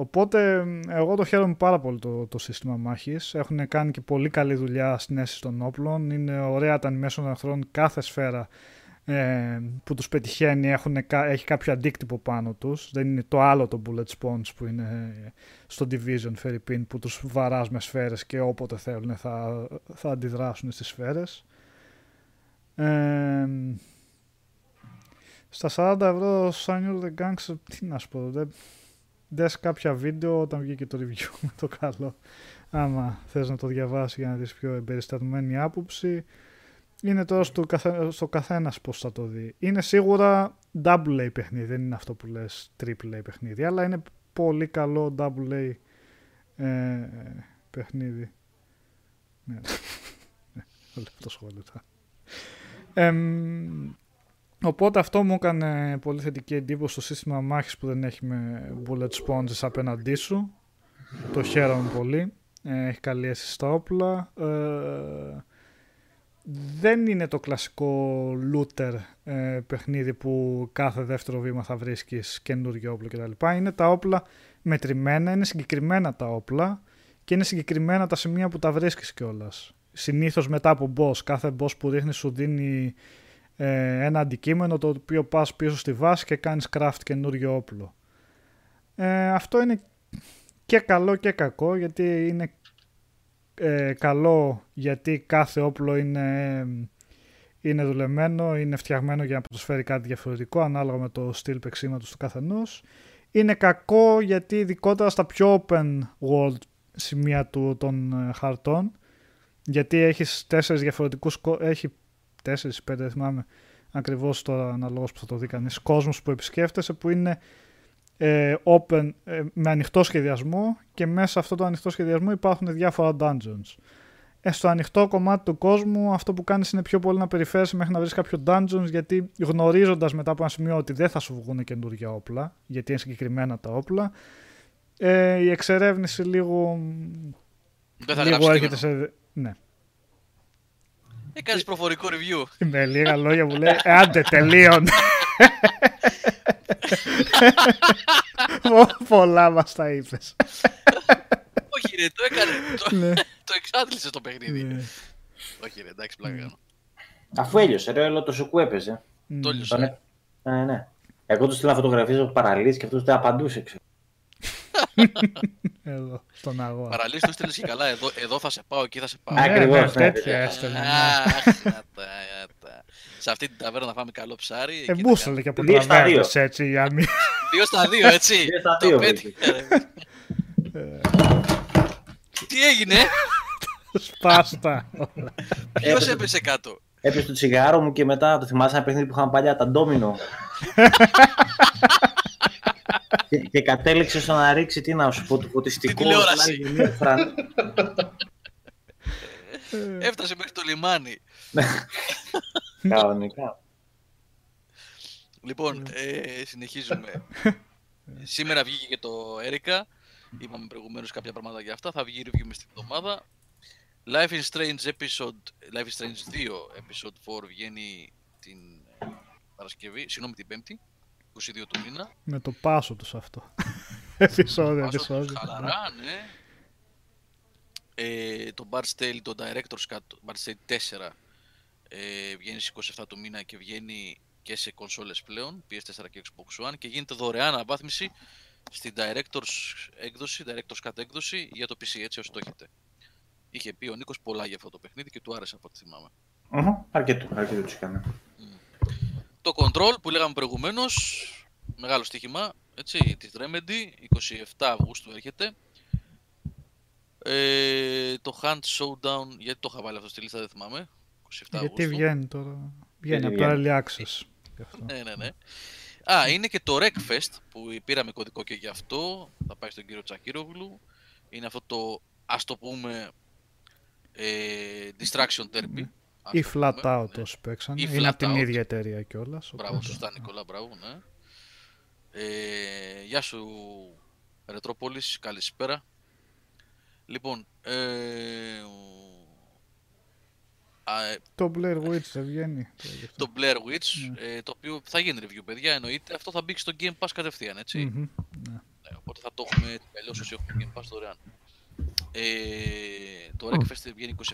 Οπότε μ, εγώ το χαίρομαι πάρα πολύ το, το σύστημα μάχης. Έχουν κάνει και πολύ καλή δουλειά στην αίσθηση των όπλων. Είναι ωραία τα animation των εχθρών. Κάθε σφαίρα ε, που τους πετυχαίνει έχουν, κα- έχει κάποιο αντίκτυπο πάνω τους. Δεν είναι το άλλο το bullet sponge που είναι ε, στο Division Fairy που τους βαράς με σφαίρες και όποτε θέλουν θα, θα αντιδράσουν στις σφαίρες. Ε, στα 40 ευρώ Sign the Gangster, τι να σου πω, δεν, δες κάποια βίντεο όταν βγήκε το review με το καλό. Άμα θες να το διαβάσεις για να δεις πιο εμπεριστατωμένη άποψη. Είναι τώρα στο, καθέ, στο καθένας πώς θα το δει. Είναι σίγουρα double A παιχνίδι, δεν είναι αυτό που λες triple A παιχνίδι, αλλά είναι πολύ καλό double A ε, παιχνίδι. Ναι, ναι, βλέπω το σχόλιο τώρα. Εμ, Οπότε αυτό μου έκανε πολύ θετική εντύπωση στο σύστημα μάχης που δεν έχει με bullet sponges απέναντί σου. Το χαίρομαι πολύ. Ε, έχει καλή αίσθηση στα όπλα. Ε, δεν είναι το κλασικό looter ε, παιχνίδι που κάθε δεύτερο βήμα θα βρίσκεις καινούργιο όπλο κτλ. Είναι τα όπλα μετρημένα, είναι συγκεκριμένα τα όπλα και είναι συγκεκριμένα τα σημεία που τα βρίσκεις κιόλας. Συνήθως μετά από boss, κάθε boss που ρίχνεις σου δίνει ε, ένα αντικείμενο το οποίο πας πίσω στη βάση και κάνεις craft καινούριο όπλο. Ε, αυτό είναι και καλό και κακό γιατί είναι ε, καλό γιατί κάθε όπλο είναι, είναι δουλεμένο, είναι φτιαγμένο για να προσφέρει κάτι διαφορετικό ανάλογα με το στυλ παίξήματος του καθενός. Είναι κακό γιατί ειδικότερα στα πιο open world σημεία του, των ε, χαρτών γιατί έχεις τέσσερις διαφορετικούς κο- έχει τέσσερις, πέντε δεν θυμάμαι ακριβώς τώρα αναλόγως που θα το δει κανείς κόσμος που επισκέφτεσαι που είναι ε, open ε, με ανοιχτό σχεδιασμό και μέσα σε αυτό το ανοιχτό σχεδιασμό υπάρχουν διάφορα dungeons. Ε, στο ανοιχτό κομμάτι του κόσμου αυτό που κάνεις είναι πιο πολύ να περιφέρεσαι μέχρι να βρεις κάποιο dungeons γιατί γνωρίζοντας μετά από ένα σημείο ότι δεν θα σου βγουν καινούργια όπλα γιατί είναι συγκεκριμένα τα όπλα ε, η εξερεύνηση λίγο, Δεν θα λίγο γράψει έρχεται κείμενο. σε... Ναι. Έκανες προφορικό review. Με λίγα λόγια μου λέει «Ε, άντε τελείων. Πο- Πολλά μας τα είπες. Όχι ρε, το έκανε. Το, Ναι. το εξάντλησε το παιχνίδι. Ναι. Όχι ρε, εντάξει, πλάκα κάνω. Αφού έλειωσε, ρε, όλο το σουκού έπαιζε. Μμ. Το έλειωσε. Τον έ- Ναι, ναι. Εγώ του στείλα φωτογραφίες από παραλύσει και αυτός δεν απαντούσε. Ξέρω. Εδώ, στον αγώνα. Παραλύσει το στείλες και καλά. Εδώ, εδώ θα σε πάω, εκεί θα σε πάω. Α, Ναι, Ακριβώς, ναι, ναι, τέτοια ναι. έστελνε. ναι. Αχ, να τα, να τα. Σ' σε αυτή την ταβέρνα να φάμε καλό ψάρι. Ε, εκεί να μπούσαλε και από Δύο στα δύο. τραβέρνες έτσι για μη... Δύο στα δύο, έτσι. Δύο στα Το δύο, πέτυχε, ρε. Τι έγινε, Σπάστα. ποιος Έπεσε. έπεσε κάτω; Έπεσε το τσιγάρο μου και μετά το θυμάσαι ένα παιχνίδι που είχαμε παλιά, τα ντόμινο. και, και κατέληξε στο να ρίξει, τι να σου πω, το φωτιστικό. Την τηλεόραση. στην άλλη γωνία, φραν- Έφτασε μέχρι το λιμάνι. Κανονικά. Λοιπόν, ε, συνεχίζουμε. Σήμερα βγήκε και το Erica. Είπαμε προηγουμένως κάποια πράγματα για αυτά. Θα βγει review μες στην εβδομάδα. Life is Strange episode, Life is Strange 2 episode 4 βγαίνει την ε, Παρασκευή, συγγνώμη την Πέμπτη, 22 του μήνα. Με το πάσο τους αυτό. Επισόδιο, Βάζω τους επισόδιο. Χαλαρά, ναι. Ε, το Bard's Tale, το Director's Cut, το Bard's Tale 4 ε, βγαίνει στις 27 του μήνα και βγαίνει και σε κονσόλες πλέον, PS4 και Xbox One και γίνεται δωρεάν αναβάθμιση στην Director's έκδοση, Director's Cut έκδοση για το PC, έτσι όσο το έχετε. Είχε πει ο Νίκος πολλά για αυτό το παιχνίδι και του άρεσε από ό,τι θυμάμαι. Οχο, Αρκετό, αρκετό τους έκανε. Το Control που λέγαμε προηγουμένως, μεγάλο στοίχημα, έτσι, της Remedy, 27 Αυγούστου έρχεται. Ε, το Hunt Showdown, γιατί το είχα βάλει αυτό στη λίστα δεν θυμάμαι, 27 Γιατί Αυγούστου. βγαίνει τώρα. Βγαίνει από βγαίνει. το Early Access. Γι' αυτό. Ναι, ναι, ναι. Α, είναι και το Wreckfest που πήραμε κωδικό και γι' αυτό. Θα πάει στον κύριο Τσακύρογλου. Είναι αυτό το, ας το πούμε, ε, Distraction Derby. Ας Ή το Flat πούμε, Out ναι. όσοι παίξανε. Ή Είναι Flat από την Out. ίδια εταιρεία κιόλας. Μπράβο, σωστά Νικόλα, μπράβο, ναι. Ε, γεια σου Ρετρόπολης, καλησπέρα. Λοιπόν, ε, α, ε, Το Blair Witch δεν βγαίνει. το γι' αυτό. το Blair Witch, ε, το οποίο θα γίνει review, παιδιά, εννοείται. Αυτό θα μπει και στο Game Pass κατευθείαν, έτσι. Μμμ, ναι. Ναι, οπότε θα το έχουμε έτσι κι αλλιώς όσοι έχουμε Game Pass δωρεάν. Ε, το Wreckfest βγαίνει 27-8.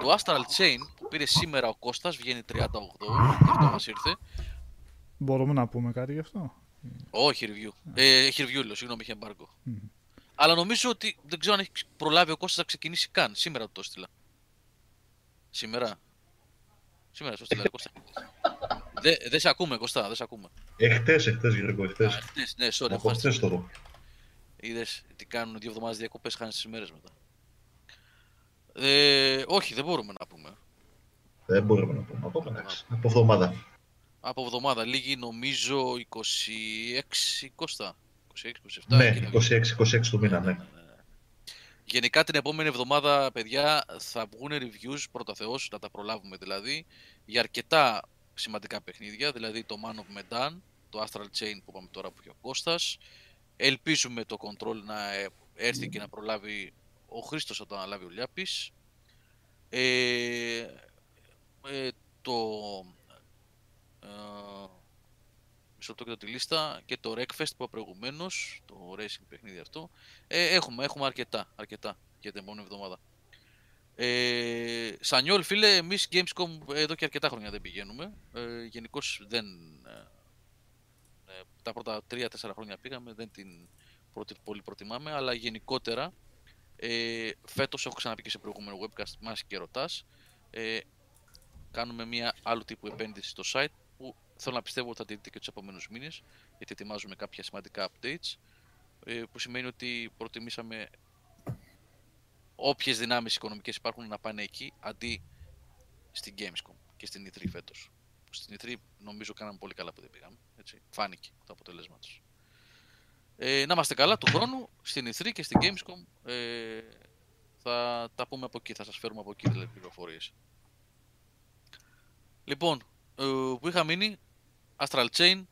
Το Astral Chain που πήρε σήμερα ο Κώστας βγαίνει 38. Και αυτό μας ήρθε. Μπορούμε να πούμε κάτι γι' αυτό; Όχι review. Ε, έχει review λέω, συγγνώμη, έχει embargo. Μμμ. Αλλά νομίζω ότι δεν ξέρω αν έχει προλάβει ο Κώστας να ξεκινήσει καν. Σήμερα το έστειλα. Σήμερα. Σήμερα το έστειλα, ρε Κώστα. Δεν δεν σε ακούμε, Κώστα, δεν σε ακούμε. Εχθές, εχθές Γιώργο, Α, εχθές. χτες, ναι, sorry, Από ευχαριστώ. χθες το δω. Είδες τι κάνουν δύο εβδομάδες διακοπές, χάνεις τις ημέρες μετά. Ε, όχι, δεν μπορούμε να πούμε. Δεν μπορούμε να πούμε. Από, εντάξει, από εβδομάδα. Από εβδομάδα, λίγη νομίζω 26 Κώστα. 26-27. Ναι, εκεί θα βγει. 26-26 του μήνα, ναι. Γενικά την επόμενη εβδομάδα, παιδιά, θα βγουν reviews, πρώτα Θεός, να τα προλάβουμε δηλαδή, για αρκετά σημαντικά παιχνίδια, δηλαδή το Man of Medan, το Astral Chain που είπαμε τώρα που έχει ο Κώστας. Ελπίζουμε το Control να ε, έρθει και να προλάβει ο Χρήστος θα το αναλάβει ο Λιάπης. Ε, ε, το... Ε, μισό λεπτό και τη λίστα και το Wreckfest που είπα προηγουμένως, το racing παιχνίδι αυτό. Ε, έχουμε, έχουμε αρκετά, αρκετά για την επόμενη εβδομάδα. Ε, Σανιόλ, φίλε, εμείς Gamescom εδώ και αρκετά χρόνια δεν πηγαίνουμε. Ε, Γενικώς δεν... Ε, ε, τα πρώτα 3-4 χρόνια πήγαμε, δεν την πρώτη, πολύ προτιμάμε, αλλά γενικότερα ε, φέτος έχω ξαναπεί και σε προηγούμενο webcast, μας και ρωτάς, ε, κάνουμε μια άλλου τύπου επένδυση στο site που θέλω να πιστεύω ότι θα τη δείτε και τους επόμενους μήνες γιατί ετοιμάζουμε κάποια σημαντικά updates ε, που σημαίνει ότι προτιμήσαμε όποιες δυνάμεις οικονομικές υπάρχουν να πάνε εκεί αντί στην Gamescom και στην E3 φέτος. Στην E3 νομίζω κάναμε πολύ καλά που δεν πήγαμε. Έτσι. Φάνηκε το αποτέλεσμα τους. Ε, να είμαστε καλά του χρόνου στην E3 και στην Gamescom ε, θα τα πούμε από εκεί, θα σας φέρουμε από εκεί δηλαδή πληροφορίες. Λοιπόν, ε, που είχα μείνει, Astral Chain,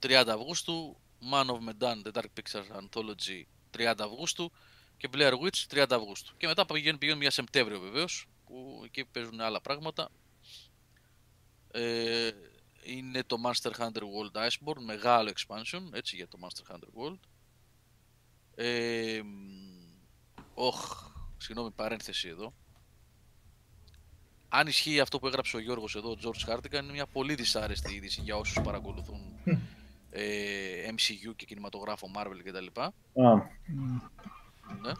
30 Αυγούστου, Man of Medan, The Dark Pictures Anthology, 30 Αυγούστου και Blair Witch, 30 Αυγούστου. Και μετά πηγαίνουν, πηγαίνουν για Σεπτέμβριο βεβαίως, που εκεί παίζουν άλλα πράγματα. Ε, είναι το Monster Hunter World Iceborne, μεγάλο expansion, έτσι για το Monster Hunter World. Ε, οχ, συγγνώμη, παρένθεση εδώ. Αν ισχύει αυτό που έγραψε ο Γιώργος εδώ, ο George Hartigan, είναι μια πολύ δυσάρεστη είδηση για όσους παρακολουθούν ε, MCU και κινηματογράφο Marvel κτλ. Α, Ναι.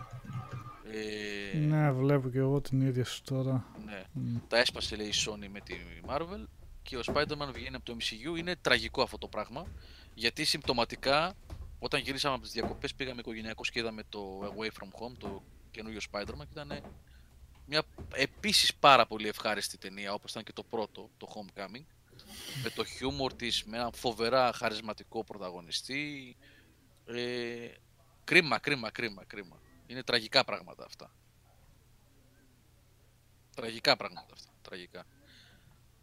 Ε, Ναι, βλέπω και εγώ την ίδια σου τώρα. Ναι. Μμ. Τα έσπασε λέει η Sony με τη Marvel και ο Spider-Man βγαίνει από το MCU. Είναι τραγικό αυτό το πράγμα. Γιατί συμπτωματικά όταν γυρίσαμε από τις διακοπές πήγαμε οικογενειακώς και είδαμε το Away From Home, το καινούριο Spider-Man και ήταν μια επίσης πάρα πολύ ευχάριστη ταινία όπως ήταν και το πρώτο, το Homecoming με το χιούμορ της, με έναν φοβερά χαρισματικό πρωταγωνιστή ε, κρίμα, κρίμα, κρίμα, κρίμα είναι τραγικά πράγματα αυτά τραγικά πράγματα αυτά, τραγικά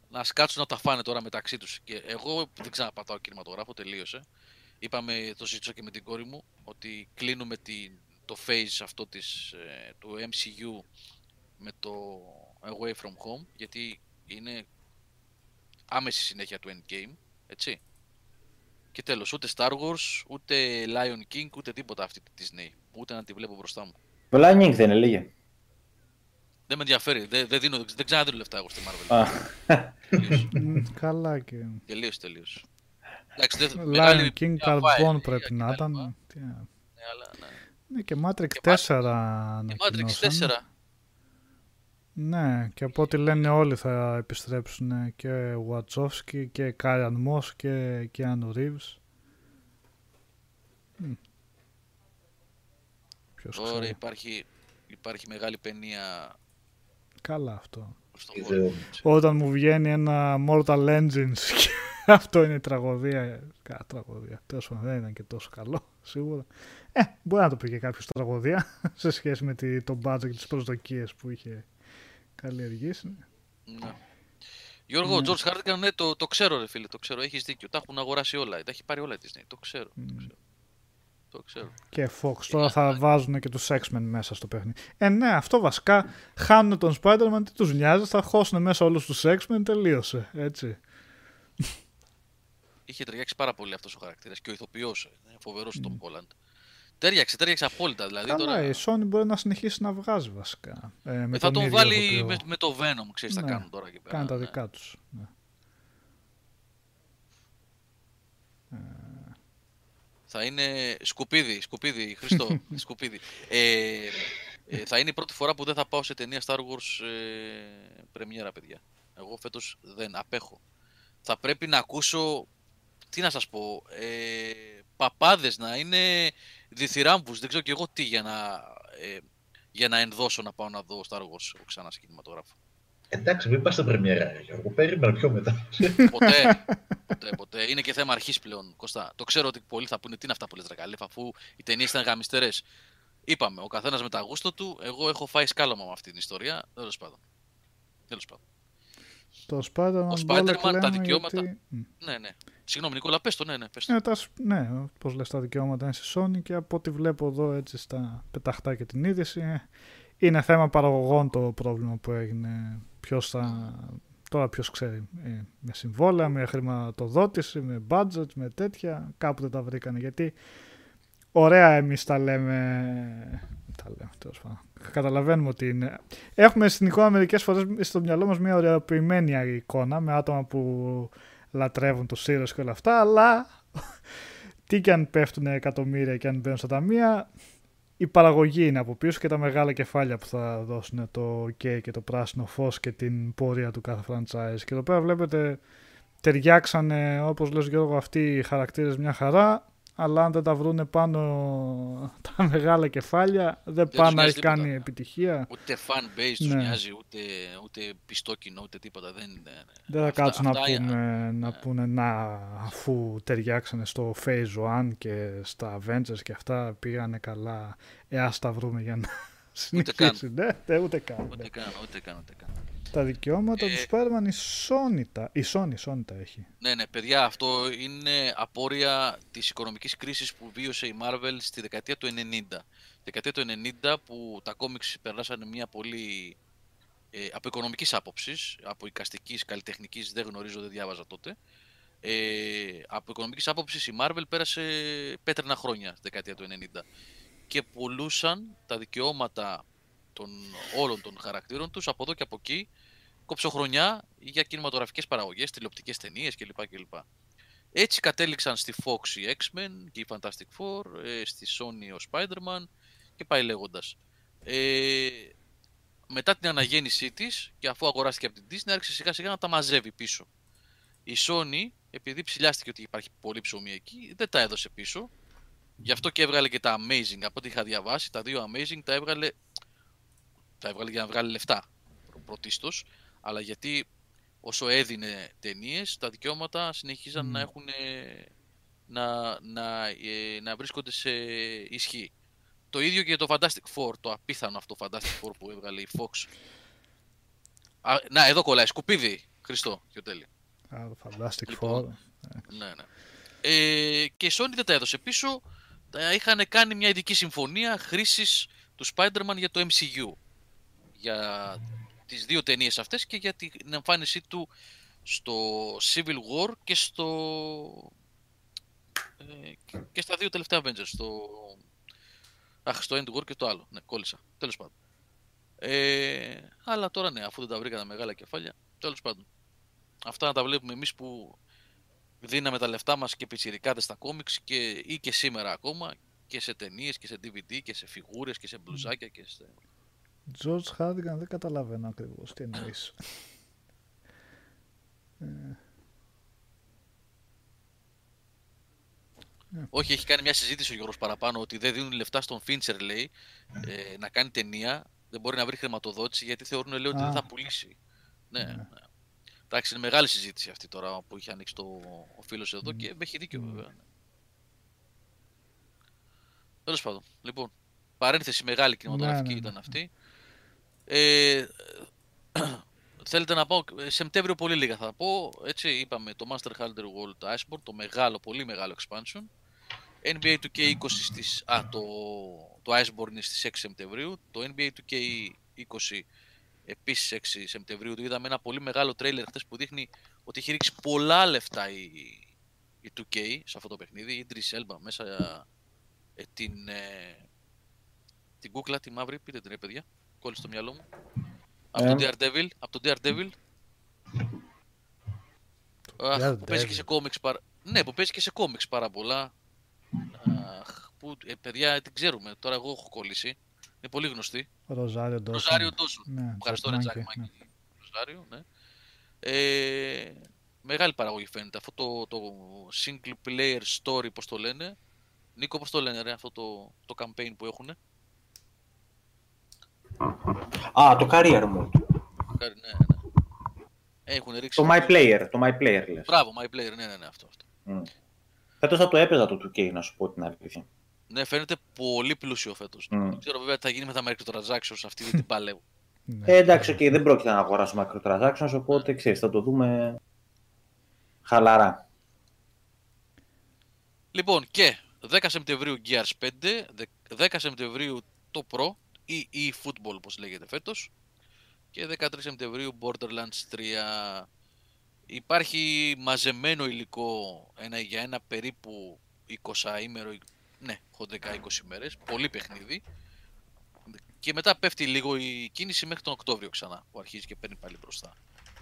να σκάτσουν να τα φάνε τώρα μεταξύ τους και εγώ δεν ξαναπατάω κινηματογράφο, τελείωσε είπαμε, το συζήτησα και με την κόρη μου ότι κλείνουμε την, το phase αυτό της, ε, του MCU με το Away From Home γιατί είναι άμεση συνέχεια του Endgame, έτσι. Και τέλος, ούτε Star Wars, ούτε Lion King, ούτε τίποτα αυτή τη Disney. Ούτε να τη βλέπω μπροστά μου. Το Lightning δεν έλεγε. Δεν με ενδιαφέρει, δεν, δεν, δίνω, δεν ξαναδίνω λεφτά εγώ στη Marvel. Α, Τελείως, Μμ, Καλά και. τελείως, τελείως. Εντάξει, δεν- Lion μεγάλη King μια Carbon φάιλ, πρέπει και να τα ήταν. λοιπά. Τι να- Ναι, αλλά, ναι. Ναι, και Matrix Και 4 Η Matrix ανακοινώσαν. 4. Ναι, και από ό,τι λένε όλοι θα επιστρέψουν και Wachowski και Karen Moss και Keanu Reeves. Μμ. Ποιος Τώρα ξέρει. υπάρχει, υπάρχει μεγάλη παινία Καλά αυτό. στον Δεν χώρο. ξέρω. Όταν μου βγαίνει ένα Mortal Engines και αυτό είναι τραγωδία. Κα, τραγωδία. Τέλος πάντων, δεν ήταν και τόσο καλό, σίγουρα. Ε, μπορεί να το πήγε κάποιος τραγωδία σε σχέση με τη, το budget και τις προσδοκίες που είχε καλλιεργήσει. Ναι. Γιώργο, ο Ναι. George Hardigan, ναι, το, το ξέρω ρε φίλε, το ξέρω, έχεις δίκιο. Τα έχουν αγοράσει όλα, τα έχει πάρει όλα η Disney, το ξέρω. Το Μμ. ξέρω. Το ξέρω. Και Fox τώρα θα βάζουν και τους X-Men μέσα στο παιχνίδι. Ε, ναι, αυτό βασικά. Χάνουν τον Spider-Man, τι τους νοιάζει, θα χώσουν μέσα όλους τους X-Men, τελείωσε. Έτσι. Είχε ταιριάξει πάρα πολύ αυτός ο χαρακτήρας και ο ηθοποιός, ε, φοβερός ο Μμ. Tom Holland. Τέριαξε, τέριαξε απόλυτα. Δηλαδή Καλά, τώρα η Sony μπορεί να συνεχίσει να βγάζει βασικά. Ε, με ε, θα τον ίδιο βάλει ηθοποιό. με, με το Venom, ξέρεις, θα Ναι, κάνουν τώρα εκεί πέρα. Κάνει τα ναι. δικά τους. Ναι. Θα είναι σκουπίδι, σκουπίδι, Χριστό, σκουπίδι. Ε, ε, θα είναι η πρώτη φορά που δεν θα πάω σε ταινία Star Wars ε, πρεμιέρα, παιδιά. Εγώ φέτος δεν απέχω. Θα πρέπει να ακούσω, τι να σας πω, ε, παπάδες να είναι διθυράμβους, δεν ξέρω και εγώ τι για να, ε, για να ενδώσω να πάω να δω Star Wars ξανά σε κινηματογράφο. Εντάξει, μην πας στα πρεμιέρα, Γιώργο. Περίμενα πιο μετά. Ποτέ, ποτέ, ποτέ. Είναι και θέμα αρχής πλέον, Κωστά. Το ξέρω ότι πολλοί θα πούνε τι είναι αυτά που λες, ρε Καλέφα, αφού οι ταινίες ήταν γαμιστερές. Είπαμε, ο καθένας με τα γούστο του. Εγώ έχω φάει σκάλωμα με αυτή την ιστορία. Τέλος πάντων. Τέλος πάντων. Το Spider-Man, Ο Bullet Spider-Man, τα λέμε δικαιώματα. Γιατί... Μ. Ναι, ναι. Συγγνώμη, Νικόλα, πες το, ναι, ναι, πες το. Ε, τα, σ- ναι, πώς λες τα δικαιώματα είναι στη Sony και από ό,τι βλέπω εδώ έτσι στα πεταχτά και την είδηση ε, είναι θέμα παραγωγών το πρόβλημα που έγινε. Ποιος θα... Τώρα ποιος ξέρει, ε, με συμβόλαια, με χρηματοδότηση, με budget, με τέτοια, κάπου δεν τα βρήκανε γιατί ωραία εμείς τα λέμε, τα λέμε τέλος πάντων. Καταλαβαίνουμε ότι είναι... Έχουμε στην εικόνα μερικές φορές στο μυαλό μας μια ωραιοποιημένη εικόνα με άτομα που λατρεύουν τους ήρωες και όλα αυτά, αλλά τι και αν πέφτουν εκατομμύρια και αν μπαίνουν στα ταμεία, η παραγωγή είναι από πίσω και τα μεγάλα κεφάλια που θα δώσουν το OK και το πράσινο φως και την πορεία του κάθε franchise. Και εδώ πέρα βλέπετε ταιριάξανε όπως λες Γιώργο αυτοί οι χαρακτήρες μια χαρά αλλά αν δεν τα βρούνε πάνω τα μεγάλα κεφάλια δεν τους πάνε να νοιάζει έχει κάνει τίποτα. επιτυχία. Ούτε fan base τους Ναι. νοιάζει, ούτε, ούτε πιστό κοινό, ούτε τίποτα. Δεν, ναι, ναι. Δεν θα Αυτά- κάτσουν να, αυτά είναι- πούμε, να ναι. πούνε να αφού ταιριάξανε στο Phase 1 και στα Avengers και αυτά πήγανε καλά. Ε, ας τα βρούμε για να συνεχίσει. Ναι, ναι, ούτε καν. ναι. Ούτε καν, ούτε καν, ούτε καν. Τα δικαιώματα Ε, του Spider-Man η Sony τα, η Sony, η Sony τα έχει. Ναι, ναι, παιδιά, αυτό είναι απόρρια της οικονομικής κρίσης που βίωσε η Marvel στη δεκαετία του 90. Δεκαετία του 90 που τα κόμιξ περάσανε μια πολύ... Ε, από οικονομικής άποψης, από οικαστικής, καλλιτεχνικής, δεν γνωρίζω, δεν διάβαζα τότε. Ε, από οικονομικής άποψης η Marvel πέρασε πέτρινα χρόνια στη δεκαετία του 90 και πουλούσαν τα δικαιώματα των όλων των χαρακτήρων τους από εδώ και από εκεί κοψοχρονιά για κινηματογραφικές παραγωγές, τηλεοπτικές ταινίες κλπ. κλπ. Έτσι κατέληξαν στη Fox οι X-Men και οι Fantastic Four, ε, στη Sony ο Spider-Man και πάει λέγοντας. Ε, μετά την αναγέννησή της και αφού αγοράστηκε από την Disney άρχισε σιγά σιγά να τα μαζεύει πίσω. Η Sony, επειδή ψηλιάστηκε ότι υπάρχει πολύ ψωμί εκεί, δεν τα έδωσε πίσω. Γι' αυτό και έβγαλε και τα Amazing. Από ό,τι είχα διαβάσει, τα δύο Amazing τα έβγαλε, τα έβγαλε για να βγάλει λεφτά πρωτίστως, αλλά γιατί όσο έδινε ταινίες, τα δικαιώματα συνεχίζαν Μμ. να έχουν να, να, ε, να βρίσκονται σε ισχύ. Το ίδιο και για το Fantastic Four, το απίθανο αυτό Fantastic Four που έβγαλε η Fox. Α, να, εδώ κολλάει, σκουπίδι, Χριστό, και τέλει. Α, το Fantastic Λοιπόν. Four. Ναι, ναι. Ε, και η Sony δεν τα έδωσε πίσω. Τα είχαν κάνει μια ειδική συμφωνία χρήσης του Spider-Man για το MCU. Για τις δύο ταινίες αυτές και για την εμφάνισή του στο Civil War και στο ε, και στα δύο τελευταία Avengers στο Αχ, στο End War και το άλλο. Ναι, κόλλησα. Τέλος πάντων. Ε, αλλά τώρα ναι, αφού δεν τα βρήκα τα μεγάλα κεφάλια, τέλος πάντων. Αυτά να τα βλέπουμε εμείς που δίναμε τα λεφτά μας και πιτσιρικάδες στα κόμιξ και, ή και σήμερα ακόμα και σε ταινίες και σε DVD και σε φιγούρες και σε μπλουζάκια και σε... George Hardigan δεν καταλαβαίνω ακριβώς τι εννοείς. Όχι, έχει κάνει μια συζήτηση ο Γιώργος παραπάνω ότι δεν δίνουν λεφτά στον Fincher, λέει, ε, να κάνει ταινία. Δεν μπορεί να βρει χρηματοδότηση γιατί θεωρούν λέει, ότι Α. δεν θα πουλήσει. Ναι, Ναι. ναι. Εντάξει, είναι μεγάλη συζήτηση αυτή τώρα που είχε ανοίξει το, ο φίλος εδώ και έχει δίκιο Μμ. βέβαια. ναι. Τέλος πάντων, λοιπόν, παρένθεση μεγάλη κινηματογραφική Ναι, ναι, ήταν ναι. αυτή. Ε, θέλετε να πάω, ε, Σεπτέμβριο πολύ λίγα θα πω, έτσι είπαμε το Master Hunter World Iceborne, το μεγάλο, πολύ μεγάλο expansion. NBA 2K20 στις, α, το, το Iceborne είναι στις 6 Σεπτεμβρίου, το NBA 2K20 επίσης 6 Σεπτεμβρίου, το είδαμε ένα πολύ μεγάλο τρέιλερ χθες που δείχνει ότι έχει ρίξει πολλά λεφτά η, η 2K σε αυτό το παιχνίδι, η Idris Elba μέσα ε, την, ε, την κούκλα, τη μαύρη, πείτε την ρε παιδιά, κόλλησε στο μυαλό μου. Από Ε. τον Daredevil, από τον Daredevil. Αχ, που παίζει και σε Daredevil. κόμιξ παρα... Ναι, που παίζει και σε κόμιξ πάρα πολλά. Αχ, που, ε, παιδιά, την ξέρουμε. Τώρα εγώ έχω κολλήσει. Είναι πολύ γνωστή. Ροζάριο Ντόσον. Ροζάριο Ντόσον. Ναι, Ευχαριστώ, ρε Jack Τζακ Monkey, Μάγκη. Ροζάριο, ναι. Ε, μεγάλη παραγωγή φαίνεται. Αυτό το, το single player story, πώς το λένε. Νίκο, πώς το λένε, ρε, αυτό το, το campaign που έχουν. Α, το career mode. Ναι, ναι, ναι. Έχουν ρίξει. Το my player, το my player λες. Μπράβο, my player, ναι, ναι, ναι, αυτό. αυτό. Mm. Φέτος θα το έπαιζα το 2K, να σου πω την αλήθεια. Ναι, φαίνεται πολύ πλούσιο φέτος. Μμ. Δεν ξέρω βέβαια τι θα γίνει με τα microtransactions, αυτή δεν την παλεύω. Ναι. Ε, εντάξει, okay, δεν πρόκειται να αγοράσω microtransactions, οπότε ξέρεις, θα το δούμε χαλαρά. λοιπόν, και 10 Σεπτεμβρίου Gears 5, δε- 10 Σεπτεμβρίου το Pro ή e football όπως λέγεται φέτος και 13 Σεπτεμβρίου Borderlands 3. Υπάρχει μαζεμένο υλικό ένα για ένα περίπου 20 ημέρο, ναι, χοντρικά 20 μέρες, πολύ παιχνίδι. Και μετά πέφτει λίγο η κίνηση μέχρι τον Οκτώβριο ξανά, που αρχίζει και παίρνει πάλι μπροστά.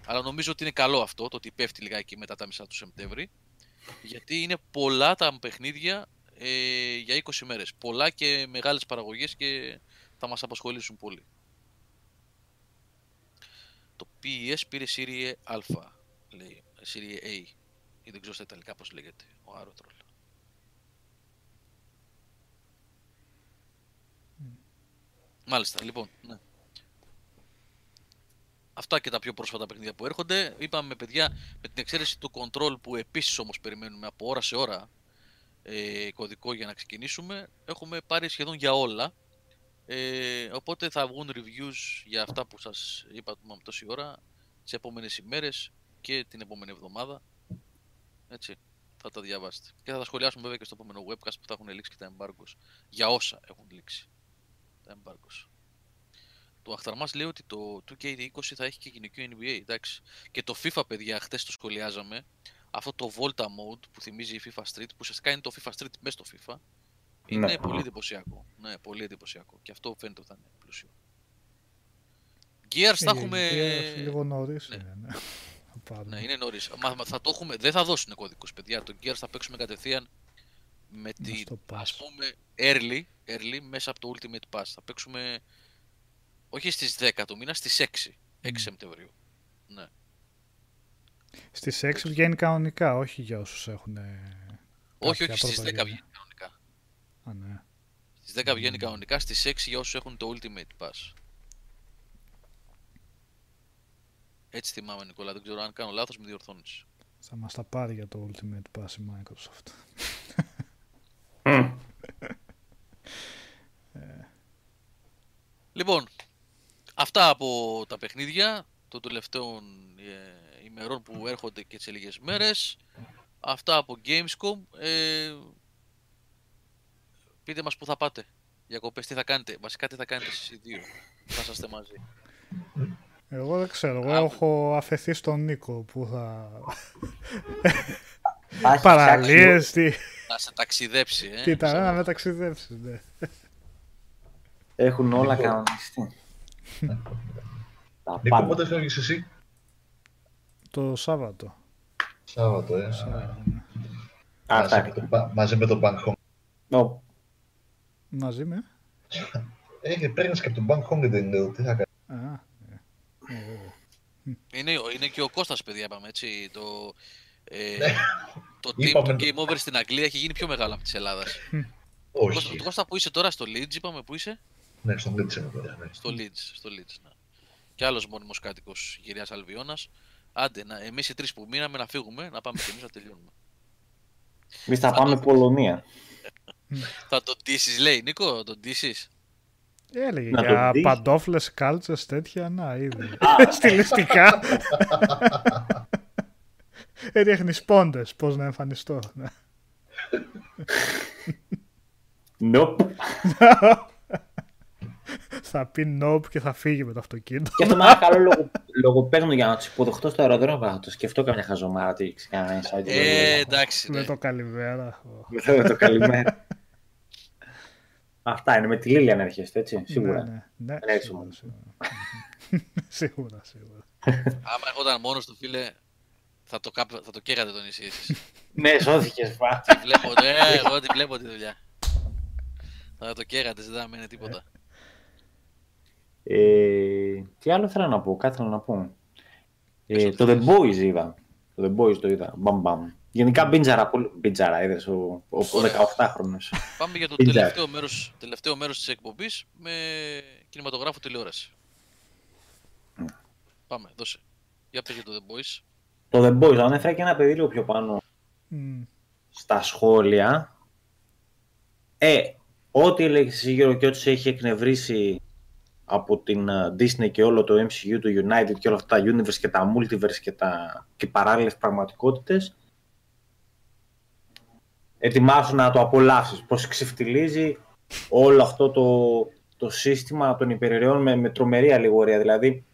Αλλά νομίζω ότι είναι καλό αυτό, το ότι πέφτει λιγάκι μετά τα μισά του Σεπτέμβρη, γιατί είναι πολλά τα παιχνίδια ε, για 20 μέρες. Πολλά και μεγάλες παραγωγές και θα μας απασχολήσουν πολύ. Το PES πήρε Serie Α, λέει, Serie A, ή δεν ξέρω στα Ιταλικά πώς λέγεται, ο Άρωτρολ. Μάλιστα, λοιπόν, ναι. Αυτά και τα πιο πρόσφατα παιχνίδια που έρχονται. Είπαμε, παιδιά, με την εξαίρεση του control που επίσης όμως περιμένουμε από ώρα σε ώρα ε, κωδικό για να ξεκινήσουμε, έχουμε πάρει σχεδόν για όλα. Ε, οπότε θα βγουν reviews για αυτά που σας είπα με τόση ώρα τις επόμενες ημέρες και την επόμενη εβδομάδα. Έτσι, θα τα διαβάσετε. Και θα τα σχολιάσουμε βέβαια και στο επόμενο webcast που θα έχουν λήξει και τα embargoes. Για όσα έχουν λήξει τα embargoes. Το Αχταρμάς λέει ότι το 2K20 θα έχει και γυναικείο NBA, εντάξει. Και το FIFA, παιδιά, χτες το σχολιάζαμε. Αυτό το Volta Mode που θυμίζει η FIFA Street, που ουσιαστικά είναι το FIFA Street μέσα στο FIFA. Είναι Ναι. πολύ εντυπωσιακό. Ναι, πολύ εντυπωσιακό. Και αυτό φαίνεται ότι θα είναι πλούσιο. Gears θα Ε, έχουμε... Gears Λίγο νωρίς ναι. είναι. Ναι. Θα πάρουμε. Ναι, είναι νωρίς. Μα, μα θα το έχουμε. Δεν θα δώσουν κωδικούς, παιδιά. Το Gears θα παίξουμε κατευθείαν με τη. στο Pass. ας πούμε early, early μέσα από το Ultimate Pass. Θα παίξουμε Όχι στις 10 του μήνα, στις 6. 6 Σεπτεμβρίου. Ναι. Στις 6 βγαίνει κανονικά, όχι για όσους έχουν. Όχι, όχι, στις 10 βγαίνει κανονικά. Α, ναι. Στις 10 βγαίνει κανονικά, στις 6 για όσους έχουν το Ultimate Pass. Έτσι θυμάμαι, Νικόλα. Δεν ξέρω αν κάνω λάθος, με διορθώνεις. Θα μας τα πάρει για το Ultimate Pass η Microsoft. Λοιπόν, αυτά από τα παιχνίδια των τελευταίων ε, ημερών που έρχονται και σε λίγες μέρες. Αυτά από Gamescom. Ε, πείτε μας πού θα πάτε. Διακοπές, τι θα κάνετε. Βασικά τι θα κάνετε εσείς οι δύο. Θα είσαστε μαζί. Εγώ δεν ξέρω. Εγώ έχω αφαιθεί στον Νίκο που θα. Παραλίες, τι. Να σε ταξιδέψει, ε. Κοίτα, να με ταξιδέψεις, ναι. Έχουν όλα κανονιστεί. Τα Νίκο, πότε φεύγεις εσύ; Το Σάββατο. Σάββατο, ε. Σάββατο, ναι. Μαζί με τον Bank Home. Μαζί με. Ε, παίρνεις και από τον Bank Home δεν είναι, τι θα κάνεις. Α, είναι, είναι και ο Κώστας, παιδιά, είπαμε, έτσι. Το, ε, Ναι. το team του Game Over στην Αγγλία έχει γίνει πιο μεγάλο από της Ελλάδας. Όχι. Το Κώστα που είσαι τώρα στο Leeds, είπαμε που είσαι; Ναι, στον Leeds είμαι τώρα, ναι. Στο Leeds, στο Leeds, ναι. Και άλλος μόνιμος κάτοικος γυριάς Αλβιώνας. Άντε, να, εμείς οι τρεις που μείναμε να φύγουμε, να πάμε και εμείς να τελειώνουμε. Εμείς θα πάμε Πολωνία. θα τον ντύσεις, λέει, Νίκο, τον ντύσεις. Έλεγε Να για τον δεις. παντόφλες, κάλτσες, τέτοια, να, ήδη. Στιλιστικά. Ρίχνεις πόντες, πώς να εμφανιστώ. ναι. Nope. θα πει nope και θα φύγει με το αυτοκίνητο. Και αυτό με ένα καλό λόγο, λογοπαίγνιο για να τους υποδεχτώ στο αεροδρόμιο. Θα το σκεφτώ καμιά χαζομάρα. Τι ξανά inside Ε, εντάξει, με ναι. το καλημέρα. Με το καλημέρα. Αυτά είναι με τη Λίλια να έρχεστε, έτσι, σίγουρα. Ναι, ναι, ναι, Δεν έχεις σίγουρα, μόνο. σίγουρα. σίγουρα, σίγουρα. Άμα έρχονταν μόνος του, φίλε, θα το, κάπ- θα το καίγατε το νησί εσείς. Ναι, σώθηκες. Τη βλέπω, ναι, εγώ τη βλέπω τη δουλειά. Θα το καίγατε, δεν θα μείνει τίποτα. Ε, τι άλλο θέλω να πω, κάτι θέλω να πω. Ε, το The Boys είδα. Το The Boys το είδα. Μπαμ, μπαμ. Γενικά μπίντζαρα, πολύ μπίντζαρα είδες, ο, ο, ο Ωραία. 18χρονος. Πάμε για το Πίτσα. τελευταίο μέρος, τελευταίο μέρος της εκπομπής με κινηματογράφο τηλεόραση. Πάμε, δώσε. Για πες για το The Boys. Το The Boys, ανέφερα και ένα παιδί λίγο πιο πάνω Μμ. στα σχόλια. Ε, ό,τι έλεγες εσύ Γιώργο και ό,τι σε έχει εκνευρίσει από την ε, Disney και όλο το MCU, το United και όλα αυτά τα universe και τα multiverse και, τα, και παράλληλες πραγματικότητες ετοιμάσου να το απολαύσεις, πως ξεφτιλίζει όλο αυτό το, το σύστημα των υπερηρώων με, με τρομερή αλληγορία. Δηλαδή,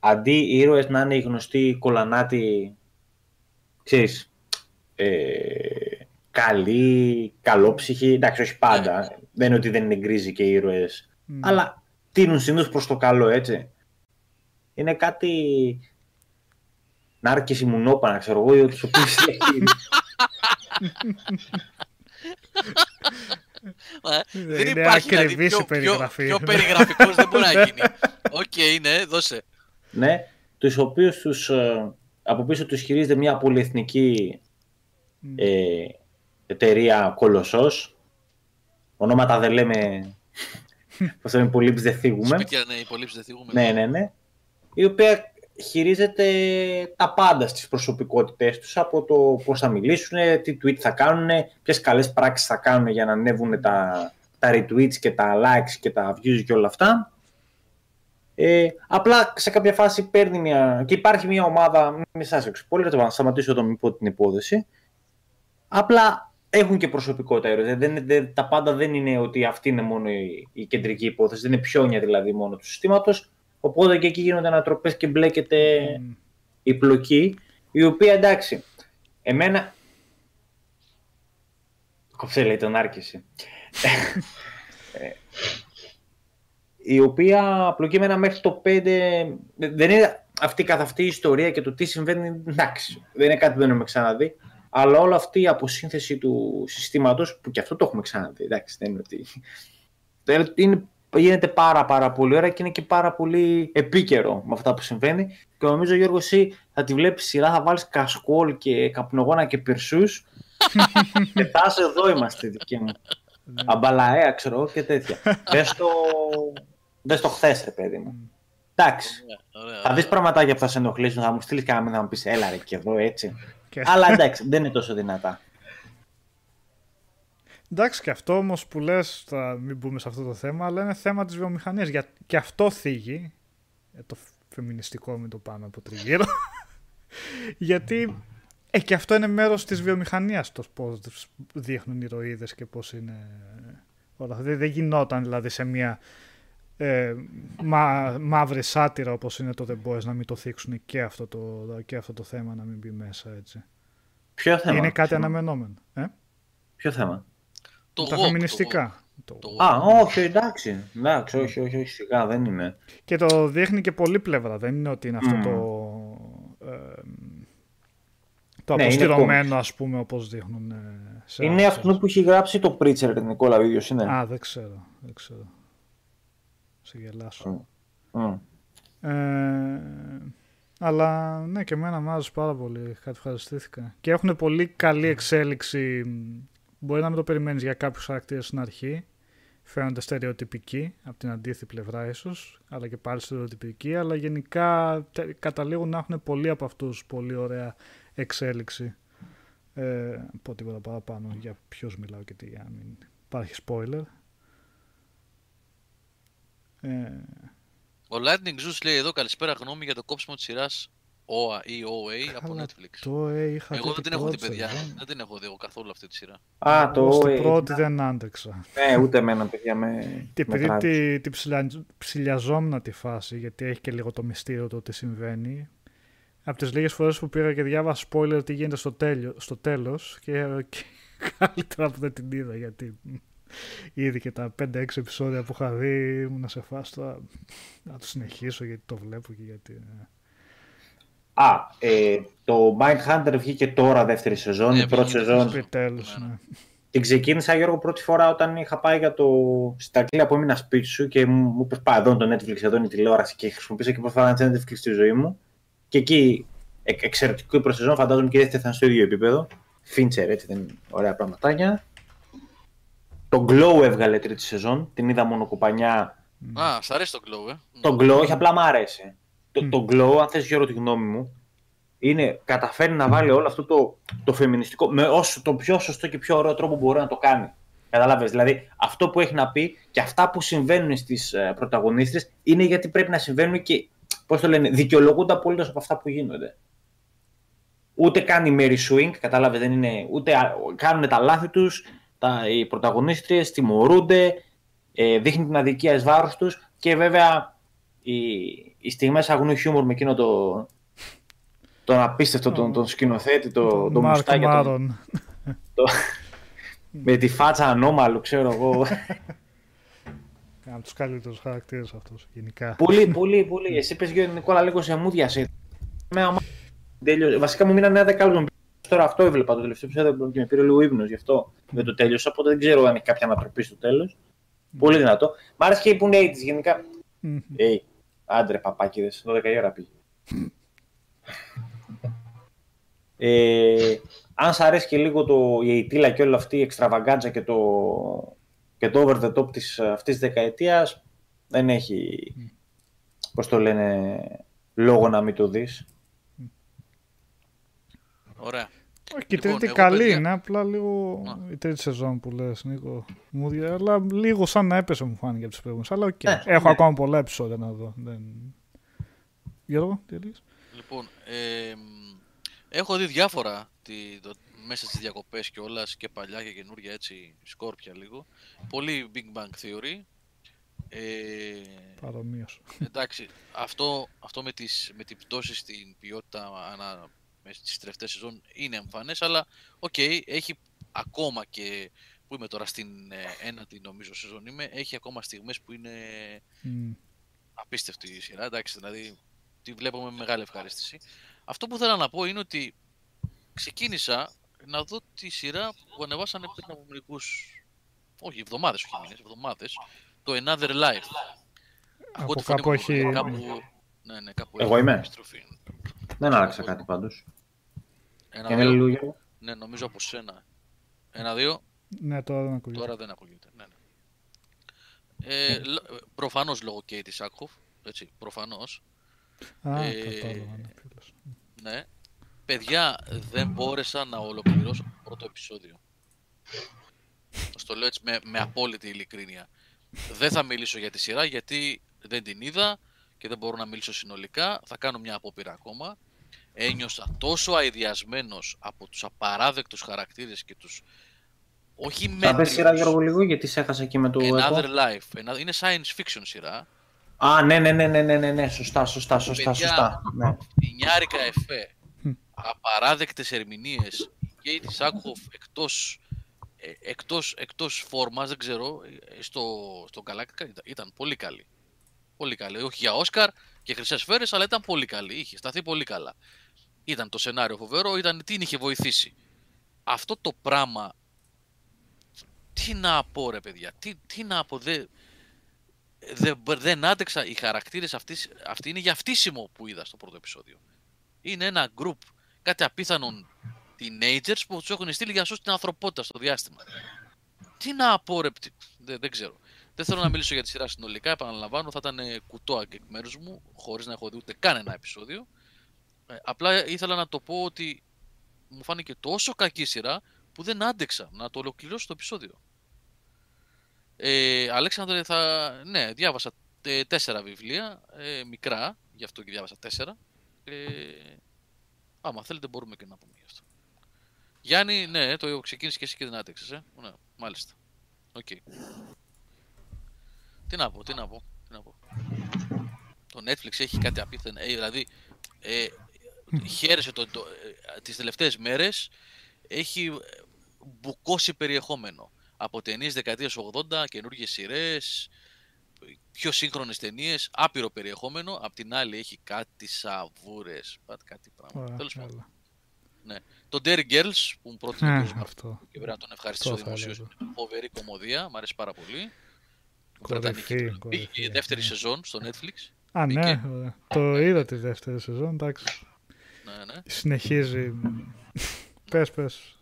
αντί οι ήρωες να είναι οι γνωστοί κολανάτοι, ξέρεις, ε, καλοί, καλόψυχοι, εντάξει όχι πάντα, δεν είναι ότι δεν είναι γκρίζοι και οι ήρωες, Μμ. αλλά τίνουν συνήθως προς το καλό, έτσι. Είναι κάτι... Νάρκες ημουνόπανα, ξέρω εγώ, τους οποίους έχει- Ε, Είναι δεν υπάρχει δηλαδή, ακριβής πιο, η περιγραφή. Πιο, πιο περιγραφικός δεν μπορεί να γίνει. Οκ, ναι, δώσε. ναι, τους οποίους τους, ε, από πίσω τους χειρίζεται μια πολυεθνική Μμ. ε, εταιρεία Κολοσσός. Ονόματα δεν λέμε, πως είναι πολύ δεν θίγουμε. Σπίτια, ναι, υπολήψεις δεν θίγουμε. Ναι, ναι, ναι. Η οποία χειρίζεται τα πάντα στις προσωπικότητες τους, από το πώς θα μιλήσουν, τι tweet θα κάνουν, ποιες καλές πράξεις θα κάνουν για να ανέβουν τα, τα retweets και τα likes και τα views και όλα αυτά. Ε, απλά σε κάποια φάση παίρνει μια... και υπάρχει μια ομάδα, μην σας εξυπόλυτα, θα σταματήσω εδώ μην πω την υπόθεση. Απλά έχουν και προσωπικότητα οι ήρωες. Δεν, δεν, τα πάντα δεν είναι ότι αυτή είναι μόνο η, η κεντρική υπόθεση, δεν είναι πιόνια δηλαδή μόνο του συστήματος. Οπότε και εκεί γίνονται ανατροπές και μπλέκεται Μμ. η πλοκή, η οποία εντάξει, εμένα... Κόψε λέει τον άρκηση. Ε, η οποία πλοκή εμένα μέχρι το 5 δεν είναι αυτή καθ' αυτή η ιστορία και το τι συμβαίνει, εντάξει, δεν είναι κάτι που δεν έχουμε ξαναδεί, αλλά όλη αυτή η αποσύνθεση του συστήματος, που και αυτό το έχουμε ξαναδεί, εντάξει, δεν είναι ότι... Είναι γίνεται πάρα πάρα πολύ ωραία και είναι και πάρα πολύ επίκαιρο με αυτά που συμβαίνει. Και νομίζω Γιώργος εσύ θα τη βλέπεις σειρά, θα βάλεις κασκόλ και καπνογόνα και πυρσούς και θα είσαι εδώ είμαστε δικοί μου. Ναι. Αμπαλαέα ξέρω εγώ και τέτοια. δες το, δες το χθες ρε παιδί μου. Εντάξει. Ωραία, ωραία, Θα δεις ωραία. πραγματάκια που θα σε ενοχλήσουν, θα μου στείλεις κανένα να μου πεις έλα ρε και εδώ έτσι. Και- Αλλά εντάξει, δεν είναι τόσο δυνατά. Εντάξει και αυτό όμως που λες, θα μην μπούμε σε αυτό το θέμα, αλλά είναι θέμα της βιομηχανίας. Για... Και αυτό θίγει. ε, το φεμινιστικό, μην το πάμε από τριγύρω. Γιατί ε, και αυτό είναι μέρος της βιομηχανίας το πώς δείχνουν οι ηρωίδες και πώς είναι. Όλα. αυτά. Δεν, δεν γινόταν δηλαδή σε μια ε, μα, μαύρη σάτυρα όπως είναι το The Boys να μην το θίξουν και αυτό το, και αυτό το θέμα να μην μπει μέσα έτσι. Ποιο θέμα. είναι κάτι ποιο, αναμενόμενο. Ε; Ποιο θέμα; Το τα woke, το φεμινιστικά. Το- woke. Το Α, woke. όχι, εντάξει. Εντάξει, όχι, όχι, όχι, σιγά δεν είναι. Και το δείχνει και πολλή πλευρά. Δεν είναι ότι είναι αυτό Μμμ. το. Ε, το Ναι, είναι αποστηρωμένο, ας πούμε, όπως δείχνουν ε, σε Είναι άλλες αυτό σειρές. που έχει γράψει το Preacher, την Νικόλα, ο ίδιος είναι. Α, δεν ξέρω. Δεν ξέρω. Σε γελάσω. Μμ. Ε, αλλά ναι, και εμένα μου άρεσε πάρα πολύ. Κάτι ευχαριστήθηκα. Και έχουν πολύ καλή εξέλιξη. Μπορεί να μην το περιμένεις για κάποιους χαρακτήρες στην αρχή. Φαίνονται στερεοτυπικοί, από την αντίθετη πλευρά ίσως, αλλά και πάλι στερεοτυπικοί, αλλά γενικά τε- καταλήγουν να έχουν πολλοί από αυτούς πολύ ωραία εξέλιξη. Ε, πω τίποτα παραπάνω για ποιος μιλάω και τι, για να μην υπάρχει spoiler. Ε, Ο Lightning Zeus λέει εδώ καλησπέρα γνώμη για το κόψιμο της σειράς OA ή OA από Καλά, Netflix. το ε, είχα Εγώ δει δεν την την έχω δει πρώτη παιδιά, σεζόν. δεν την έχω δει εγώ καθόλου αυτή τη σειρά. Α, Εγώ το. στην ε, πρώτη δεν άντεξα. Ναι, ούτε εμένα, παιδιά, με. Και με επειδή τράβηξε. τη, τη ψηλα, ψηλιαζόμουν τη φάση, γιατί έχει και λίγο το μυστήριο το τι συμβαίνει, από τις λίγες φορές που πήρα και διάβασα spoiler τι γίνεται στο, τέλειο, στο τέλος και, και καλύτερα που δεν την είδα γιατί ήδη και τα 5-6 επεισόδια που είχα δει ήμουν σε φάση τώρα να το συνεχίσω γιατί το βλέπω και γιατί... ε. Α, ε, το Mindhunter βγήκε τώρα δεύτερη σεζόν. Ναι, η πρώτη βγήκε σεζόν Επιτέλους, Ναι, ναι. ναι. την ξεκίνησα, Γιώργο, πρώτη φορά όταν είχα πάει για το... στην Αγγλία που έμεινα σπίτι σου και μου μου είπες πάει εδώ είναι το Netflix, εδώ είναι η τηλεόραση και χρησιμοποίησα και πρώτη φορά ένα Netflix στη ζωή μου. Και εκεί ε, εξαιρετικό η πρώτη σεζόν, φαντάζομαι και η δεύτερη θα είναι στο ίδιο επίπεδο. Φίντσερ, έτσι δεν είναι ωραία πραγματάκια. Το Glow έβγαλε τρίτη σεζόν, την είδα μόνο κουπανιά Α, σ' αρέσει το Glow, ε. Το glow, όχι απλά μ' αρέσει. Το, Μμ. το glow, αν θες Γιώργο τη γνώμη μου, είναι, καταφέρει να βάλει όλο αυτό το, το φεμινιστικό με όσο το πιο σωστό και πιο ωραίο τρόπο μπορεί να το κάνει. Καταλάβες, δηλαδή αυτό που έχει να πει και αυτά που συμβαίνουν στις ε, πρωταγωνίστρες είναι γιατί πρέπει να συμβαίνουν και, πώς το λένε, δικαιολογούνται απολύτως από αυτά που γίνονται. Ούτε κάνει Mary Swing, κατάλαβες, δεν είναι, ούτε α, κάνουν τα λάθη τους, τα, οι πρωταγωνίστριες τιμωρούνται, ε, δείχνει την αδικία εις βάρος τους και βέβαια οι, οι στιγμές αγνού χιούμορ με εκείνο το, τον απίστευτο, τον, τον σκηνοθέτη, το, το, Τον Μάρκ μουστάκι, τον- Μάρον. το, με τη φάτσα ανώμαλου, ξέρω εγώ. Από τους καλύτερους χαρακτήρες αυτός, γενικά. πολύ, πολύ, πολύ. Εσύ πες Γιώργο Νικόλα λίγο σε μούδια σε. Με άμα... τέλειο- Βασικά μου μείνανε 11 λεπτά. Τώρα αυτό έβλεπα το τελευταίο επεισόδιο και με πήρε λίγο ύπνος γι' αυτό δεν το τέλειωσα. Οπότε δεν ξέρω αν έχει κάποια ανατροπή στο τέλος. Πολύ δυνατό. Μ' άρεσε και που είναι 80's γενικά. Μμμ. Ε, άντρε παπάκιδες, 12 η ώρα πήγε. ε, αν σ' αρέσει και λίγο το, η αιτήλα και όλη αυτή η εξτραβαγκάντζα και το, και το over the top της, αυτής της δεκαετίας, δεν έχει, πώς το λένε, λόγο να μην το δεις. Ωραία. Όχι, και η Λοιπόν, τρίτη εγώ, καλή παιδιά- είναι, απλά λίγο Α. η τρίτη σεζόν που λες, Νίκο. Μου δι- αλλά λίγο σαν να έπεσε μου φάνηκε από τις προηγούμενες. Αλλά οκ. Ναι, Έχω ναι. ακόμα πολλά επεισόδια να δω. Δεν... Γιώργο, τι λες; Λοιπόν, ε, μ, έχω δει διάφορα τη, το, μέσα στις διακοπές κιόλας και παλιά και καινούργια έτσι σκόρπια λίγο. Πολύ Big Bang Theory. Ε, Παρομοίως. εντάξει, αυτό, αυτό με, τις, με την πτώση στην ποιότητα ανα, με στις τελευταίες σεζόν είναι εμφανές, αλλά οκ, έχει ακόμα και που είμαι τώρα στην ε, ένατη νομίζω σεζόν είμαι, έχει ακόμα στιγμές που είναι Μμ. απίστευτη η σειρά, εντάξει, δηλαδή τη βλέπω με μεγάλη ευχαρίστηση. Αυτό που θέλω να πω είναι ότι ξεκίνησα να δω τη σειρά που ανεβάσανε πριν από μερικούς, όχι εβδομάδες, όχι μήνες, εβδομάδες, το Another Life. Από τη φωνή κάπου μου, έχει- Κάπου... Ναι, ναι, κάπου Εγώ έχει είμαι. επιστροφή. Δεν άλλαξα κάτι πάντως. Ένα, Για ένα δύο. λίγο Γιώργο. Ναι, νομίζω από σένα. Ένα-δύο. Ναι, τώρα δεν ακούγεται. Τώρα δεν ακούγεται. Ναι, ναι. Ε, λ- προφανώς λόγω και της Άκχοφ. Έτσι, προφανώς. Α, ε, κατάλαβα. ναι, φίλος. Ναι. Παιδιά, δεν μπόρεσα να ολοκληρώσω το πρώτο επεισόδιο. Στο λέω έτσι με, με απόλυτη ειλικρίνεια. Δεν θα μιλήσω για τη σειρά γιατί δεν την είδα και δεν μπορώ να μιλήσω συνολικά. Θα κάνω μια απόπειρα ακόμα. Ένιωσα τόσο αειδιασμένος από τους απαράδεκτους χαρακτήρες και τους όχι Θα πες σειρά μέτριους. Γιώργο λίγο γιατί σε έχασα εκεί με το Another εγώ. Life. Ένα- Είναι science fiction σειρά. Α, ναι, ναι, ναι, ναι, ναι, ναι, ναι, σωστά, σωστά, σωστά, Παιδιά, σωστά. Ναι. Φινιάρικα εφέ. Απαράδεκτες ερμηνείες. Και η της Άκχοφ εκτός, ε, εκτός, εκτός φόρμας, δεν ξέρω, ε, στο, στο Galactica ήταν, ήταν πολύ καλή. Πολύ καλή. Όχι για Όσκαρ και χρυσές σφαίρες, αλλά ήταν πολύ καλή. Είχε σταθεί πολύ καλά. Ήταν το σενάριο φοβερό, ήταν τι την είχε βοηθήσει. Αυτό το πράγμα. Τι να πω, ρε παιδιά, τι, τι να πω, δεν, δεν, δεν άντεξα. Οι χαρακτήρες αυτοί, αυτοί είναι για φτύσιμο που είδα στο πρώτο επεισόδιο. Είναι ένα group κάτι απίθανων teenagers που τους έχουν στείλει για να σώσουν την ανθρωπότητα στο διάστημα. Τι να πω, ρε, τι- δεν, δεν ξέρω. Δεν θέλω να μιλήσω για τη σειρά συνολικά, επαναλαμβάνω, θα ήταν ε, κουτό εκ μέρους μου, χωρίς να έχω δει ούτε καν ένα επεισόδιο. Ε, απλά ήθελα να το πω ότι μου φάνηκε τόσο κακή σειρά που δεν άντεξα να το ολοκληρώσω το επεισόδιο. Ε, Αλέξανδρε, θα... ναι, διάβασα ε, τέσσερα βιβλία, ε, μικρά, γι' αυτό και διάβασα τέσσερα. Ε, άμα θέλετε μπορούμε και να πούμε γι' αυτό. Γιάννη, ναι, το ξεκίνησε και εσύ και δεν άντεξες, ε. Ναι, μάλιστα. Οκ. Τι να πω, τι να πω, τι να πω. Το Netflix έχει κάτι απίθανο, ε, δηλαδή, ε, χαίρεσαι το, το, ε, τις τελευταίες μέρες, έχει ε, μπουκώσει περιεχόμενο. Από ταινίες δεκαετίας 80, καινούργιες σειρές, πιο σύγχρονες ταινίες, άπειρο περιεχόμενο. Απ' την άλλη έχει κάτι σαβούρες, πα- κάτι πράγμα. Ωραία, Τέλος πάντων. έλα. Το Dairy Girls που μου πρότεινε ο Ε, κ. Μαρκ αυτό. και πρέπει να τον ευχαριστήσω Αυτό θα δημοσίως. έλεγα. Φοβερή κομμωδία, μου αρέσει πάρα πολύ. Κορυφή, Βρετανική. Πήγε κορυφή, και η δεύτερη ναι. σεζόν στο Netflix. Α, Μπήκε. ναι, ωραία. το είδα τη δεύτερη σεζόν, εντάξει. Ναι, ναι. Συνεχίζει. πες, πες.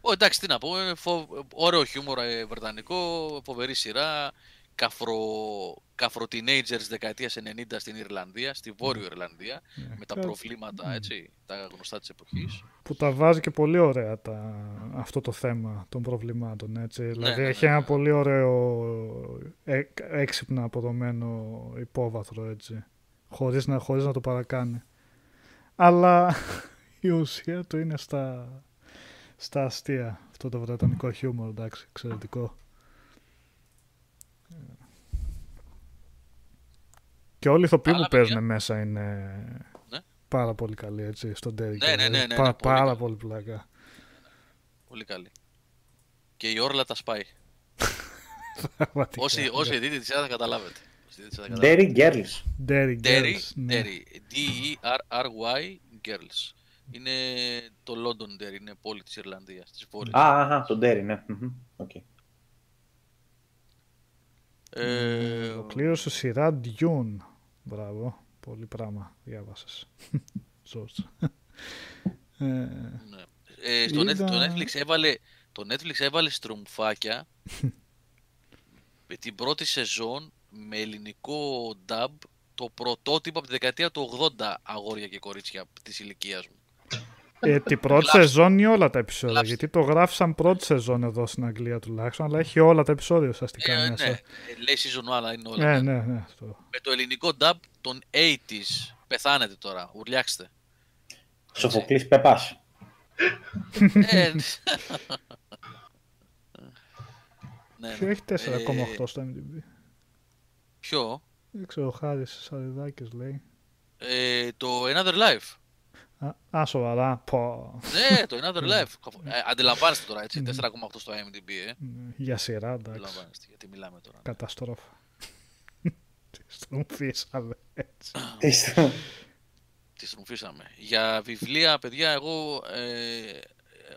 Ω, εντάξει, τι να πω. ε, φο- Ωραίο χιούμορ ε, βρετανικό, φοβερή σειρά. Καφρο, καφρο teenagers δεκαετίας 90 στην Ιρλανδία, στη Βόρειο Ιρλανδία, Ναι. με τα Κα- προβλήματα, έτσι, τα γνωστά της εποχής. Που τα βάζει και πολύ ωραία τα, αυτό το θέμα των προβλημάτων, έτσι. δηλαδή ναι, έχει ναι, ένα ναι. πολύ ωραίο ε, έξυπνα αποδομένο υπόβαθρο, έτσι. Χωρίς να, χωρίς να το παρακάνει. Αλλά η ουσία του είναι στα, στα αστεία. Αυτό το βρετανικό χιούμορ, εντάξει, εξαιρετικό. Και όλοι οι ηθοποιοί Άλλα που παίζουν παιδιά; μέσα είναι Ναι. πάρα πολύ καλοί, έτσι, στον Derek. Ναι, ναι, ναι, ναι, Πα- ναι, πολύ πάρα καλή. πολύ πλάκα. Πολύ καλή. Και η όρλα τα σπάει. Πραγματικά. Όσοι, όσοι δείτε της σειρά θα καταλάβετε. Όσοι δείτε τη σειρά θα καταλάβετε. Dairy Girls. Derry Derry, Girls, ναι. Derry. D-E-R-R-Y Girls. Είναι το Londonderry, είναι πόλη της Ιρλανδίας, της Βόρειας. Α, αχα, το Derry, ναι. Μμμ, οκ. Ε, Ολοκλήρωσε σειρά Dune. Μπράβο. Πολύ πράγμα διάβασες. George. ε, ναι. Ε, στο Είδα- Netflix, το, Netflix έβαλε, το Netflix έβαλε στρομφάκια με την πρώτη σεζόν με ελληνικό dub το πρωτότυπο από τη δεκαετία του 80 αγόρια και κορίτσια της ηλικίας μου. ε, την πρώτη Κλάψτε. σεζόν ή όλα τα επεισόδια. Κλάψτε. Γιατί το γράφησαν πρώτη σεζόν εδώ στην Αγγλία τουλάχιστον, αλλά έχει όλα τα επεισόδια ουσιαστικά Ε, μέσα. ναι, ε, λέει season 1 αλλά είναι όλα. Ναι, ναι. ναι, ναι. αυτό. Με το ελληνικό dub των 80s. Πεθάνετε τώρα, ουρλιάξτε. Σοφοκλής Πεπάς. ε, ναι, Ποιο ναι. έχει 4,8 Ε, στο MDB. Ποιο; Δεν ξέρω, ο Χάρης Σαριδάκης λέει. Ε, το Another Life. Α, α, σοβαρά. Πω. ναι, το Another Life. Ε, αντιλαμβάνεστε τώρα, έτσι. 4,8 στο IMDb, ε. Ναι, Για σειρά, εντάξει. Αντιλαμβάνεστε γιατί μιλάμε τώρα. Καταστρόφα. Τι στρομφίσαμε έτσι. Τι στο- Τι στρομφίσαμε. Για βιβλία, παιδιά, εγώ ε,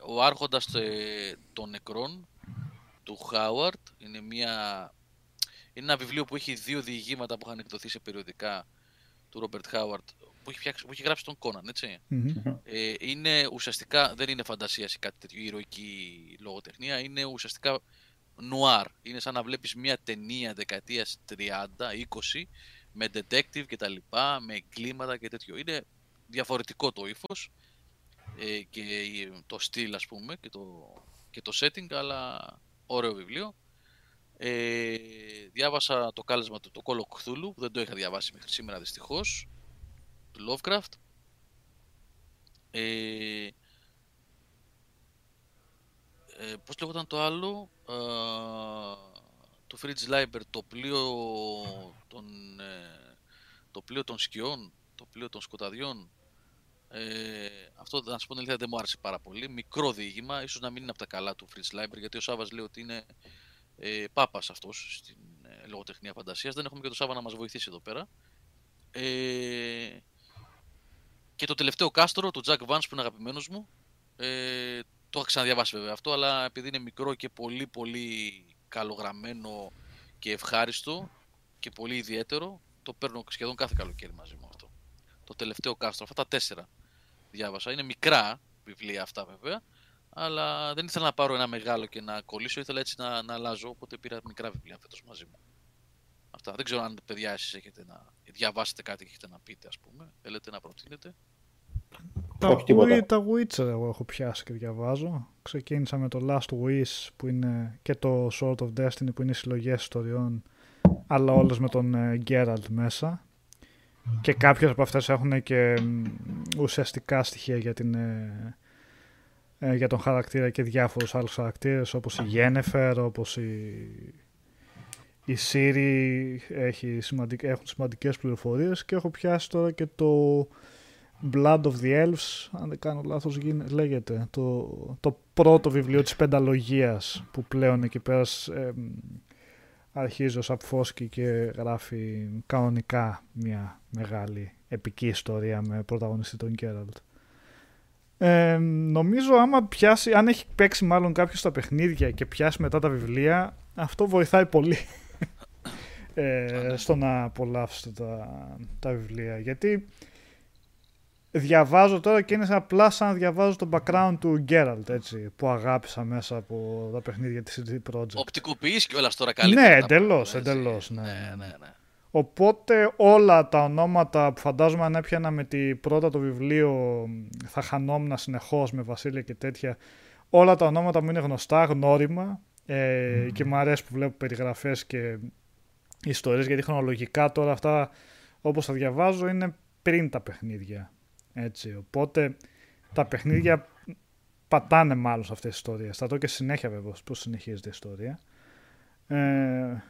ο Άρχοντας ε, των Νεκρών του Χάουαρτ είναι μια Είναι ένα βιβλίο που έχει δύο διηγήματα που είχαν εκδοθεί σε περιοδικά του Ρόμπερτ Χάουαρτ που έχει, φτιάξει, που έχει γράψει τον Κόναν, έτσι. Ε, είναι ουσιαστικά, δεν είναι φαντασία ή κάτι τέτοιο, ηρωική λογοτεχνία, είναι ουσιαστικά νουάρ. Είναι σαν να βλέπεις μια ταινία δεκαετίας 30, 20, με detective και τα λοιπά, με εγκλήματα και τέτοιο. Είναι διαφορετικό το ύφος ε, και το στυλ ας πούμε και το, και το setting, αλλά ωραίο βιβλίο. Ε, διάβασα το κάλεσμα του, το Call of Cthulhu, που δεν το είχα διαβάσει μέχρι σήμερα δυστυχώς, του Lovecraft. Ε, ε, πώς λέγονταν το άλλο, ε, το Fritz Leiber, το πλοίο των, ε, το πλοίο των σκιών, το πλοίο των σκοταδιών. Ε, αυτό να σου πω την αλήθεια δεν μου άρεσε πάρα πολύ. Μικρό διήγημα, ίσως να μην είναι από τα καλά του Fritz Leiber, γιατί ο Σάβας λέει ότι είναι ε, πάπας αυτός στην ε, λογοτεχνία φαντασίας. Δεν έχουμε και το Σάβα να μας βοηθήσει εδώ πέρα. Ε, και το τελευταίο κάστρο, το Jack Vance που είναι αγαπημένος μου. Ε, το είχα ξαναδιαβάσει βέβαια αυτό, αλλά επειδή είναι μικρό και πολύ πολύ καλογραμμένο και ευχάριστο και πολύ ιδιαίτερο, το παίρνω σχεδόν κάθε καλοκαίρι μαζί μου αυτό. Το τελευταίο κάστρο, αυτά τα τέσσερα διάβασα. Είναι μικρά βιβλία αυτά βέβαια, αλλά δεν ήθελα να πάρω ένα μεγάλο και να κολλήσω, ήθελα έτσι να, να αλλάζω, οπότε πήρα μικρά βιβλία φέτος μαζί μου. Αυτά. Δεν ξέρω αν παιδιά εσείς έχετε να διαβάσετε κάτι και έχετε να πείτε, ας πούμε. Θέλετε να προτείνετε. Τα, Όχι τα Witcher εγώ έχω πιάσει και διαβάζω. Ξεκίνησα με το Last Wish που είναι και το Sword of Destiny που είναι συλλογές ιστοριών αλλά όλες με τον ε, Geralt μέσα. Και κάποιες από αυτές έχουν και ουσιαστικά στοιχεία για, την, ε, ε, για τον χαρακτήρα και διάφορους άλλους χαρακτήρες όπως η Yennefer, όπως η, η Siri έχει σημαντικ, έχουν σημαντικές πληροφορίες. Και έχω πιάσει τώρα και το Blood of the Elves, αν δεν κάνω λάθος λέγεται, το, το πρώτο βιβλίο της πενταλογίας που πλέον εκεί πέρα ε, αρχίζει ο Σαπφόσκι και γράφει κανονικά μια μεγάλη επική ιστορία με πρωταγωνιστή τον Κέραλτ. Ε, νομίζω άμα πιάσει, αν έχει παίξει μάλλον κάποιος τα παιχνίδια και πιάσει μετά τα βιβλία, αυτό βοηθάει πολύ ε, στο να απολαύσετε τα, τα βιβλία. Γιατί διαβάζω τώρα και είναι απλά σαν να διαβάζω το background του Geralt, έτσι, που αγάπησα μέσα από τα παιχνίδια της CD Projekt. Οπτικοποιείς κιόλας τώρα καλύτερα. Ναι, εντελώς, εντελώς, ναι. ναι, ναι, ναι. Οπότε όλα τα ονόματα που φαντάζομαι αν έπιανα με τη πρώτα το βιβλίο θα χανόμουν συνεχώς με Βασίλεια και τέτοια. Όλα τα ονόματα μου είναι γνωστά, γνώριμα ε, και μου αρέσει που βλέπω περιγραφές και ιστορίες γιατί χρονολογικά τώρα αυτά όπως τα διαβάζω είναι πριν τα παιχνίδια. Έτσι, οπότε τα παιχνίδια πατάνε μάλλον σε αυτές τις ιστορίες. Θα δω και συνέχεια βέβαια πώς συνεχίζεται η ιστορία. Ε,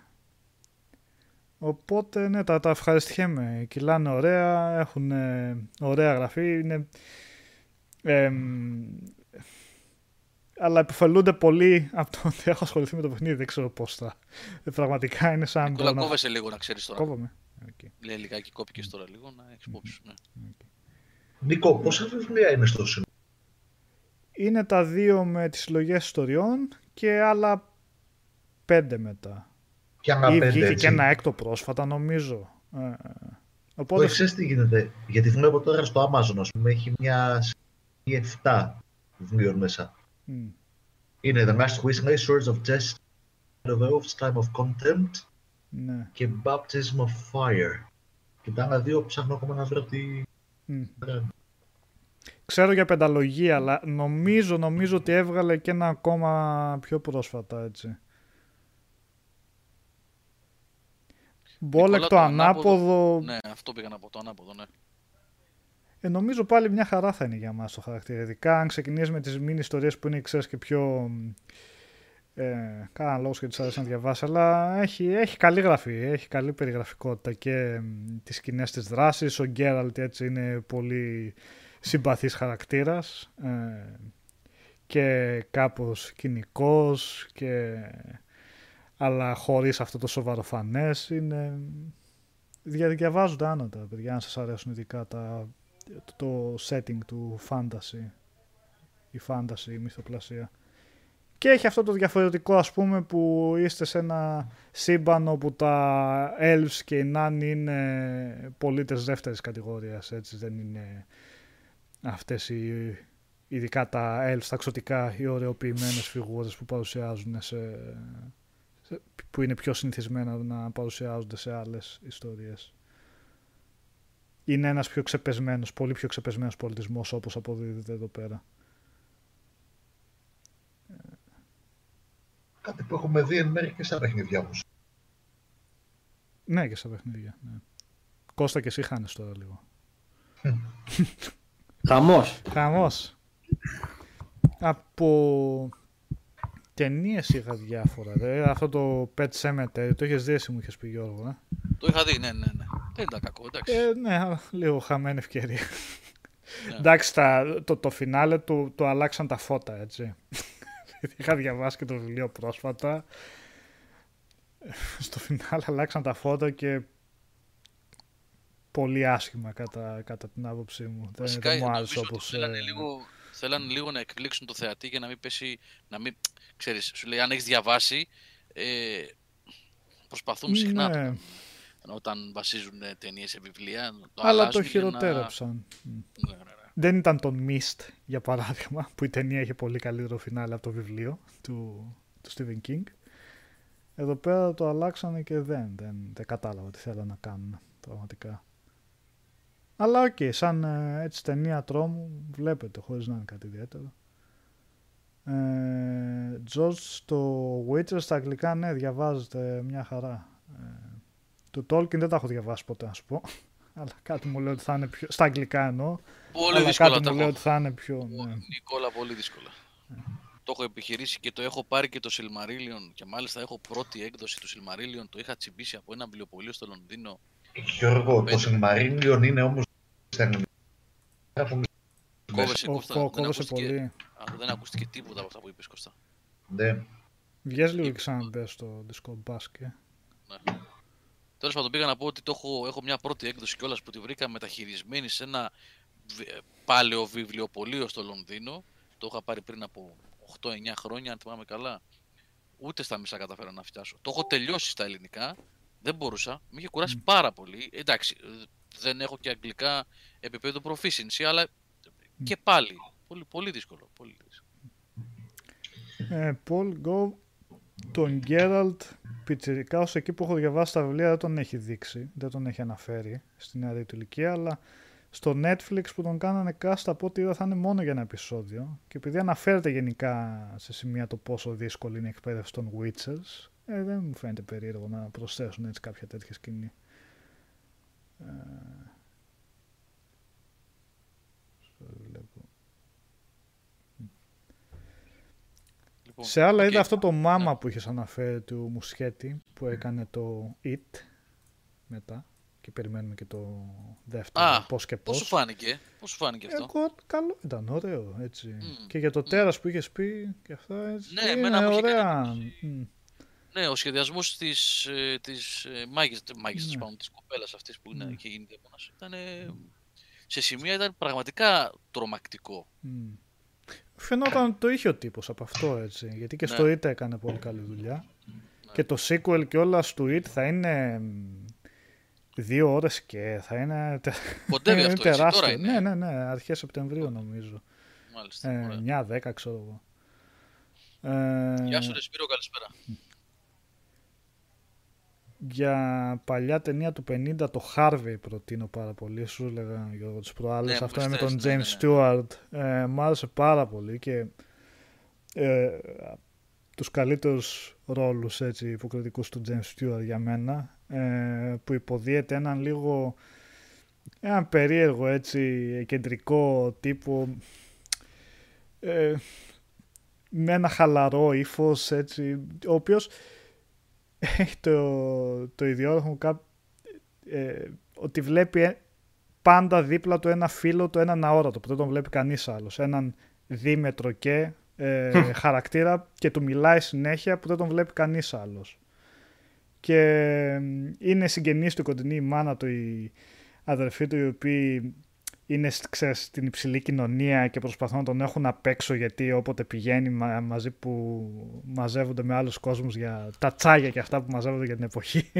οπότε ναι, τα, τα ευχαριστιέμαι. Κυλάνε ωραία, έχουν ωραία γραφή. Είναι, ε, αλλά επιφελούνται πολύ από το ότι έχω ασχοληθεί με το παιχνίδι. Δεν ξέρω πώς θα. Ε, πραγματικά είναι σαν. Νικόλα, κόβεσαι λίγο να ξέρεις τώρα. Κόβομαι. Okay. Λέει λιγάκι κόπηκες τώρα λίγο να έχεις υπόψη. Ναι. Okay. Νίκο, πόσα βιβλία είναι στο σύνολο. Είναι τα δύο με τις συλλογές ιστοριών και άλλα πέντε μετά. Και ένα πέντε, βγήκε και ένα έκτο πρόσφατα νομίζω. Ε, οπότε... ξέρεις τι γίνεται. Γιατί βλέπω τώρα στο Amazon, ας πούμε, έχει μια σειρά 7 βιβλίων μέσα. Mm. Είναι The Master Whistler, Swords of Justice, The Elves, Time of Contempt ναι. και Baptism of Fire. Και τα άλλα δύο ψάχνω ακόμα να βρω τι Ξέρω για πενταλογία, αλλά νομίζω, νομίζω ότι έβγαλε και ένα ακόμα πιο πρόσφατα, έτσι. Μπόλεκ το, ανάποδο... Ναι, αυτό πήγα να πω, το ανάποδο, ναι. Ε, νομίζω πάλι μια χαρά θα είναι για μας το χαρακτήρα. Ειδικά αν ξεκινήσεις με τις μήνυ ιστορίες που είναι, ξέρεις, και πιο ε, κάνα λόγος και τη αρέσει να διαβάσεις, αλλά έχει, έχει καλή γραφή, έχει καλή περιγραφικότητα και τις σκηνές της δράσης. Ο Γκέραλτ έτσι είναι πολύ συμπαθής χαρακτήρας ε, και κάπως κοινικός και αλλά χωρίς αυτό το σοβαροφανές είναι διαβάζονται άνετα παιδιά αν σας αρέσουν ειδικά τα, το setting του fantasy. Η fantasy η μυθοπλασία. Και έχει αυτό το διαφορετικό ας πούμε που είστε σε ένα σύμπαν όπου τα elves και οι nani είναι πολίτες δεύτερης κατηγορίας, έτσι δεν είναι αυτές οι ειδικά τα elves, τα ξωτικά, οι ωρεοποιημένες φιγούρες που παρουσιάζουν σε, που είναι πιο συνηθισμένα να παρουσιάζονται σε άλλες ιστορίες. Είναι ένας πιο ξεπεσμένος, πολύ πιο ξεπεσμένος πολιτισμός όπως αποδίδεται εδώ πέρα. Κάτι που έχουμε δει εν μέρει και στα παιχνίδια μου. Ναι, και στα παιχνίδια. Ναι. Κώστα και εσύ χάνεις τώρα λίγο. Χαμός. Χαμός. Από ταινίες είχα διάφορα. Δε. Αυτό το Pet Cemetery, το είχες δει εσύ μου είχες πει Γιώργο. Ε; Το είχα δει, ναι, ναι, ναι. Δεν ήταν κακό, εντάξει. Ε, ναι, αλλά λίγο χαμένη ευκαιρία. Ναι. εντάξει, τα, το, το φινάλε του το αλλάξαν τα φώτα, έτσι. είχα διαβάσει και το βιβλίο πρόσφατα. Στο φινάλε αλλάξαν τα φώτα και πολύ άσχημα κατά, κατά την άποψή μου. Βασικά, δεν, δεν μου άρεσε όπως... Θέλανε λίγο, θέλανε λίγο να εκπλήξουν το θεατή για να μην πέσει, να μην, ξέρεις, σου λέει αν έχεις διαβάσει, ε, προσπαθούν συχνά ναι. όταν βασίζουν ταινίες σε βιβλία. Το Αλλά το χειροτέρεψαν. Να... Ναι, ναι, ναι. Δεν ήταν το Mist, για παράδειγμα, που η ταινία είχε πολύ καλύτερο φινάλε από το βιβλίο του, του Stephen King. Εδώ πέρα το αλλάξανε και δεν, δεν, δεν κατάλαβα τι θέλανε να κάνουν πραγματικά. Αλλά οκ, okay, σαν ε, έτσι ταινία τρόμου βλέπετε χωρίς να είναι κάτι ιδιαίτερο. Ε, George το Witcher στα αγγλικά ναι διαβάζεται μια χαρά. Ε, το Tolkien δεν τα έχω διαβάσει ποτέ να σου πω. Αλλά κάτι μου λέει ότι θα είναι πιο... Στα αγγλικά εννοώ. Πολύ αλλά δύσκολα κάτι μου λέει ότι θα είναι πιο... Ναι. Νικόλα, πολύ δύσκολα. Το έχω επιχειρήσει και το έχω πάρει και το Silmarillion και μάλιστα έχω πρώτη έκδοση του Silmarillion. Το είχα τσιμπήσει από ένα βιβλιοπωλείο στο Λονδίνο. Γιώργο, το Silmarillion είναι όμως Κόβεσαι, Κώστα. Κόβεσαι πολύ. Δεν ακούστηκε τίποτα από αυτά που είπες, Κώστα. Ναι. Βγες λίγο και ξαναμπες στο Discord μπάσκετ. Ναι. Τέλος πάντων, πήγα να πω ότι το έχω, έχω μια πρώτη έκδοση κιόλας που τη βρήκα μεταχειρισμένη σε ένα πάλαιο βιβλιοπωλείο στο Λονδίνο. Το είχα πάρει πριν από 8-9 χρόνια, αν θυμάμαι καλά. Ούτε στα μισά καταφέρα να φτιάσω. Το έχω τελειώσει στα ελληνικά. Δεν μπορούσα. Με είχε κουράσει πάρα πολύ. Εντάξει, δεν έχω και αγγλικά επίπεδο proficiency, αλλά και πάλι. Πολύ, πολύ δύσκολο. Πολύ δύσκολο. Ε, Paul Go, τον Γκέραλτ Πιτσιρικά ως εκεί που έχω διαβάσει τα βιβλία δεν τον έχει δείξει, δεν τον έχει αναφέρει στην νεαρή του ηλικία, αλλά στο Netflix που τον κάνανε cast από ό,τι είδα θα είναι μόνο για ένα επεισόδιο και επειδή αναφέρεται γενικά σε σημεία το πόσο δύσκολη είναι η εκπαίδευση των Witchers, ε, δεν μου φαίνεται περίεργο να προσθέσουν έτσι κάποια τέτοια σκηνή. Ε, Λοιπόν, σε άλλα είδα αυτό το μάμα ναι. που είχες αναφέρει του Μουσχέτη που έκανε το It μετά και περιμένουμε και το δεύτερο Α, πώς και πώς. Πώς σου φάνηκε, πώς σου φάνηκε αυτό; Εγώ καλό ήταν, ωραίο έτσι. Και για το mm. τέρας που είχες πει και αυτά έτσι. Ναι, είναι εμένα ωραία. Mm. Ναι, ο σχεδιασμός της, ε, της ε, μάγης, μάγης ναι. της κοπέλας αυτής που είναι, mm. και γίνεται μόνος ήταν σε σημεία ήταν πραγματικά τρομακτικό. Mm. Φαινόταν το είχε ο τύπος από αυτό έτσι, γιατί και ναι. στο IT έκανε πολύ καλή δουλειά. Ναι. Και το sequel και όλα του IT θα είναι δύο ώρες και θα είναι, Κοντεύει αυτό, τεράστιο. Έτσι, τώρα είναι. Ναι, ναι, ναι, αρχές Σεπτεμβρίου νομίζω. Μάλιστα, ε, 9-10 ξέρω εγώ. Ε, Γεια σου Ρεσπίρο, καλησπέρα για παλιά ταινία του 50 το Harvey προτείνω πάρα πολύ. Σου έλεγα Γιώργο τις προάλλες. Ναι, αυτό είναι με τον ναι, James ναι, Stewart. Ε, μου άρεσε πάρα πολύ και ε, τους καλύτερους ρόλους έτσι, υποκριτικούς του James Stewart για μένα ε, που υποδίεται έναν λίγο έναν περίεργο έτσι κεντρικό τύπο ε, με ένα χαλαρό ύφος έτσι ο οποίος έχει το, το ιδιόρχο ε, ότι βλέπει ε, πάντα δίπλα του ένα φίλο του, έναν αόρατο που δεν τον βλέπει κανείς άλλος. Έναν δίμετρο και ε, χαρακτήρα και του μιλάει συνέχεια που δεν τον βλέπει κανείς άλλος. Και είναι συγγενής του κοντινή η μάνα του, η αδερφή του, οι οποίοι είναι ξέρεις, στην υψηλή κοινωνία και προσπαθούν να τον έχουν απ' έξω γιατί όποτε πηγαίνει μαζί που μαζεύονται με άλλους κόσμους για τα τσάγια και αυτά που μαζεύονται για την εποχή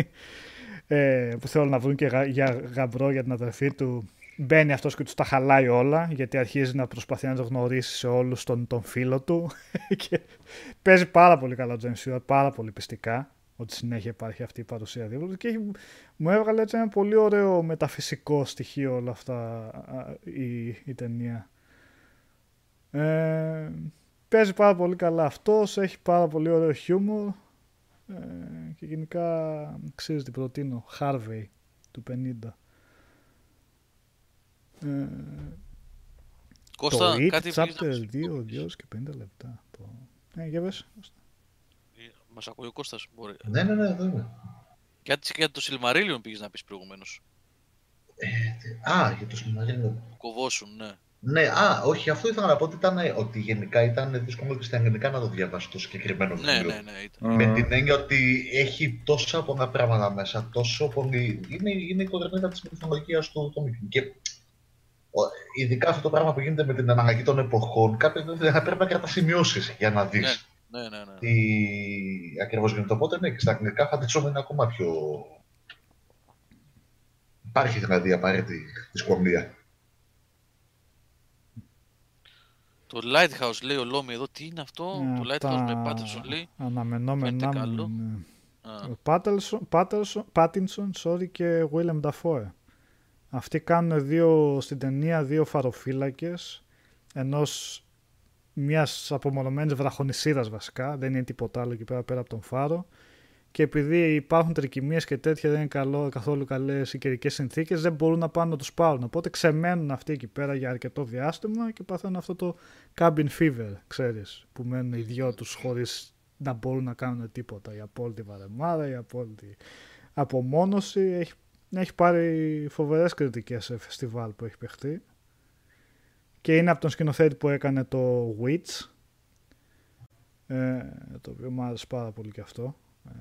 ε, που θέλουν να βρουν και για γαμπρό για την αδερφή του μπαίνει αυτός και τους τα χαλάει όλα γιατί αρχίζει να προσπαθεί να το γνωρίσει σε όλους τον, τον φίλο του και παίζει πάρα πολύ καλά ο James πάρα πολύ πιστικά ότι συνέχεια υπάρχει αυτή η παρουσία δίπλα και μου έβγαλε έτσι ένα πολύ ωραίο μεταφυσικό στοιχείο όλα αυτά η, η ταινία. Ε, παίζει πάρα πολύ καλά αυτός, έχει πάρα πολύ ωραίο χιούμορ ε, και γενικά ξέρεις τι προτείνω, Harvey του 50. Ε, Κώστα, το It, κάτι chapter 2, 2 και 50 λεπτά. Ε, για πες. Μας ακούει ο Κώστας, μπορεί. Ναι, ναι, ναι, εδώ είμαι. Κάτι για το Silmarillion πήγες να πεις προηγουμένως. Ε, α, για το Silmarillion. Κοβόσουν, ναι. Ναι, α, όχι, αυτό ήθελα να πω ότι, ήταν, ότι γενικά ήταν δύσκολο και στα αγγλικά να το διαβάσει το συγκεκριμένο Ναι, βιβλίο. ναι, ναι. Ήταν. Με την έννοια ότι έχει τόσα πολλά πράγματα μέσα, τόσο πολύ. Είναι, είναι η κορονίδα της μυθολογίας του Τόμικ. Και ο- ειδικά αυτό το πράγμα που γίνεται με την αναλλαγή των εποχών, κάποιος θα πρέπει να κρατασημειώσει για να δεις Ναι. Ναι, ναι, ναι. τι ακριβώς γίνεται. Οπότε ναι, και στα αγγλικά φαντάζομαι είναι ακόμα πιο. Υπάρχει δηλαδή απαραίτητη δυσκολία. Το Lighthouse λέει ο Λόμι εδώ, τι είναι αυτό, το Ε, Lighthouse με τα Patterson λέει. Αναμενόμενά Φαίνεται μου καλό. είναι. Α, Ο Patterson, Patterson, Pattinson sorry, και Willem Dafoe. Αυτοί κάνουν δύο, στην ταινία δύο φαροφύλακες ενός μιας απομονωμένης βραχονισίδας βασικά, δεν είναι τίποτα άλλο εκεί πέρα πέρα από τον φάρο. Και επειδή υπάρχουν τρικυμίες και τέτοια δεν είναι καλό, καθόλου καλές οι καιρικές συνθήκες δεν μπορούν να πάνε να τους πάρουν. Οπότε ξεμένουν αυτοί εκεί πέρα για αρκετό διάστημα και παθαίνουν αυτό το cabin fever ξέρεις που μένουν οι δυο τους χωρίς να μπορούν να κάνουν τίποτα. Η απόλυτη βαρεμάρα, η απόλυτη απομόνωση. Έχει, έχει πάρει φοβερές κριτικές σε φεστιβάλ που έχει παιχτεί και είναι από τον σκηνοθέτη που έκανε το Witch ε, το οποίο μου άρεσε πάρα πολύ και αυτό ε,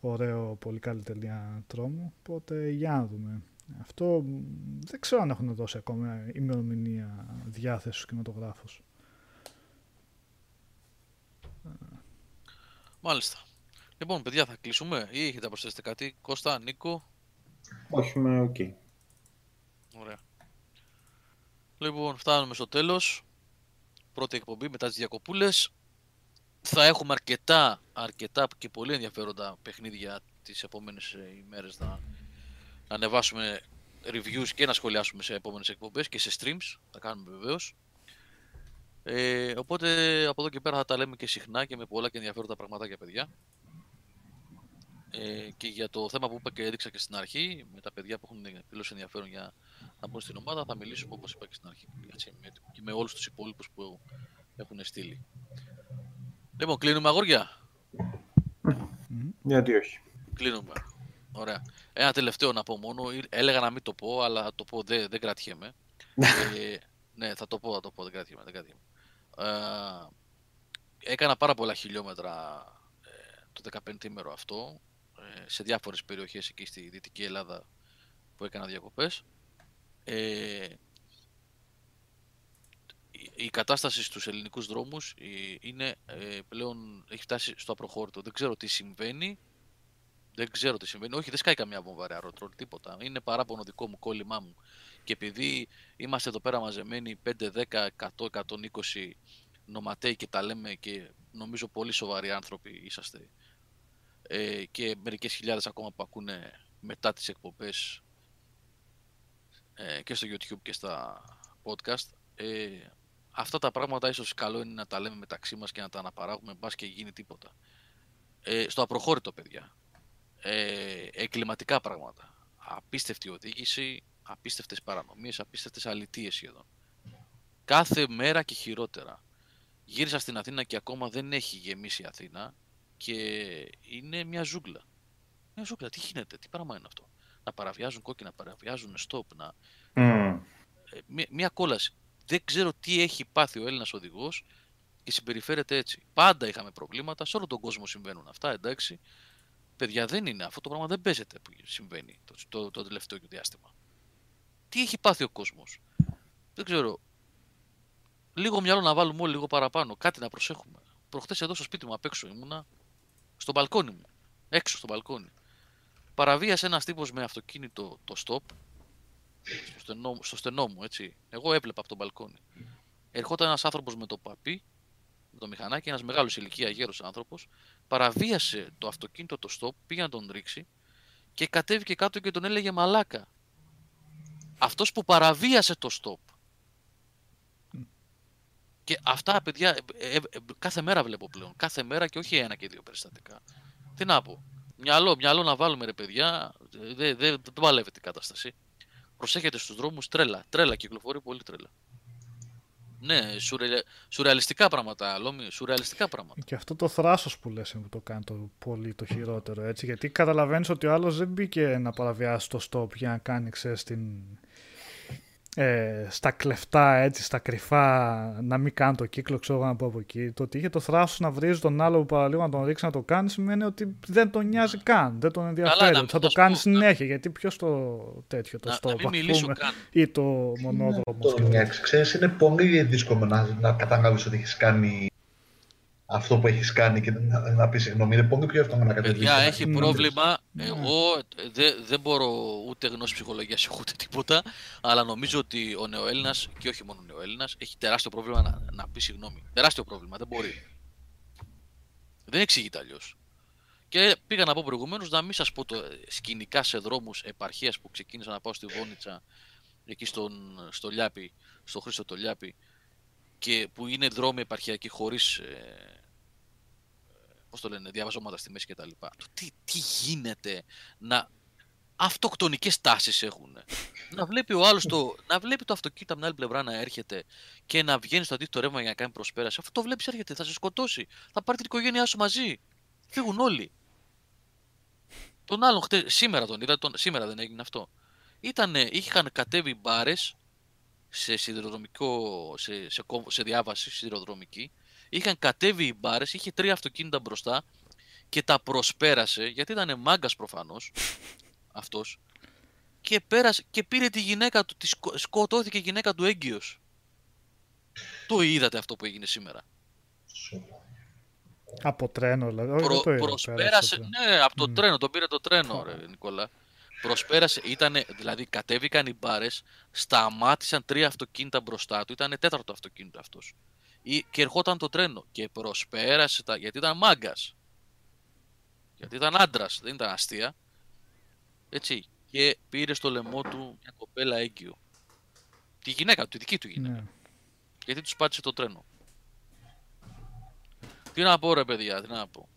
ωραίο, πολύ καλή ταινία τρόμου οπότε για να δούμε αυτό μ, δεν ξέρω αν έχουν δώσει ακόμα ημερομηνία διάθεση στους κινηματογράφους μάλιστα. Λοιπόν, παιδιά, θα κλείσουμε ή έχετε να προσθέσετε κάτι; Κώστα, Νίκο; Όχι, είμαι οκ. Ωραία. Λοιπόν, φτάνουμε στο τέλος. Πρώτη εκπομπή μετά τις διακοπούλες. Θα έχουμε αρκετά, αρκετά και πολύ ενδιαφέροντα παιχνίδια τις επόμενες ε, ημέρες να, να ανεβάσουμε reviews και να σχολιάσουμε σε επόμενες εκπομπές και σε streams. Θα κάνουμε βεβαίως. Ε, οπότε από εδώ και πέρα θα τα λέμε και συχνά και με πολλά και ενδιαφέροντα πραγματάκια παιδιά. Ε, και για το θέμα που είπα και έδειξα και στην αρχή, με τα παιδιά που έχουν δηλώσει ενδιαφέρον για να μπουν στην ομάδα, θα μιλήσουμε όπως είπα και στην αρχή. Έτσι, με, και με όλους τους υπόλοιπους που έχουν στείλει. Λοιπόν, κλείνουμε αγόρια. Γιατί όχι. Κλείνουμε. Ωραία. Ένα τελευταίο να πω μόνο. Ή- Έλεγα να μην το πω, αλλά θα το πω, δεν, δεν κρατιέμαι. ε, ναι, θα το πω, θα το πω, δεν κρατιέμαι. Δεν κρατιέμαι. Ε, έκανα πάρα πολλά χιλιόμετρα ε, το 15 ημέρο αυτό ε, σε διάφορες περιοχές εκεί στη Δυτική Ελλάδα που έκανα διακοπές. Ε, η- η κατάσταση στους ελληνικούς δρόμους ε, είναι ε, πλέον έχει φτάσει στο απροχώρητο. Δεν ξέρω τι συμβαίνει. Δεν ξέρω τι συμβαίνει. Όχι, δεν σκάει καμιά βόμβα ρε αεροτρόλ, τίποτα. Είναι παράπονο δικό μου, κόλλημά μου. Και επειδή είμαστε εδώ πέρα μαζεμένοι 5, 10, 100, 120 νοματέοι και τα λέμε και νομίζω πολύ σοβαροί άνθρωποι είσαστε ε, και μερικές χιλιάδες ακόμα που ακούνε μετά τις εκπομπές ε, και στο YouTube και στα podcast. Ε, αυτά τα πράγματα ίσως καλό είναι να τα λέμε μεταξύ μας και να τα αναπαράγουμε μπας και γίνει τίποτα. Ε, στο απροχώρητο παιδιά. Ε, εγκληματικά πράγματα. Απίστευτη οδήγηση απίστευτες παρανομίες, απίστευτες αλητίες σχεδόν. Κάθε μέρα και χειρότερα. Γύρισα στην Αθήνα και ακόμα δεν έχει γεμίσει η Αθήνα και είναι μια ζούγκλα. Μια ζούγκλα, τι γίνεται, τι πράγμα είναι αυτό; Να παραβιάζουν κόκκινα, να παραβιάζουν stop, να... Μμμ. ε, μια, μια κόλαση. Δεν ξέρω τι έχει πάθει ο Έλληνας οδηγός και συμπεριφέρεται έτσι. Πάντα είχαμε προβλήματα, σε όλο τον κόσμο συμβαίνουν αυτά, εντάξει. Παιδιά δεν είναι, αυτό το πράγμα δεν παίζεται που συμβαίνει το, το, το τελευταίο διάστημα. τι έχει πάθει ο κόσμος; Δεν ξέρω. Λίγο μυαλό να βάλουμε όλοι λίγο παραπάνω. Κάτι να προσέχουμε. Προχτές εδώ στο σπίτι μου απ' έξω ήμουνα. Στο μπαλκόνι μου. Έξω στο μπαλκόνι. Παραβίασε ένας τύπος με αυτοκίνητο το stop. Στο στενό, στο στενό μου, έτσι. Εγώ έβλεπα από το μπαλκόνι. Ερχόταν ένας άνθρωπος με το παπί, με το μηχανάκι, ένας μεγάλος ηλικία γέρος άνθρωπος. Παραβίασε το αυτοκίνητο το stop, πήγε να τον ρίξει και κατέβηκε κάτω και τον έλεγε μαλάκα. Αυτός που παραβίασε το stop. Και αυτά, παιδιά, ε, ε, ε, κάθε μέρα βλέπω πλέον. Κάθε μέρα και όχι ένα και δύο περιστατικά. Τι να πω. Μυαλό, μυαλό να βάλουμε ρε παιδιά. Δεν δε, δεν παλεύεται η κατάσταση. Προσέχετε στους δρόμους τρέλα. Τρέλα κυκλοφορεί πολύ τρέλα. Ναι, σουρε, σουρεαλιστικά πράγματα, Λόμι, σουρεαλιστικά πράγματα. Και αυτό το θράσος που λες είναι που το κάνει το πολύ το χειρότερο, έτσι. Γιατί καταλαβαίνεις ότι ο άλλος δεν μπήκε να παραβιάσει το stop για να κάνει, ξέρεις, την, ε, στα κλεφτά, έτσι, στα κρυφά, να μην κάνει το κύκλο, ξέρω εγώ να πω από εκεί. Το ότι είχε το θράσος να βρίζει τον άλλο που παραλίγο να τον ρίξει να το κάνει, σημαίνει ότι δεν τον νοιάζει καν, δεν τον ενδιαφέρει. θα το κάνει συνέχεια, γιατί ποιος το τέτοιο, το στόπ, ή το μονόδρομο. Το ξέρεις, είναι πολύ δύσκολο να, να καταλάβει ότι έχεις κάνει αυτό που έχεις κάνει και να, να πεις συγγνώμη. Είναι πολύ πιο εύκολο να κατεβεί. Παιδιά, έχει πρόβλημα. Ναι. Εγώ δεν δε μπορώ ούτε γνώση ψυχολογίας ούτε τίποτα. Αλλά νομίζω ότι ο νεοέλληνας και όχι μόνο ο νεοέλληνας έχει τεράστιο πρόβλημα να, να πει συγγνώμη. Τεράστιο πρόβλημα. Δεν μπορεί. Δεν εξηγείται αλλιώς. Και πήγα να πω προηγουμένως να μην σας πω το, σκηνικά σε δρόμους επαρχίας που ξεκίνησα να πάω στη Βόνιτσα εκεί στον, στο Λιάπη, στο Χρήστο το Λιάπη και που είναι δρόμοι επαρχιακοί χωρίς ε, πώς το λένε, διαβαζόματα στη μέση κτλ. Τι, τι γίνεται να αυτοκτονικές τάσεις έχουν. να βλέπει ο άλλος το, να βλέπει το αυτοκίνητο από την άλλη πλευρά να έρχεται και να βγαίνει στο αντίθετο ρεύμα για να κάνει προσπέραση. Αυτό το βλέπεις έρχεται, θα σε σκοτώσει. Θα πάρει την οικογένειά σου μαζί. Φύγουν όλοι. Τον άλλον χτε, σήμερα τον είδα, τον, σήμερα δεν έγινε αυτό. Ήτανε, είχαν κατέβει μπάρες σε σιδηροδρομικό, σε, σε, σε διάβαση σιδηροδρομική. Είχαν κατέβει οι μπάρες, είχε τρία αυτοκίνητα μπροστά και τα προσπέρασε, γιατί ήταν μάγκας προφανώς αυτός. Και, πέρασε, και πήρε τη γυναίκα του, τη σκοτώθηκε η γυναίκα του έγκυος. Το είδατε αυτό που έγινε σήμερα. Από τρένο, δηλαδή. Προ, το προσπέρασε, ναι, από το τρένο, τον πήρε το τρένο, ρε Νικόλα. Προσπέρασε, ήτανε, δηλαδή κατέβηκαν οι μπάρες, σταμάτησαν τρία αυτοκίνητα μπροστά του, ήταν τέταρτο αυτοκίνητο αυτός. Και ερχόταν το τρένο και προσπέρασε τα. γιατί ήταν μάγκας. Γιατί ήταν άντρας, δεν ήταν αστεία. Έτσι. Και πήρε στο λαιμό του μια κοπέλα έγκυο. Τη γυναίκα τη δική του γυναίκα. Ναι. Γιατί τους πάτησε το τρένο. Τι να πω ρε παιδιά, τι να πω.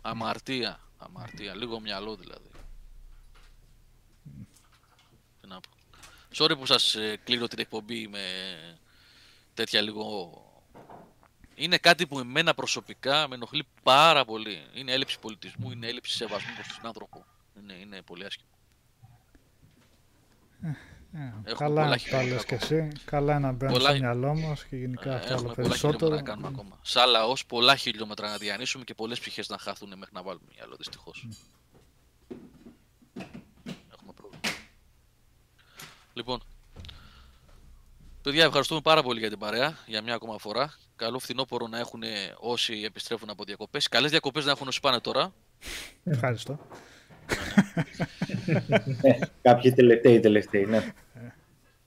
Αμαρτία, αμαρτία, λίγο μυαλό δηλαδή. να πω. Sorry που σας ε, κλείνω την εκπομπή με τέτοια λίγο... Είναι κάτι που εμένα προσωπικά με ενοχλεί πάρα πολύ. Είναι έλλειψη πολιτισμού, είναι έλλειψη σεβασμού προς τον άνθρωπο. Είναι, είναι πολύ άσχημο. Ε, καλά να τα λες και εσύ. Καλά να μπαίνουν πολλά... στο μυαλό μας και γενικά ε, αυτό άλλο περισσότερο. Πολλά να κάνουμε ακόμα. Σαν λαός, πολλά χιλιόμετρα να διανύσουμε και πολλές ψυχές να χαθούν μέχρι να βάλουμε μυαλό, δυστυχώς. Λοιπόν, παιδιά, ευχαριστούμε πάρα πολύ για την παρέα για μια ακόμα φορά. Καλό φθινόπωρο να έχουν όσοι επιστρέφουν από διακοπές. Καλές διακοπές να έχουν όσοι πάνε τώρα. Ευχαριστώ. Ναι, κάποιοι τελευταίοι, τελευταίοι, ναι.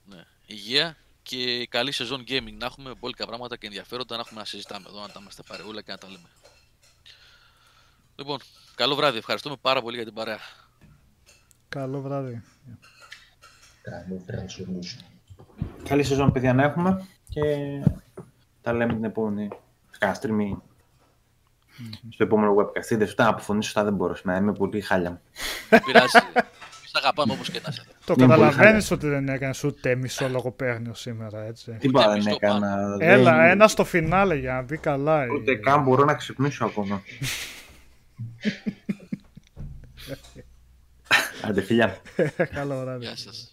ναι. Υγεία και καλή σεζόν gaming να έχουμε μπόλικα πράγματα και ενδιαφέροντα να έχουμε να συζητάμε εδώ, να τα είμαστε παρεούλα και να τα λέμε. Λοιπόν, καλό βράδυ. Ευχαριστούμε πάρα πολύ για την παρέα. Καλό βράδυ. Καλή σεζόν, παιδιά, να έχουμε και τα λέμε την επόμενη stream στο επόμενο webcast. Δεν σου αποφωνήσω, σωστά δεν μπορώ να είμαι πολύ χάλια. Πειράζει. Εμείς αγαπάμε όπως και να είσαι. Το καταλαβαίνεις ότι δεν έκανες ούτε μισό λογοπαίγνιο σήμερα, έτσι. Τι πάρα δεν έκανα. Έλα, ένα στο φινάλε για να μπει καλά. Ούτε καν μπορώ να ξυπνήσω ακόμα. Άντε, φιλιά. Καλό βράδυ. Γεια σας.